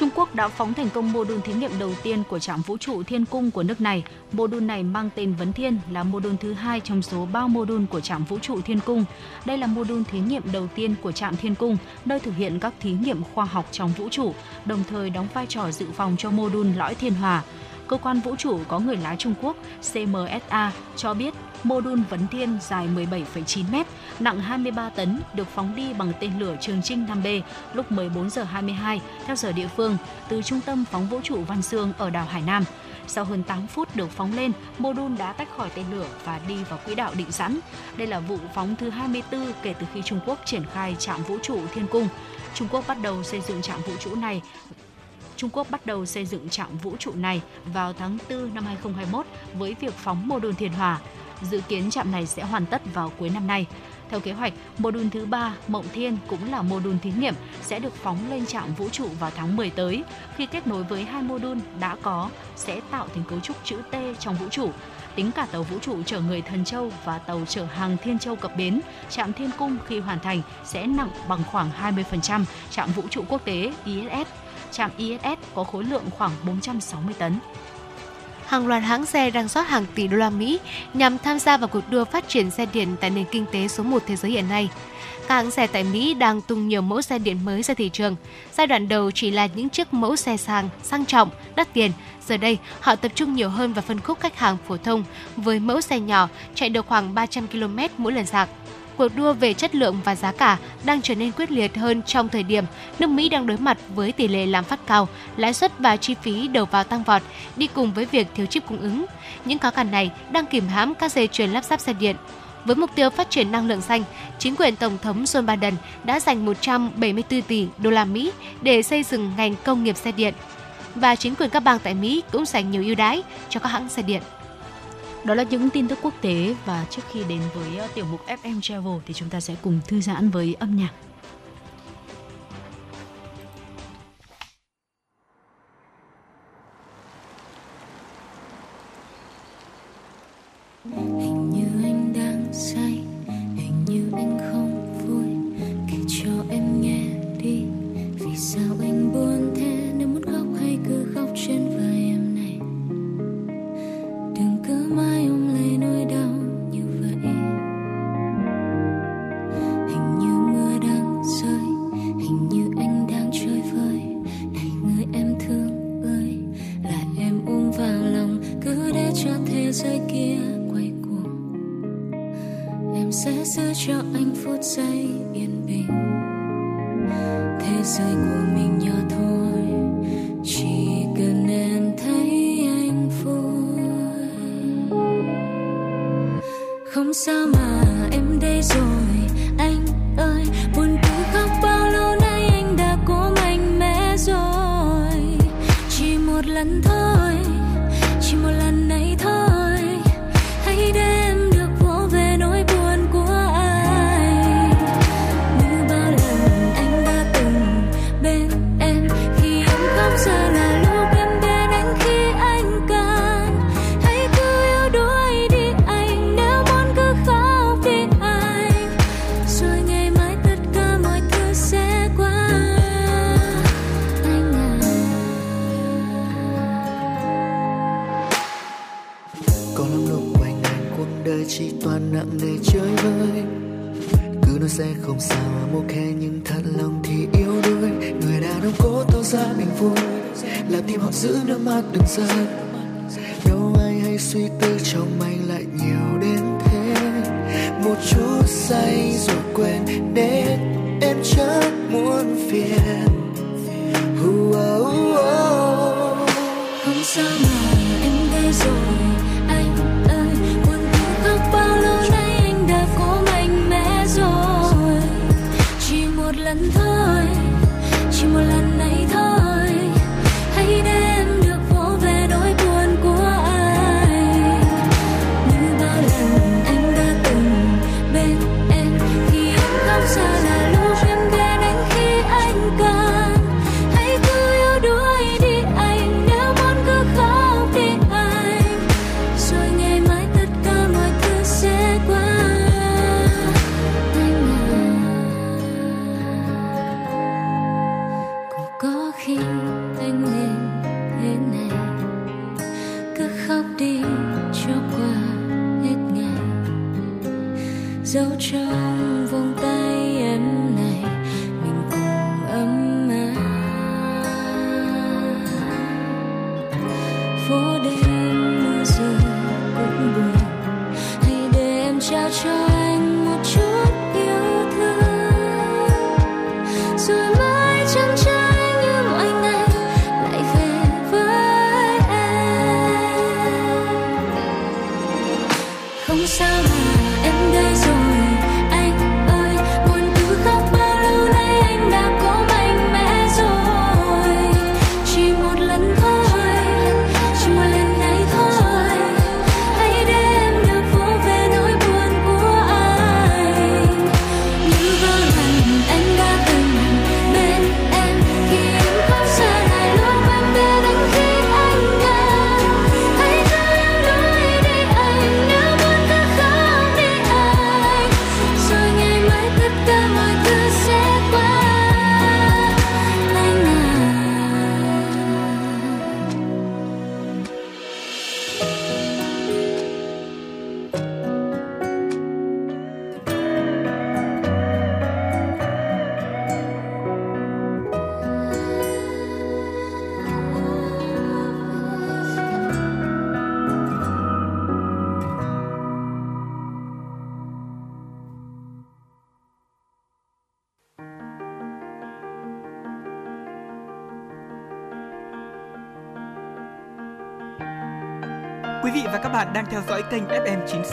Trung Quốc đã phóng thành công mô đun thí nghiệm đầu tiên của trạm vũ trụ Thiên Cung của nước này. Mô đun này mang tên Vấn Thiên là mô đun thứ hai trong số 3 mô đun của trạm vũ trụ Thiên Cung. Đây là mô đun thí nghiệm đầu tiên của trạm Thiên Cung, nơi thực hiện các thí nghiệm khoa học trong vũ trụ, đồng thời đóng vai trò dự phòng cho mô đun lõi thiên hòa cơ quan vũ trụ có người lái Trung Quốc CMSA cho biết mô đun Vấn Thiên dài 17,9 m, nặng 23 tấn, được phóng đi bằng tên lửa Trường Trinh 5B lúc 14 giờ 22 theo giờ địa phương từ trung tâm phóng vũ trụ Văn Dương ở đảo Hải Nam. Sau hơn 8 phút được phóng lên, mô đun đã tách khỏi tên lửa và đi vào quỹ đạo định sẵn. Đây là vụ phóng thứ 24 kể từ khi Trung Quốc triển khai trạm vũ trụ Thiên Cung. Trung Quốc bắt đầu xây dựng trạm vũ trụ này Trung Quốc bắt đầu xây dựng trạm vũ trụ này vào tháng 4 năm 2021 với việc phóng mô đun Thiên Hòa. Dự kiến trạm này sẽ hoàn tất vào cuối năm nay. Theo kế hoạch, mô đun thứ ba Mộng Thiên cũng là mô đun thí nghiệm sẽ được phóng lên trạm vũ trụ vào tháng 10 tới. Khi kết nối với hai mô đun đã có sẽ tạo thành cấu trúc chữ T trong vũ trụ. Tính cả tàu vũ trụ chở người Thần Châu và tàu chở hàng Thiên Châu cập bến, trạm Thiên Cung khi hoàn thành sẽ nặng bằng khoảng 20% trạm vũ trụ quốc tế ISS trạm ISS có khối lượng khoảng 460 tấn. Hàng loạt hãng xe đang rót hàng tỷ đô la Mỹ nhằm tham gia vào cuộc đua phát triển xe điện tại nền kinh tế số 1 thế giới hiện nay. Các hãng xe tại Mỹ đang tung nhiều mẫu xe điện mới ra thị trường. Giai đoạn đầu chỉ là những chiếc mẫu xe sang, sang trọng, đắt tiền. Giờ đây, họ tập trung nhiều hơn vào phân khúc khách hàng phổ thông với mẫu xe nhỏ chạy được khoảng 300 km mỗi lần sạc cuộc đua về chất lượng và giá cả đang trở nên quyết liệt hơn trong thời điểm nước Mỹ đang đối mặt với tỷ lệ lạm phát cao, lãi suất và chi phí đầu vào tăng vọt, đi cùng với việc thiếu chip cung ứng. Những khó khăn này đang kìm hãm các dây chuyền lắp ráp xe điện. Với mục tiêu phát triển năng lượng xanh, chính quyền Tổng thống Joe Biden đã dành 174 tỷ đô la Mỹ để xây dựng ngành công nghiệp xe điện. Và chính quyền các bang tại Mỹ cũng dành nhiều ưu đãi cho các hãng xe điện. Đó là những tin tức quốc tế và trước khi đến với ờ, tiểu mục FM Travel thì chúng ta sẽ cùng thư giãn với âm nhạc. Hình như anh đang say, hình như anh không thế giới kia quay cuồng. Em sẽ giữ cho anh phút giây yên bình. Thế giới của mình nhỏ thôi, chỉ cần em thấy anh vui. Không sao mà em đây rồi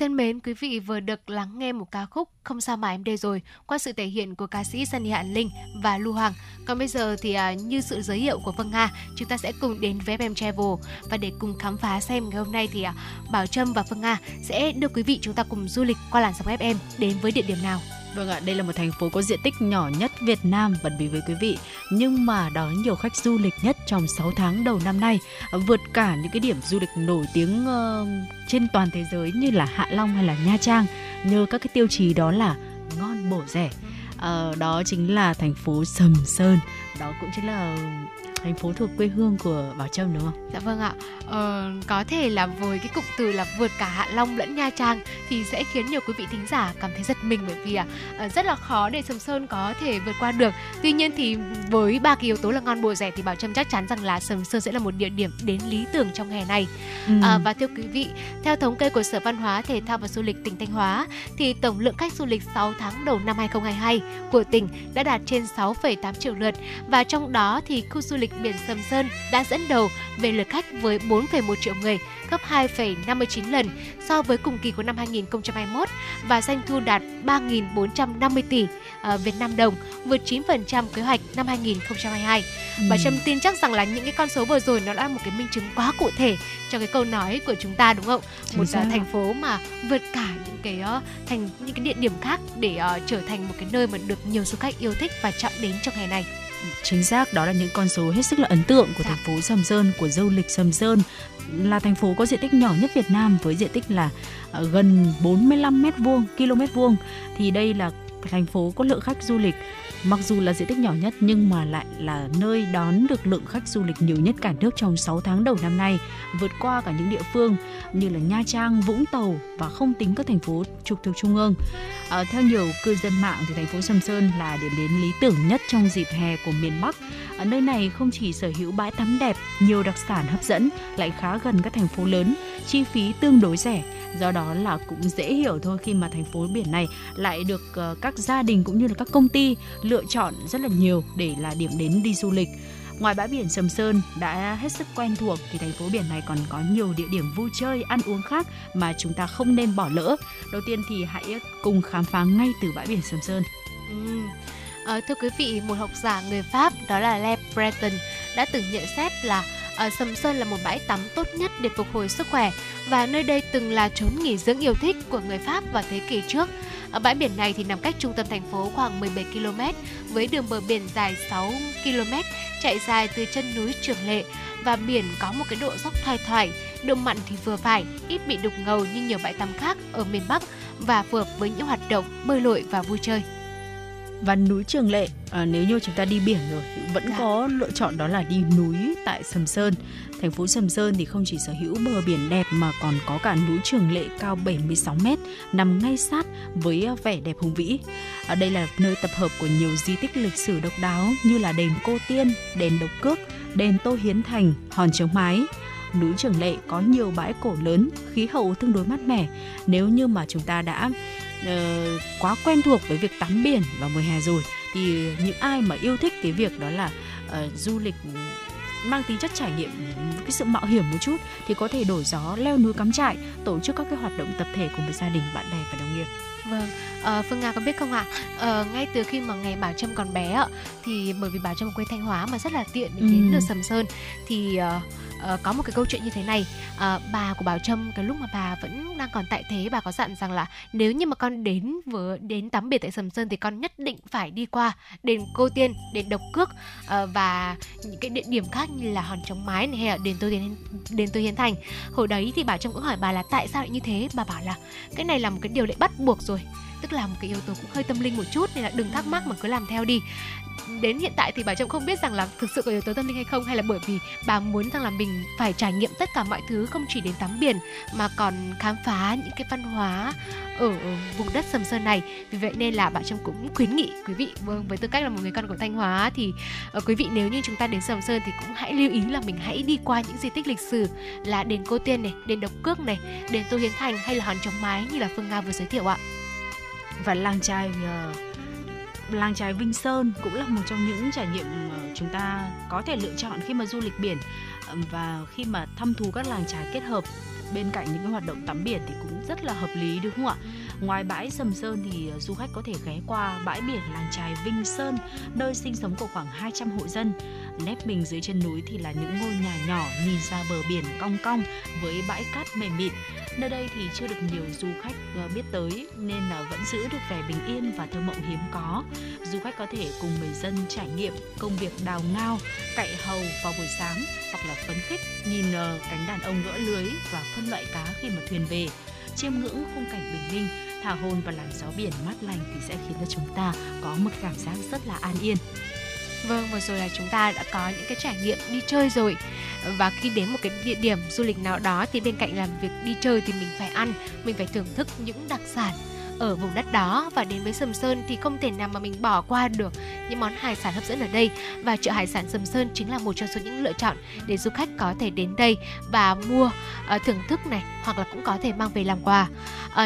thân mến, quý vị vừa được lắng nghe một ca khúc Không sao mà em đây rồi qua sự thể hiện của ca sĩ Sunny Hạ Linh và Lưu Hoàng. Còn bây giờ thì à, như sự giới thiệu của Vân Nga, chúng ta sẽ cùng đến với FM Travel và để cùng khám phá xem ngày hôm nay thì à, Bảo Trâm và Vân Nga sẽ đưa quý vị chúng ta cùng du lịch qua làn sóng FM đến với địa điểm nào. Vâng ạ, đây là một thành phố có diện tích nhỏ nhất Việt Nam bật bí với quý vị, nhưng mà đón nhiều khách du lịch nhất trong 6 tháng đầu năm nay, vượt cả những cái điểm du lịch nổi tiếng uh, trên toàn thế giới như là Hạ Long hay là Nha Trang, nhờ các cái tiêu chí đó là ngon bổ rẻ. Uh, đó chính là thành phố Sầm Sơn, đó cũng chính là thành phố thuộc quê hương của Bảo Trâm đúng không? Dạ vâng ạ. Ờ, có thể là với cái cụm từ là vượt cả Hạ Long lẫn Nha Trang thì sẽ khiến nhiều quý vị thính giả cảm thấy giật mình bởi vì à, rất là khó để Sầm Sơn có thể vượt qua được. Tuy nhiên thì với ba cái yếu tố là ngon bổ rẻ thì Bảo Trâm chắc chắn rằng là Sầm Sơn sẽ là một địa điểm đến lý tưởng trong hè này. Ừ. À, và thưa quý vị, theo thống kê của Sở Văn hóa, Thể thao và Du lịch tỉnh Thanh Hóa thì tổng lượng khách du lịch 6 tháng đầu năm 2022 của tỉnh đã đạt trên 6,8 triệu lượt và trong đó thì khu du lịch biển Sầm Sơn đã dẫn đầu về lượt khách với 4,1 triệu người, gấp 2,59 lần so với cùng kỳ của năm 2021 và doanh thu đạt 3.450 tỷ uh, Việt Nam đồng, vượt 9% kế hoạch năm 2022. Bà Trâm tin chắc rằng là những cái con số vừa rồi nó đã là một cái minh chứng quá cụ thể cho cái câu nói của chúng ta đúng không? Chính một xác. uh, thành phố mà vượt cả những cái uh, thành những cái địa điểm khác để uh, trở thành một cái nơi mà được nhiều du khách yêu thích và chọn đến trong ngày này. Chính xác đó là những con số hết sức là ấn tượng của thành phố Sầm Sơn của du lịch Sầm Sơn. Là thành phố có diện tích nhỏ nhất Việt Nam với diện tích là ờ, gần 45 mét vuông km vuông. Thì đây là thành phố có lượng khách du lịch mặc dù là diện tích nhỏ nhất nhưng mà lại là nơi đón được lượng khách du lịch nhiều nhất cả nước trong 6 tháng đầu năm nay, vượt qua cả những địa phương như là Nha Trang, Vũng Tàu và không tính các thành phố trục thuộc trung ương. À, theo nhiều cư dân mạng thì thành phố Sầm Sơn là điểm đến lý tưởng nhất trong dịp hè của miền Bắc. À, nơi này không chỉ sở hữu bãi tắm đẹp, nhiều đặc sản hấp dẫn, lại khá gần các thành phố lớn, chi phí tương đối rẻ. Do đó là cũng dễ hiểu thôi khi mà thành phố biển này lại được ờ, các gia đình cũng như là các công ty lựa chọn rất là nhiều để là điểm đến đi du lịch. Ngoài bãi biển Sầm Sơn đã hết sức quen thuộc thì thành phố biển này còn có nhiều địa điểm vui chơi, ăn uống khác mà chúng ta không nên bỏ lỡ. Đầu tiên thì hãy cùng khám phá ngay từ bãi biển Sầm Sơn. Ừ. À, thưa quý vị, một học giả người Pháp đó là Le Breton đã từng nhận xét là ở Sầm Sơn là một bãi tắm tốt nhất để phục hồi sức khỏe và nơi đây từng là chốn nghỉ dưỡng yêu thích của người Pháp vào thế kỷ trước. Ở bãi biển này thì nằm cách trung tâm thành phố khoảng 17 km với đường bờ biển dài 6 km chạy dài từ chân núi Trường Lệ và biển có một cái độ dốc thoai thoải, độ mặn thì vừa phải, ít bị đục ngầu như nhiều bãi tắm khác ở miền Bắc và phù hợp với những hoạt động bơi lội và vui chơi và núi Trường Lệ à, nếu như chúng ta đi biển rồi thì vẫn dạ. có lựa chọn đó là đi núi tại Sầm Sơn. Thành phố Sầm Sơn thì không chỉ sở hữu bờ biển đẹp mà còn có cả núi Trường Lệ cao 76 m nằm ngay sát với vẻ đẹp hùng vĩ. Ở đây là nơi tập hợp của nhiều di tích lịch sử độc đáo như là đền Cô Tiên, đền Độc Cước, đền Tô Hiến Thành, hòn chống mái, núi Trường Lệ có nhiều bãi cổ lớn, khí hậu tương đối mát mẻ. Nếu như mà chúng ta đã uh, quá quen thuộc với việc tắm biển vào mùa hè rồi thì những ai mà yêu thích cái việc đó là uh, du lịch mang tính chất trải nghiệm cái sự mạo hiểm một chút thì có thể đổi gió leo núi cắm trại tổ chức các cái hoạt động tập thể cùng với gia đình bạn bè và đồng nghiệp Vâng, à, Phương Nga có biết không ạ? À, ngay từ khi mà ngày Bảo Trâm còn bé ạ, thì bởi vì Bảo Trâm quê Thanh Hóa mà rất là tiện để đến ừ. được Sầm Sơn, thì uh, uh, có một cái câu chuyện như thế này. Uh, bà của bảo trâm cái lúc mà bà vẫn đang còn tại thế bà có dặn rằng là nếu như mà con đến vừa đến tắm biển tại sầm sơn thì con nhất định phải đi qua đền cô tiên đền độc cước. Uh, và những cái địa điểm khác như là hòn chống mái này hay là đền tô hiến đền tô hiến thành. Hồi đấy thì bảo trâm cũng hỏi bà là tại sao lại như thế? Bà bảo là cái này là một cái điều lệ bắt buộc rồi tức là một cái yếu tố cũng hơi tâm linh một chút nên là đừng thắc mắc mà cứ làm theo đi. Đến hiện tại thì bà trâm không biết rằng là thực sự có yếu tố tâm linh hay không hay là bởi vì bà muốn rằng là mình phải trải nghiệm tất cả mọi thứ không chỉ đến tắm biển mà còn khám phá những cái văn hóa ở vùng đất sầm sơn này. Vì vậy nên là bà trâm cũng khuyến nghị quý vị vâng với tư cách là một người con của thanh hóa thì uh, quý vị nếu như chúng ta đến sầm sơn thì cũng hãy lưu ý là mình hãy đi qua những di tích lịch sử là đền cô tiên này đền độc cước này đền tô hiến thành hay là hòn chống mái như là phương nga vừa giới thiệu ạ và làng trai uh, ờ, làng trai Vinh Sơn cũng là một trong những trải nghiệm chúng ta có thể lựa chọn khi mà du lịch biển và khi mà thăm thú các làng trái kết hợp bên cạnh những cái hoạt động tắm biển thì cũng rất là hợp lý đúng không ạ? Ngoài bãi Sầm Sơn thì ờ, du khách có thể ghé qua bãi biển làng trài Vinh Sơn, nơi sinh sống của khoảng 200 hộ dân. Nép mình dưới chân núi thì là những ngôi nhà nhỏ nhìn ra bờ biển cong cong với bãi cát mềm mịn. Nơi đây thì chưa được nhiều du khách ờ, biết tới nên là vẫn giữ được vẻ bình yên và thơ mộng hiếm có. Du khách có thể cùng người dân trải nghiệm công việc đào ngao, cạy hầu vào buổi sáng hoặc là phấn khích nhìn ờ, cánh đàn ông gỡ lưới và phân loại cá khi mà thuyền về chiêm ngưỡng khung cảnh bình minh thả hồn vào làn gió biển mát lành thì sẽ khiến cho chúng ta có một cảm giác rất là an yên. Vâng, vừa rồi là chúng ta đã có những cái trải nghiệm đi chơi rồi. Và khi đến một cái địa điểm du lịch nào đó thì bên cạnh làm việc đi chơi thì mình phải ăn Mình phải thưởng thức những đặc sản ở vùng đất đó và đến với Sầm Sơn thì không thể nào mà mình bỏ qua được những món hải sản hấp dẫn ở đây và chợ hải sản Sầm Sơn chính là một trong số những lựa chọn để du khách có thể đến đây và mua uh, thưởng thức này hoặc là cũng có thể mang về làm quà.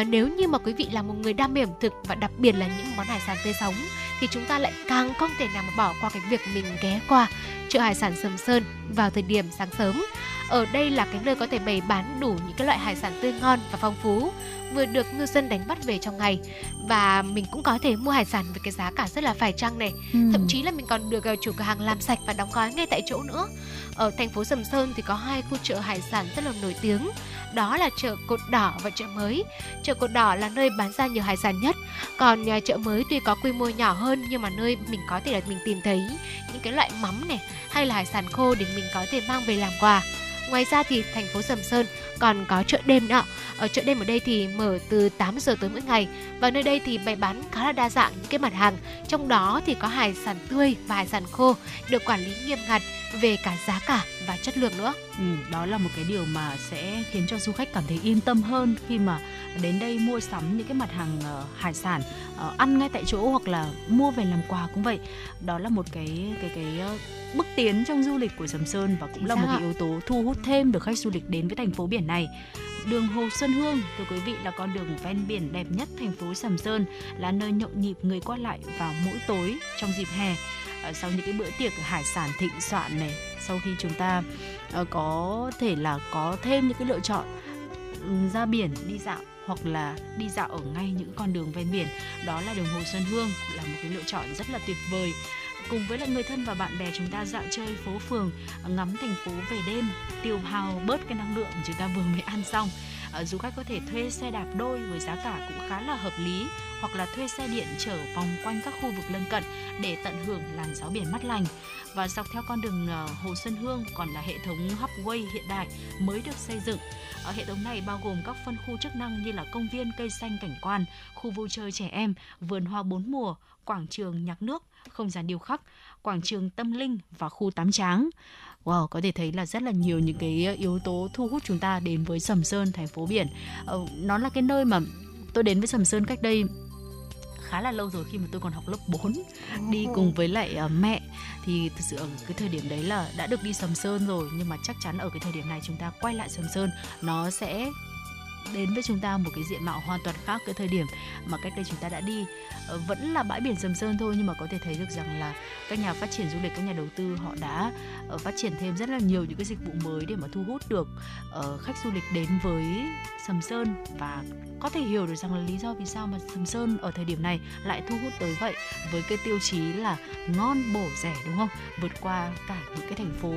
Uh, nếu như mà quý vị là một người đam mê ẩm thực và đặc biệt là những món hải sản tươi sống thì chúng ta lại càng không thể nào mà bỏ qua cái việc mình ghé qua chợ hải sản Sầm Sơn vào thời điểm sáng sớm. Ở đây là cái nơi có thể bày bán đủ những cái loại hải sản tươi ngon và phong phú vừa được ngư dân đánh bắt về trong ngày và mình cũng có thể mua hải sản với cái giá cả rất là phải chăng này ừ. thậm chí là mình còn được uh, chủ cửa hàng làm sạch và đóng gói ngay tại chỗ nữa ở thành phố Sầm Sơn thì có hai khu chợ hải sản rất là nổi tiếng đó là chợ Cột Đỏ và chợ Mới. Chợ Cột Đỏ là nơi bán ra nhiều hải sản nhất, còn à, chợ Mới tuy có quy mô nhỏ hơn nhưng mà nơi mình có thể là mình tìm thấy những cái loại mắm này hay là hải sản khô để mình có thể mang về làm quà. Ngoài ra thì thành phố Sầm Sơn còn có chợ đêm nữa. Ở chợ đêm ở đây thì mở từ 8 giờ tới mỗi ngày và nơi đây thì bày bán khá là đa dạng những cái mặt hàng. Trong đó thì có hải sản tươi và hải sản khô, được quản lý nghiêm ngặt về cả giá cả và chất lượng nữa. Ừ, đó là một cái điều mà sẽ khiến cho du khách cảm thấy yên tâm hơn khi mà đến đây mua sắm những cái mặt hàng uh, hải sản uh, ăn ngay tại chỗ hoặc là mua về làm quà cũng vậy. Đó là một cái cái cái uh, bước tiến trong du lịch của Sầm Sơn và cũng Chính là một cái yếu tố thu hút thêm được khách du lịch đến với thành phố biển này. Đường Hồ Xuân Hương, thưa quý vị là con đường ven biển đẹp nhất thành phố Sầm Sơn, là nơi nhộn nhịp người qua lại vào mỗi tối trong dịp hè. Ờ, sau những cái bữa tiệc hải sản thịnh soạn này, sau khi chúng ta ờ, có thể là có thêm những cái lựa chọn ừ, ra biển đi dạo hoặc là đi dạo ở ngay những con đường ven biển đó là đường Hồ Xuân Hương là một cái lựa chọn rất là tuyệt vời. Cùng với lại người thân và bạn bè chúng ta dạo chơi phố phường ngắm thành phố về đêm tiêu hao bớt cái năng lượng chúng ta vừa mới ăn xong. Ờ, du khách có thể thuê xe đạp đôi với giá cả cũng khá là hợp lý hoặc là thuê xe điện chở vòng quanh các khu vực lân cận để tận hưởng làn gió biển mát lành và dọc theo con đường ờ, Hồ Xuân Hương còn là hệ thống hubway hiện đại mới được xây dựng. Ở hệ thống này bao gồm các phân khu chức năng như là công viên cây xanh cảnh quan, khu vui chơi trẻ em, vườn hoa bốn mùa, quảng trường nhạc nước, không gian điêu khắc, quảng trường tâm linh và khu tắm tráng. Wow, có thể thấy là rất là nhiều những cái yếu tố thu hút chúng ta đến với Sầm Sơn, thành phố biển. Ờ, nó là cái nơi mà tôi đến với Sầm Sơn cách đây khá là lâu rồi khi mà tôi còn học lớp 4 đi cùng với lại uh, mẹ thì thực sự ở cái thời điểm đấy là đã được đi Sầm Sơn rồi nhưng mà chắc chắn ở cái thời điểm này chúng ta quay lại Sầm Sơn nó sẽ đến với chúng ta một cái diện mạo hoàn toàn khác cái thời điểm mà cách đây chúng ta đã đi. Ờ, vẫn là bãi biển Sầm Sơn thôi, nhưng mà có thể thấy được rằng là các nhà phát triển du lịch, các nhà đầu tư họ đã ờ, phát triển thêm rất là nhiều những cái dịch vụ mới để mà thu hút được ờ, khách du lịch đến với Sầm Sơn. Và có thể hiểu được rằng là lý do vì sao mà Sầm Sơn ở thời điểm này lại thu hút tới vậy, với cái tiêu chí là ngon bổ rẻ, đúng không? Vượt qua cả những cái thành phố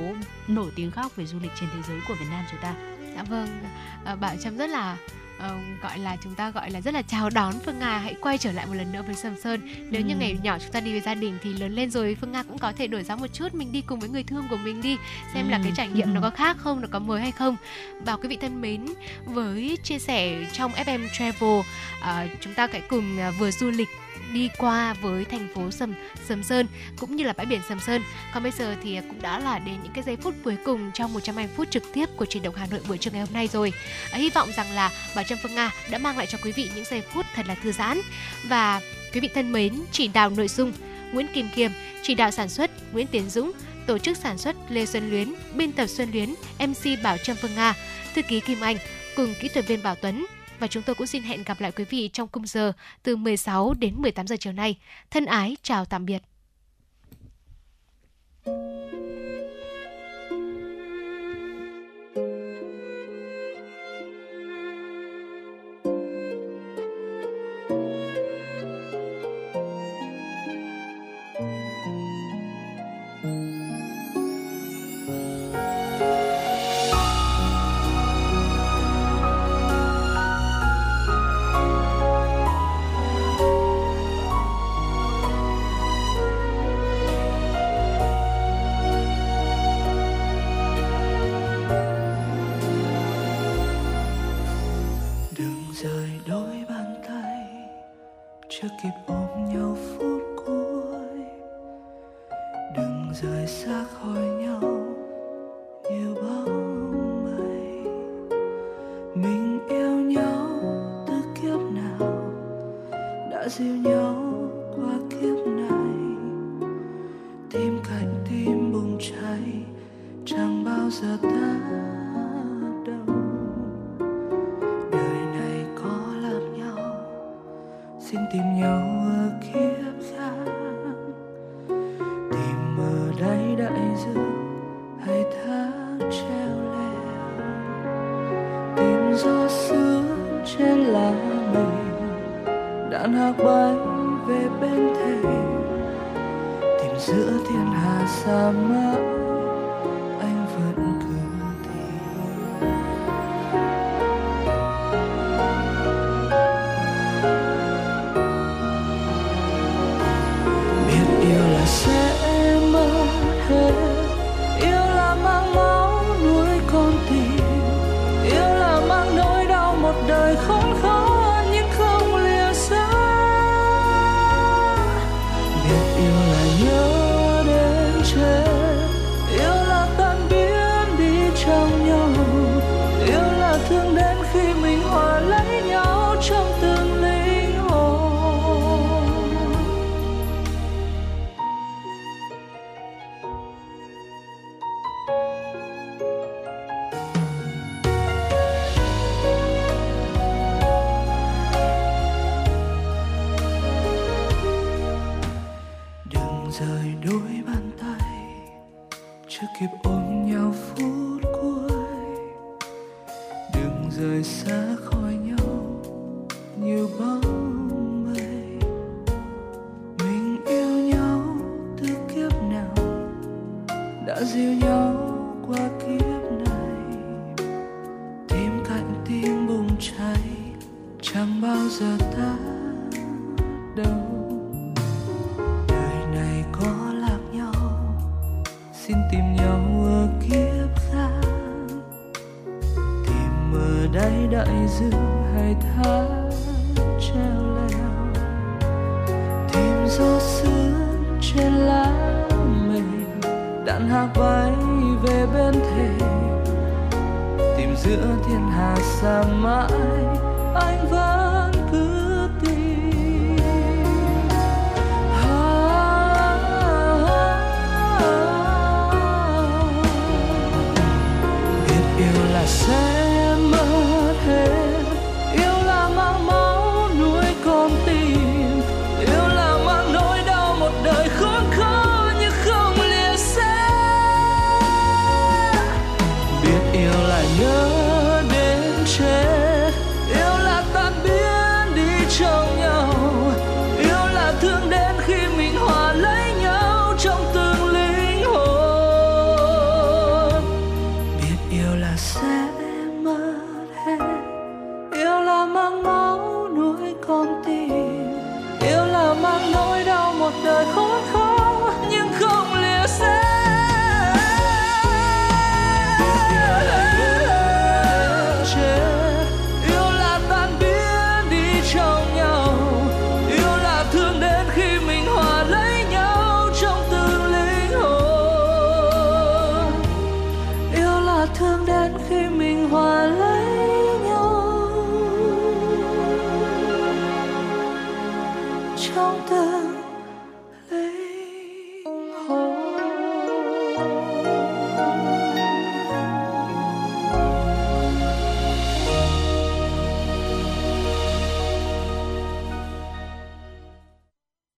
nổi tiếng khác về du lịch trên thế giới của Việt Nam chúng ta. Dạ vâng, à, Bảo Trâm rất là ờ, gọi là chúng ta gọi là rất là chào đón Phương Nga hãy quay trở lại một lần nữa với Sầm Sơn. Nếu như Ừ. ngày nhỏ chúng ta đi với gia đình thì lớn lên rồi Phương Nga cũng có thể đổi giá một chút, mình đi cùng với người thương của mình đi xem là Ừ. cái trải nghiệm nó có khác không, nó có mới hay không. Và quý vị thân mến, với chia sẻ trong FM Travel, à, chúng ta hãy cùng à, vừa du lịch đi qua với thành phố Sầm Sầm Sơn cũng như là bãi biển Sầm Sơn. Còn bây giờ thì à, cũng đã là đến những cái giây phút cuối cùng trong 120 phút trực tiếp của truyền động Hà Nội buổi trưa ngày hôm nay rồi. À, hy vọng rằng là Bảo Trâm Phương Nga đã mang lại cho quý vị những giây phút thật là thư giãn và quý vị thân mến, chỉ đạo nội dung Nguyễn Kim Kiêm, chỉ đạo sản xuất Nguyễn Tiến Dũng, tổ chức sản xuất Lê Xuân Luyến, biên tập Xuân Luyến, MC Bảo Trâm Phương Nga, thư ký Kim Anh cùng kỹ thuật viên Bảo Tuấn và chúng tôi cũng xin hẹn gặp lại quý vị trong khung giờ từ 16 đến 18 giờ chiều nay. Thân ái, chào tạm biệt. đừng ở kiếp khác tìm ở đáy đại dương hay thác treo leo tìm gió sương trên lá mình đạn hạc bay về bên thềm. Tìm giữa thiên hà sa mạc